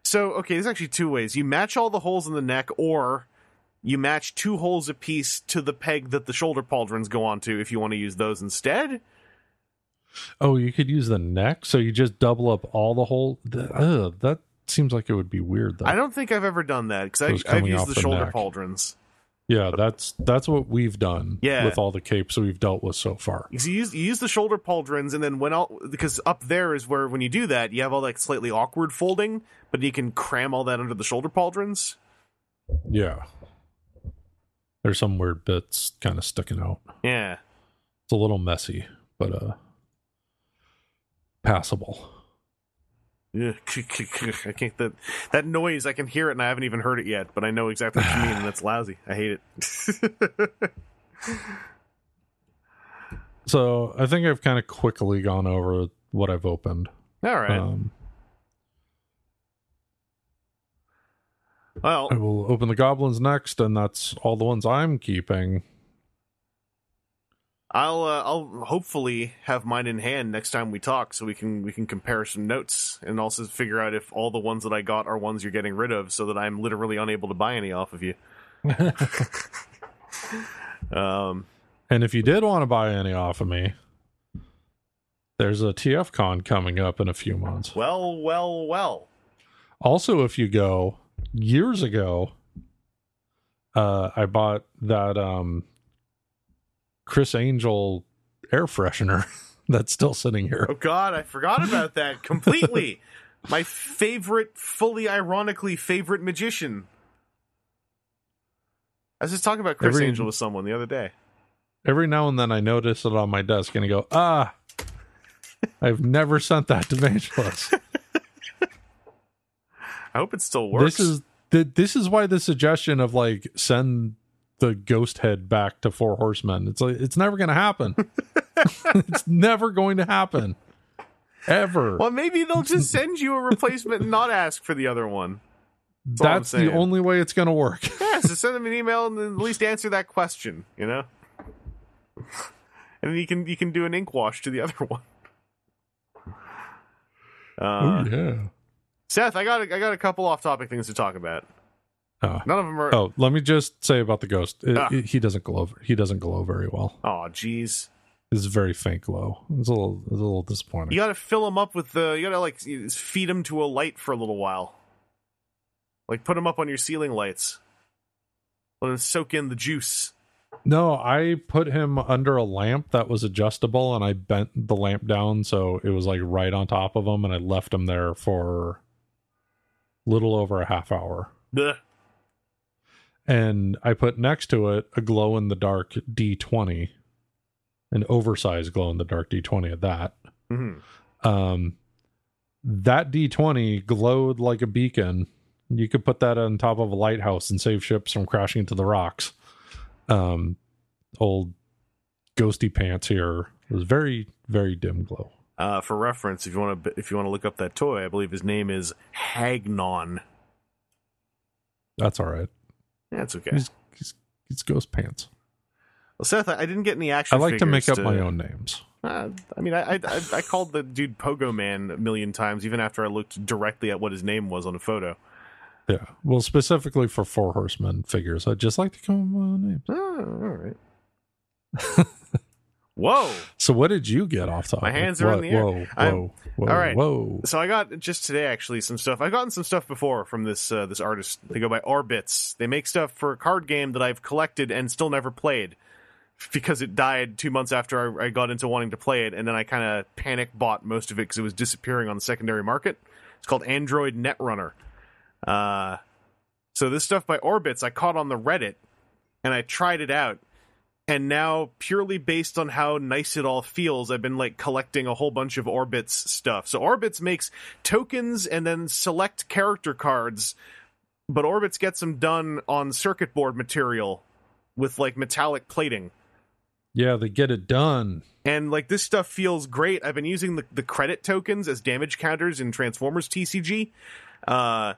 [SPEAKER 1] So, okay, there's actually two ways. You match all the holes in the neck or you match two holes apiece to the peg that the shoulder pauldrons go onto if you want to use those instead.
[SPEAKER 2] Oh, you could use the neck. So you just double up all the whole. The, ugh, that seems like it would be weird though.
[SPEAKER 1] I don't think I've ever done that because I've, used the,
[SPEAKER 2] the
[SPEAKER 1] shoulder
[SPEAKER 2] neck.
[SPEAKER 1] pauldrons.
[SPEAKER 2] Yeah, that's that's what we've done.
[SPEAKER 1] Yeah.
[SPEAKER 2] with all the capes we've dealt with so far.
[SPEAKER 1] You use, you use the shoulder pauldrons, and then when all because up there is where when you do that, you have all that slightly awkward folding, but you can cram all that under the shoulder pauldrons.
[SPEAKER 2] Yeah, there's some weird bits kind of sticking out.
[SPEAKER 1] Yeah,
[SPEAKER 2] It's a little messy, but uh, passable.
[SPEAKER 1] Ugh, I can't that that noise. I can hear it, and I haven't even heard it yet, but I know exactly what you mean, and that's lousy. I hate it.
[SPEAKER 2] So I think I've kind of quickly gone over what I've opened.
[SPEAKER 1] all right.
[SPEAKER 2] Um,
[SPEAKER 1] well,
[SPEAKER 2] I will open the goblins next, and that's all the ones I'm keeping.
[SPEAKER 1] I'll uh, I'll hopefully have mine in hand next time we talk, so we can we can compare some notes and also figure out if all the ones that I got are ones you're getting rid of, so that I'm literally unable to buy any off of you. Um,
[SPEAKER 2] And if you did want to buy any off of me, there's a TF Con coming up in a few months.
[SPEAKER 1] well, well, well.
[SPEAKER 2] Also, if you go years ago, uh, I bought that um, Criss Angel air freshener that's still sitting here.
[SPEAKER 1] Oh God, I forgot about that completely. My favorite, fully ironically favorite magician. I was just talking about Criss
[SPEAKER 2] Every-
[SPEAKER 1] Angel with someone the other day.
[SPEAKER 2] Every now and then, I notice it on my desk, and I go, "Ah, I've never sent that to Vangelis."
[SPEAKER 1] I hope it still works.
[SPEAKER 2] This is th- this is why the suggestion of like send the ghost head back to Four Horsemen. It's like it's never going to happen. it's never going to happen. Ever.
[SPEAKER 1] well, maybe they'll just send you a replacement and not ask for the other one. I'm
[SPEAKER 2] That's the only way it's going to work.
[SPEAKER 1] Yeah, so send them an email and at least answer that question. You know, and then you can you can do an ink wash to the other one. Uh,
[SPEAKER 2] oh yeah.
[SPEAKER 1] Seth, I got a, I got a couple off topic things to talk about.
[SPEAKER 2] Ah.
[SPEAKER 1] None of them are.
[SPEAKER 2] Oh, let me just say about the ghost. It-
[SPEAKER 1] Ah.
[SPEAKER 2] it- he doesn't glow. He doesn't glow very well.
[SPEAKER 1] Oh, jeez.
[SPEAKER 2] It's a very faint glow. It's a little, it's a little disappointing.
[SPEAKER 1] You got to fill him up with the. You got to like feed him to a light for a little while. Like put him up on your ceiling lights. Let him soak in the juice.
[SPEAKER 2] No, I put him under a lamp that was adjustable, and I bent the lamp down so it was like right on top of him, and I left him there for little over a half hour.
[SPEAKER 1] Ugh.
[SPEAKER 2] And I put next to it a glow in the dark D20, an oversized glow in the dark D20 at that.
[SPEAKER 1] hmm
[SPEAKER 2] Um, that D20 glowed like a beacon. You could put that on top of a lighthouse and save ships from crashing into the rocks. Um, old ghosty pants here it was very, very dim glow.
[SPEAKER 1] Uh, for reference, if you want to, if you want to look up that toy, I believe his name is Hagnon.
[SPEAKER 2] That's all right.
[SPEAKER 1] Yeah, it's okay.
[SPEAKER 2] He's, he's, he's ghost pants.
[SPEAKER 1] Well, Seth, I didn't get any action.
[SPEAKER 2] I like to make up
[SPEAKER 1] figures
[SPEAKER 2] my own names.
[SPEAKER 1] Uh, I mean, I, I I called the dude Pogo Man a million times, even after I looked directly at what his name was on a photo.
[SPEAKER 2] Yeah. Well, specifically for Four Horsemen figures, I just like to come up with names.
[SPEAKER 1] Oh, all right. Whoa!
[SPEAKER 2] So, what did you get off top?
[SPEAKER 1] My hands are in the air.
[SPEAKER 2] Whoa, whoa, whoa,
[SPEAKER 1] all right.
[SPEAKER 2] whoa.
[SPEAKER 1] So I got just today actually some stuff. I've gotten some stuff before from this uh, this artist. They go by Orbits. They make stuff for a card game that I've collected and still never played because it died two months after I, I got into wanting to play it, and then I kind of panic bought most of it because it was disappearing on the secondary market. It's called Android Netrunner. Uh, so this stuff by Orbits I caught on the Reddit, and I tried it out. And now, purely based on how nice it all feels, I've been like collecting a whole bunch of Orbits stuff. So Orbits makes tokens and then select character cards, but Orbits gets them done on circuit board material with like metallic plating.
[SPEAKER 2] Yeah, they get it done.
[SPEAKER 1] And like this stuff feels great. I've been using the, the credit tokens as damage counters in Transformers TCG. Uh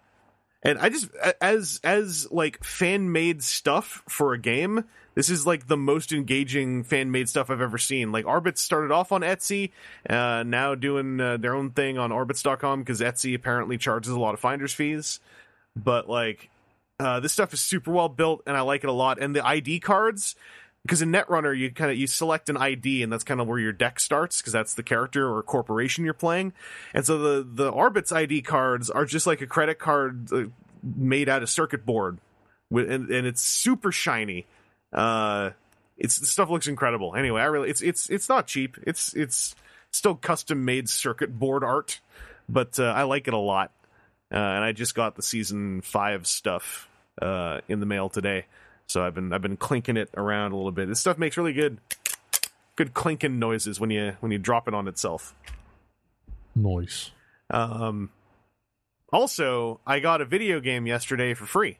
[SPEAKER 1] and I just as as like fan made stuff for a game, this is like the most engaging fan made stuff I've ever seen. Like Orbits started off on Etsy, uh now doing uh, their own thing on orbits.com because Etsy apparently charges a lot of finders fees. But like uh this stuff is super well built and I like it a lot. And the ID cards because in Netrunner you kind of you select an ID and that's kind of where your deck starts because that's the character or corporation you're playing, and so the the Orbits ID cards are just like a credit card uh, made out of circuit board, and, and it's super shiny. Uh, it's the stuff looks incredible. Anyway, I really it's it's it's not cheap. It's it's still custom made circuit board art, but uh, I like it a lot. Uh, and I just got the season five stuff uh, in the mail today. So I've been I've been clinking it around a little bit. This stuff makes really good good clinking noises when you when you drop it on itself.
[SPEAKER 2] Noise.
[SPEAKER 1] Um also, I got a video game yesterday for free.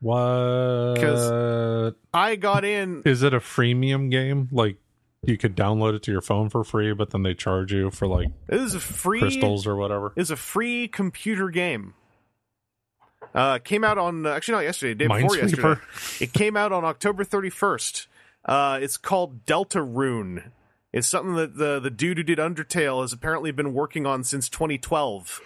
[SPEAKER 2] What?
[SPEAKER 1] 'Cause- I got in
[SPEAKER 2] Is it a freemium game? Like you could download it to your phone for free, but then they charge you for like
[SPEAKER 1] it is a free
[SPEAKER 2] crystals or whatever.
[SPEAKER 1] is a free computer game. Uh, came out on actually not yesterday, day before yesterday. It came out on October 31st. Uh, it's called Deltarune. It's something that the the dude who did Undertale has apparently been working on since 2012.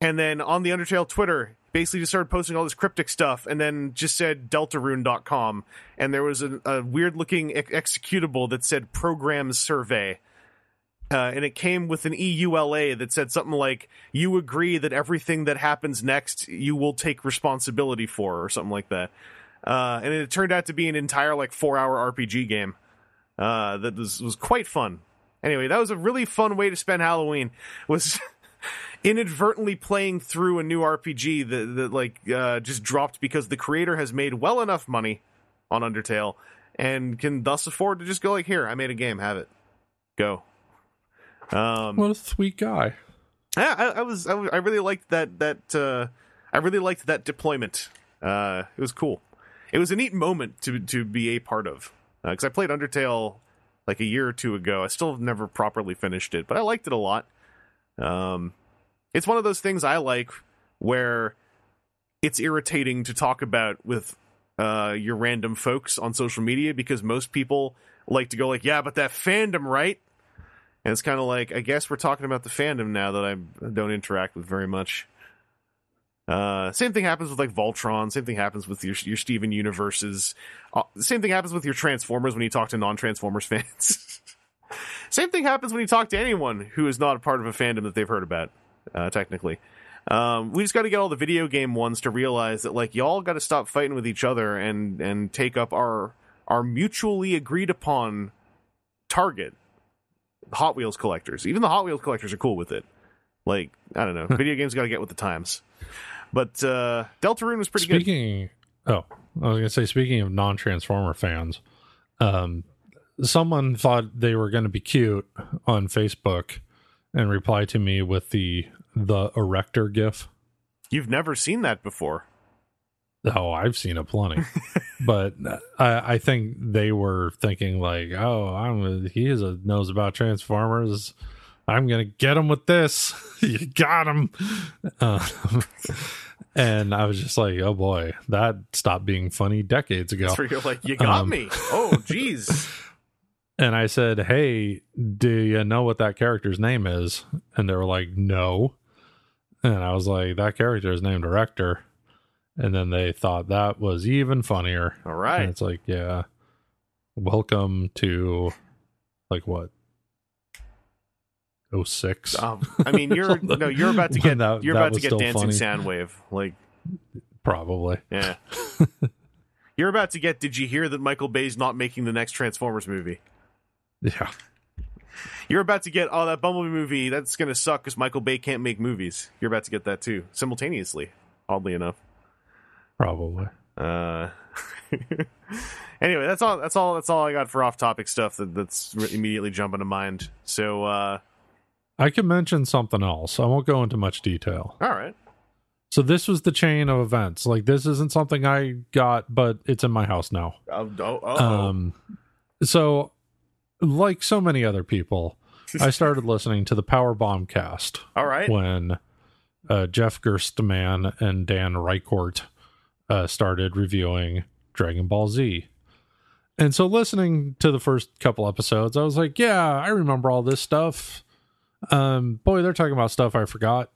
[SPEAKER 1] And then on the Undertale Twitter, basically just started posting all this cryptic stuff, and then just said deltarune.com, and there was a, a weird looking ex- executable that said program survey. Uh, and it came with an EULA that said something like, "You agree that everything that happens next, you will take responsibility for," or something like that. Uh, and it turned out to be an entire like four-hour RPG game uh, that was was quite fun. Anyway, that was a really fun way to spend Halloween. Was inadvertently playing through a new RPG that, that like uh, just dropped because the creator has made well enough money on Undertale and can thus afford to just go like, "Here, I made a game, have it, go." Um,
[SPEAKER 2] What a sweet guy.
[SPEAKER 1] yeah, I, I was I, I really liked that that uh, I really liked that deployment. Uh, it was cool. It was a neat moment to to be a part of because I played Undertale like a year or two ago. I still have never properly finished it, but I liked it a lot. Um, it's one of those things I like where it's irritating to talk about with uh, your random folks on social media because most people like to go like, "Yeah, but that fandom, right?" And it's kind of like, I guess we're talking about the fandom now that I don't interact with very much. Uh, same thing happens with like Voltron. Same thing happens with your your Steven universes. Uh, same thing happens with your Transformers when you talk to non-Transformers fans. same thing happens when you talk to anyone who is not a part of a fandom that they've heard about. Uh, technically, um, we just got to get all the video game ones to realize that like y'all got to stop fighting with each other and and take up our our mutually agreed upon target Hot Wheels collectors. Even the Hot Wheels collectors are cool with it. Like, I don't know. Video games got to get with the times. But uh Deltarune was pretty good.
[SPEAKER 2] Speaking Oh, I was gonna say. Speaking of non-Transformer fans, um, someone thought they were gonna be cute on Facebook and replied to me with the the erector gif.
[SPEAKER 1] You've never seen that before.
[SPEAKER 2] Oh, I've seen it plenty, but I, I think they were thinking like, "Oh, I'm he is a knows about Transformers. I'm gonna get him with this. you got him." Uh, and I was just like, "Oh boy, that stopped being funny decades ago."
[SPEAKER 1] That's where you're like, you got
[SPEAKER 2] Um,
[SPEAKER 1] me. Oh, jeez.
[SPEAKER 2] And I said, "Hey, do you know what that character's name is?" And they were like, "No." And I was like, "That character is named Erector." And then they thought that was even funnier.
[SPEAKER 1] All right.
[SPEAKER 2] And it's like, yeah, welcome to like what? Oh six.
[SPEAKER 1] Um, I mean, you're no, you're about to get
[SPEAKER 2] That-
[SPEAKER 1] you're
[SPEAKER 2] that
[SPEAKER 1] about to get dancing
[SPEAKER 2] funny.
[SPEAKER 1] Soundwave. Like,
[SPEAKER 2] Probably.
[SPEAKER 1] yeah. you're about to get. Did you hear that Michael Bay's not making the next Transformers movie?
[SPEAKER 2] Yeah.
[SPEAKER 1] You're about to get oh that Bumblebee movie that's gonna suck because Michael Bay can't make movies. You're about to get that too simultaneously. Oddly enough.
[SPEAKER 2] Probably.
[SPEAKER 1] Uh, anyway, that's all. That's all. That's all I got for off-topic stuff that, that's immediately jumping to mind. So, uh,
[SPEAKER 2] I can mention something else. I won't go into much detail.
[SPEAKER 1] all right.
[SPEAKER 2] So this was the chain of events. Like this isn't something I got, but it's in my house now.
[SPEAKER 1] Oh, oh, oh.
[SPEAKER 2] Um, so like so many other people, I started listening to the Power Bomb cast.
[SPEAKER 1] all right.
[SPEAKER 2] when uh, Jeff Gerstmann and Dan Ryckert uh, started reviewing Dragon Ball Z. And so, listening to the first couple episodes, I was like, "Yeah, I remember all this stuff." Um, boy, they're talking about stuff I forgot.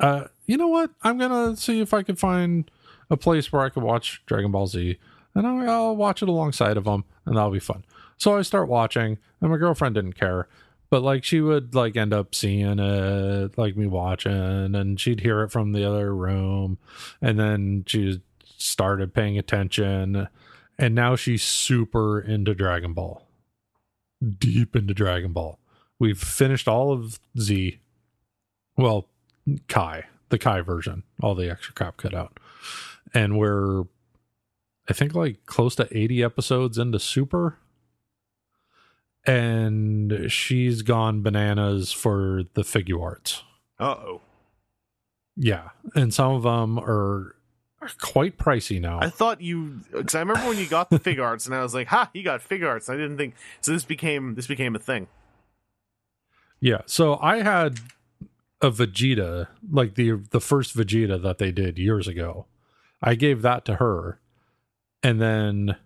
[SPEAKER 2] Uh, you know what? I'm gonna see if I can find a place where I can watch Dragon Ball Z, and I'll, I'll watch it alongside of them, and that'll be fun. So I start watching, and my girlfriend didn't care, but like she would like end up seeing it, like me watching, and she'd hear it from the other room, and then she started paying attention, and now she's super into Dragon Ball, deep into Dragon Ball. We've finished all of Z. Well, Kai, the Kai version, all the extra crap cut out. And we're, I think, like close to 80 episodes into Super. And she's gone bananas for the figure arts.
[SPEAKER 1] Uh oh.
[SPEAKER 2] Yeah. And some of them are quite pricey now.
[SPEAKER 1] I thought you because I remember when you got the fig arts, and I was like, "Ha, you got fig arts." I didn't think so. This became this became a thing.
[SPEAKER 2] Yeah. So I had a Vegeta, like the the first Vegeta that they did years ago. I gave that to her, and then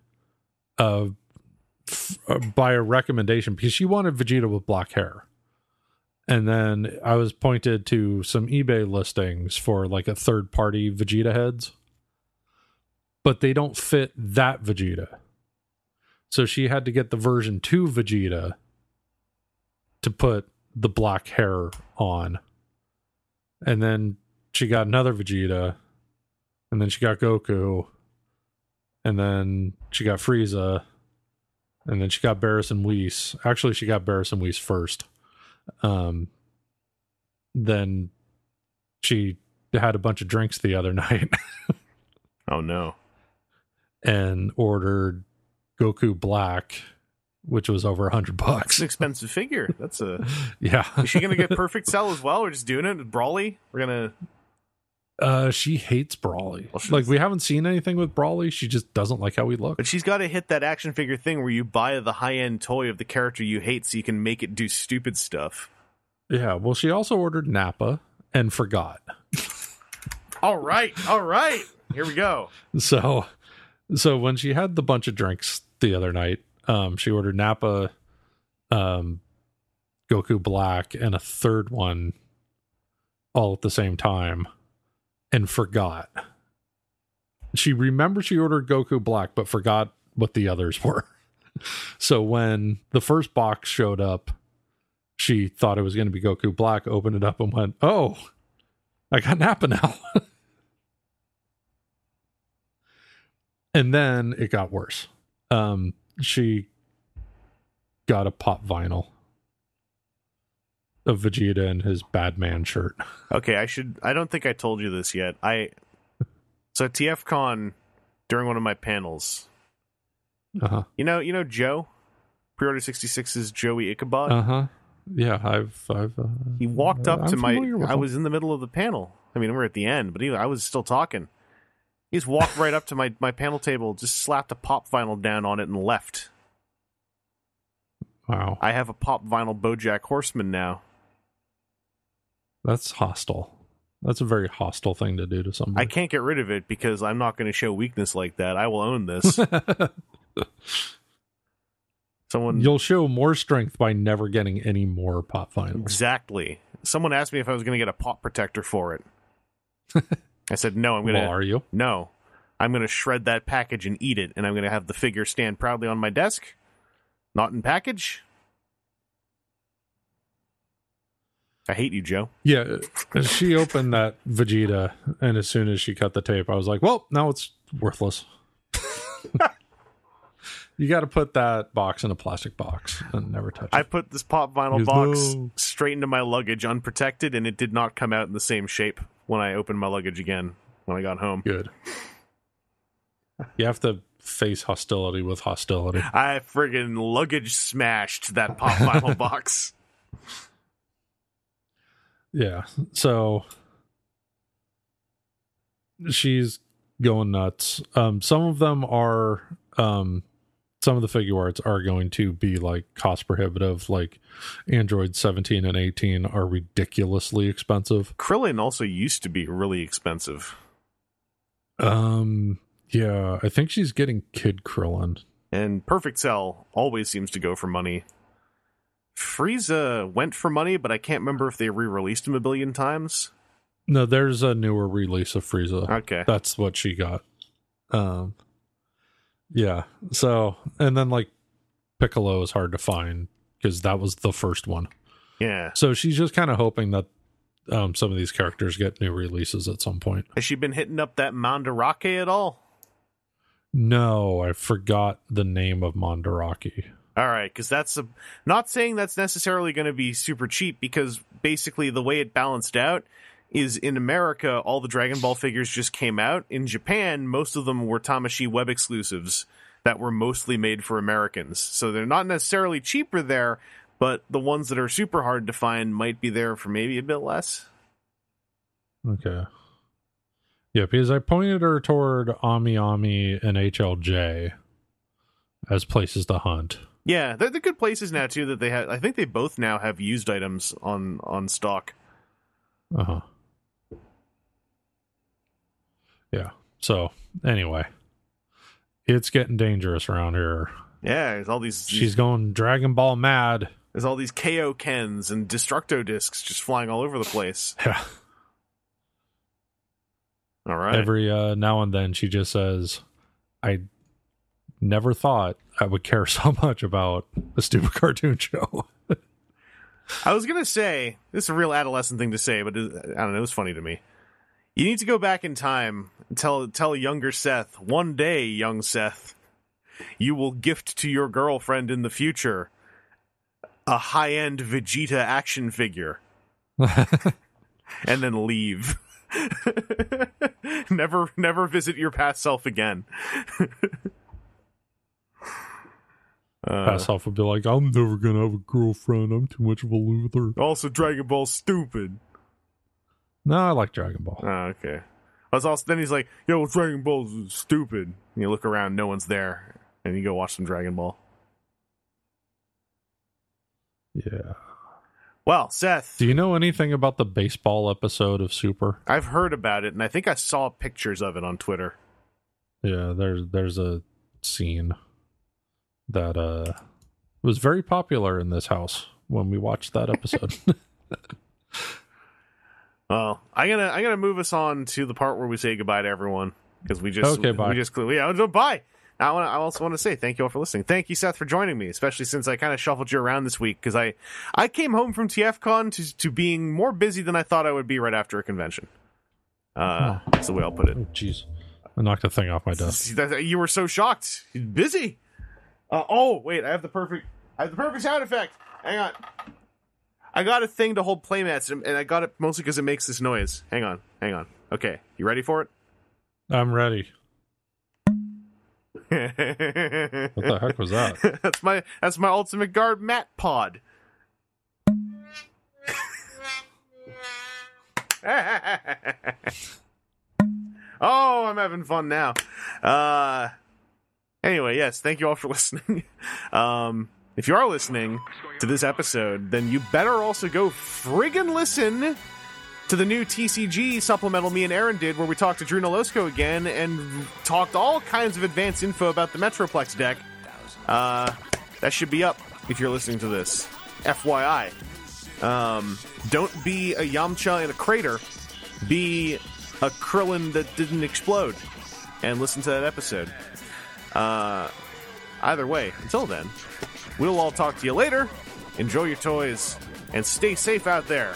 [SPEAKER 2] uh, f- uh by a recommendation because she wanted Vegeta with black hair. And then I was pointed to some eBay listings for like a third party Vegeta heads, but they don't fit that Vegeta. So she had to get the version 2 Vegeta to put the black hair on. And then she got another Vegeta. And then she got Goku. And then she got Frieza. And then she got Beerus and Whis. Actually, she got Beerus and Whis first. Um, then she had a bunch of drinks the other night
[SPEAKER 1] Oh no.
[SPEAKER 2] And ordered Goku Black, which was over a hundred bucks.
[SPEAKER 1] an expensive figure. That's a.
[SPEAKER 2] Yeah.
[SPEAKER 1] Is she gonna get perfect cell as well? We're just doing it. With Broly. We're gonna.
[SPEAKER 2] Uh, she hates Broly.
[SPEAKER 1] Well,
[SPEAKER 2] like we haven't seen anything with Broly. She just doesn't like how we look.
[SPEAKER 1] But she's got to hit that action figure thing where you buy the high end toy of the character you hate, so you can make it do stupid stuff.
[SPEAKER 2] Yeah. Well, she also ordered Nappa and forgot.
[SPEAKER 1] All right. All right. Here we go.
[SPEAKER 2] So, so when she had the bunch of drinks the other night, um, she ordered Nappa, um, Goku Black, and a third one all at the same time, and forgot. She remembered she ordered Goku Black, but forgot what the others were. so when the first box showed up, she thought it was going to be Goku Black, opened it up, and went, "Oh, I got Nappa now." and then it got worse. Um, she got a pop vinyl of Vegeta in his Badman shirt.
[SPEAKER 1] Okay, I should. I don't think I told you this yet. I so TFCon during one of my panels.
[SPEAKER 2] Uh-huh.
[SPEAKER 1] You know, you know Joe, pre-order 66's Joey Ichabod.
[SPEAKER 2] Uh-huh. Yeah, I've I've uh,
[SPEAKER 1] he walked up
[SPEAKER 2] I'm
[SPEAKER 1] to my. I was in the middle of the panel. I mean, we're at the end, but he, I was still talking. He just walked right up to my my panel table, just slapped a pop vinyl down on it, and left.
[SPEAKER 2] Wow.
[SPEAKER 1] I have a pop vinyl BoJack Horseman now.
[SPEAKER 2] That's hostile. That's a very hostile thing to do to somebody.
[SPEAKER 1] I can't get rid of it because I'm not going to show weakness like that. I will own this. Someone
[SPEAKER 2] You'll show more strength by never getting any more pop vinyl.
[SPEAKER 1] exactly. Someone asked me if I was going to get a pop protector for it. I said no. I'm going to
[SPEAKER 2] Well, are you?
[SPEAKER 1] no. I'm going to shred that package and eat it, and I'm going to have the figure stand proudly on my desk, not in package. I hate you, Joe.
[SPEAKER 2] Yeah, uh, she opened that Vegeta, and as soon as she cut the tape, I was like, "Well, now it's worthless." you got to put that box in a plastic box and never touch it.
[SPEAKER 1] I put this pop vinyl box
[SPEAKER 2] no.
[SPEAKER 1] straight into my luggage unprotected, and it did not come out in the same shape when I opened my luggage again when I got home.
[SPEAKER 2] Good. You have to face hostility with hostility.
[SPEAKER 1] I friggin' luggage smashed that pop vinyl box.
[SPEAKER 2] Yeah. So she's going nuts. Um some of them are um some of the Figuarts are going to be like cost prohibitive like Android 17 and 18 are ridiculously expensive.
[SPEAKER 1] Krillin also used to be really expensive.
[SPEAKER 2] Um yeah, I think she's getting Kid Krillin.
[SPEAKER 1] And Perfect Cell always seems to go for money. Frieza went for money, but I can't remember if they re-released him a billion times.
[SPEAKER 2] No, there's a newer release of Frieza.
[SPEAKER 1] Okay.
[SPEAKER 2] That's what she got. Um yeah. So and then like Piccolo is hard to find because that was the first one.
[SPEAKER 1] Yeah.
[SPEAKER 2] So she's just kind of hoping that um some of these characters get new releases at some point.
[SPEAKER 1] Has she been hitting up that Mandarake at all?
[SPEAKER 2] No, I forgot the name of Mandarake.
[SPEAKER 1] All right, because that's a, not saying that's necessarily going to be super cheap because basically the way it balanced out is in America, all the Dragon Ball figures just came out. In Japan, most of them were Tamashii web exclusives that were mostly made for Americans. So they're not necessarily cheaper there, but the ones that are super hard to find might be there for maybe a bit less.
[SPEAKER 2] Okay. Yeah, because I pointed her toward Ami Ami and HLJ as places to hunt.
[SPEAKER 1] Yeah, they're the good places now too that they have. I think they both now have used items on on stock.
[SPEAKER 2] Uh huh. Yeah. So anyway, it's getting dangerous around here.
[SPEAKER 1] Yeah, there's all these.
[SPEAKER 2] She's going Dragon Ball mad.
[SPEAKER 1] There's all these KO Kens and Destructo discs just flying all over the place.
[SPEAKER 2] Yeah.
[SPEAKER 1] All right.
[SPEAKER 2] Every uh, now and then, she just says, "I never thought I would care so much about a stupid cartoon show."
[SPEAKER 1] I was gonna say this is a real adolescent thing to say, but it, I don't know. It was funny to me. You need to go back in time and tell tell younger Seth one day, young Seth, you will gift to your girlfriend in the future a high end Vegeta action figure, and then leave. never never visit your past self again. uh,
[SPEAKER 2] Past self would be like, "I'm never gonna have a girlfriend. I'm too much of a loser."
[SPEAKER 1] also, Dragon Ball stupid.
[SPEAKER 2] No, I like Dragon Ball.
[SPEAKER 1] Oh, okay. I was also then he's like, "Yo, Dragon Ball's stupid." And you look around, no one's there, and you go watch some Dragon Ball.
[SPEAKER 2] Yeah.
[SPEAKER 1] Well, Seth,
[SPEAKER 2] Do you know anything about the baseball episode of Super?
[SPEAKER 1] I've heard about it, and I think I saw pictures of it on Twitter.
[SPEAKER 2] Yeah, there's there's a scene that uh was very popular in this house when we watched that episode.
[SPEAKER 1] Well, I'm gonna I'm gonna move us on to the part where we say goodbye to everyone because we just
[SPEAKER 2] Okay, bye.
[SPEAKER 1] we just yeah oh, bye. I want I also want to say thank you all for listening. Thank you, Seth, for joining me, especially since I kind of shuffled you around this week because I I came home from TFCon to to being more busy than I thought I would be right after a convention. Uh, that's the way I'll put it.
[SPEAKER 2] Oh, Jeez. I knocked a thing off my desk.
[SPEAKER 1] You were so shocked. Busy. Uh, oh wait, I have the perfect. I have the perfect sound effect. Hang on. I got a thing to hold playmats, and and I got it mostly because it makes this noise. Hang on, hang on. Okay, you ready for it?
[SPEAKER 2] I'm ready. What the heck was that?
[SPEAKER 1] that's my that's my ultimate guard mat pod. oh, I'm having fun now. Uh anyway, yes, thank you all for listening. um if you are listening to this episode, then you better also go friggin' listen to the new TCG supplemental me and Aaron did, where we talked to Drew Nolosco again and talked all kinds of advanced info about the Metroplex deck. Uh, that should be up if you're listening to this. FYI. Um, don't be a Yamcha in a crater. Be a Krillin that didn't explode. And listen to that episode. Uh, either way, until then, we'll all talk to you later. Enjoy your toys and stay safe out there.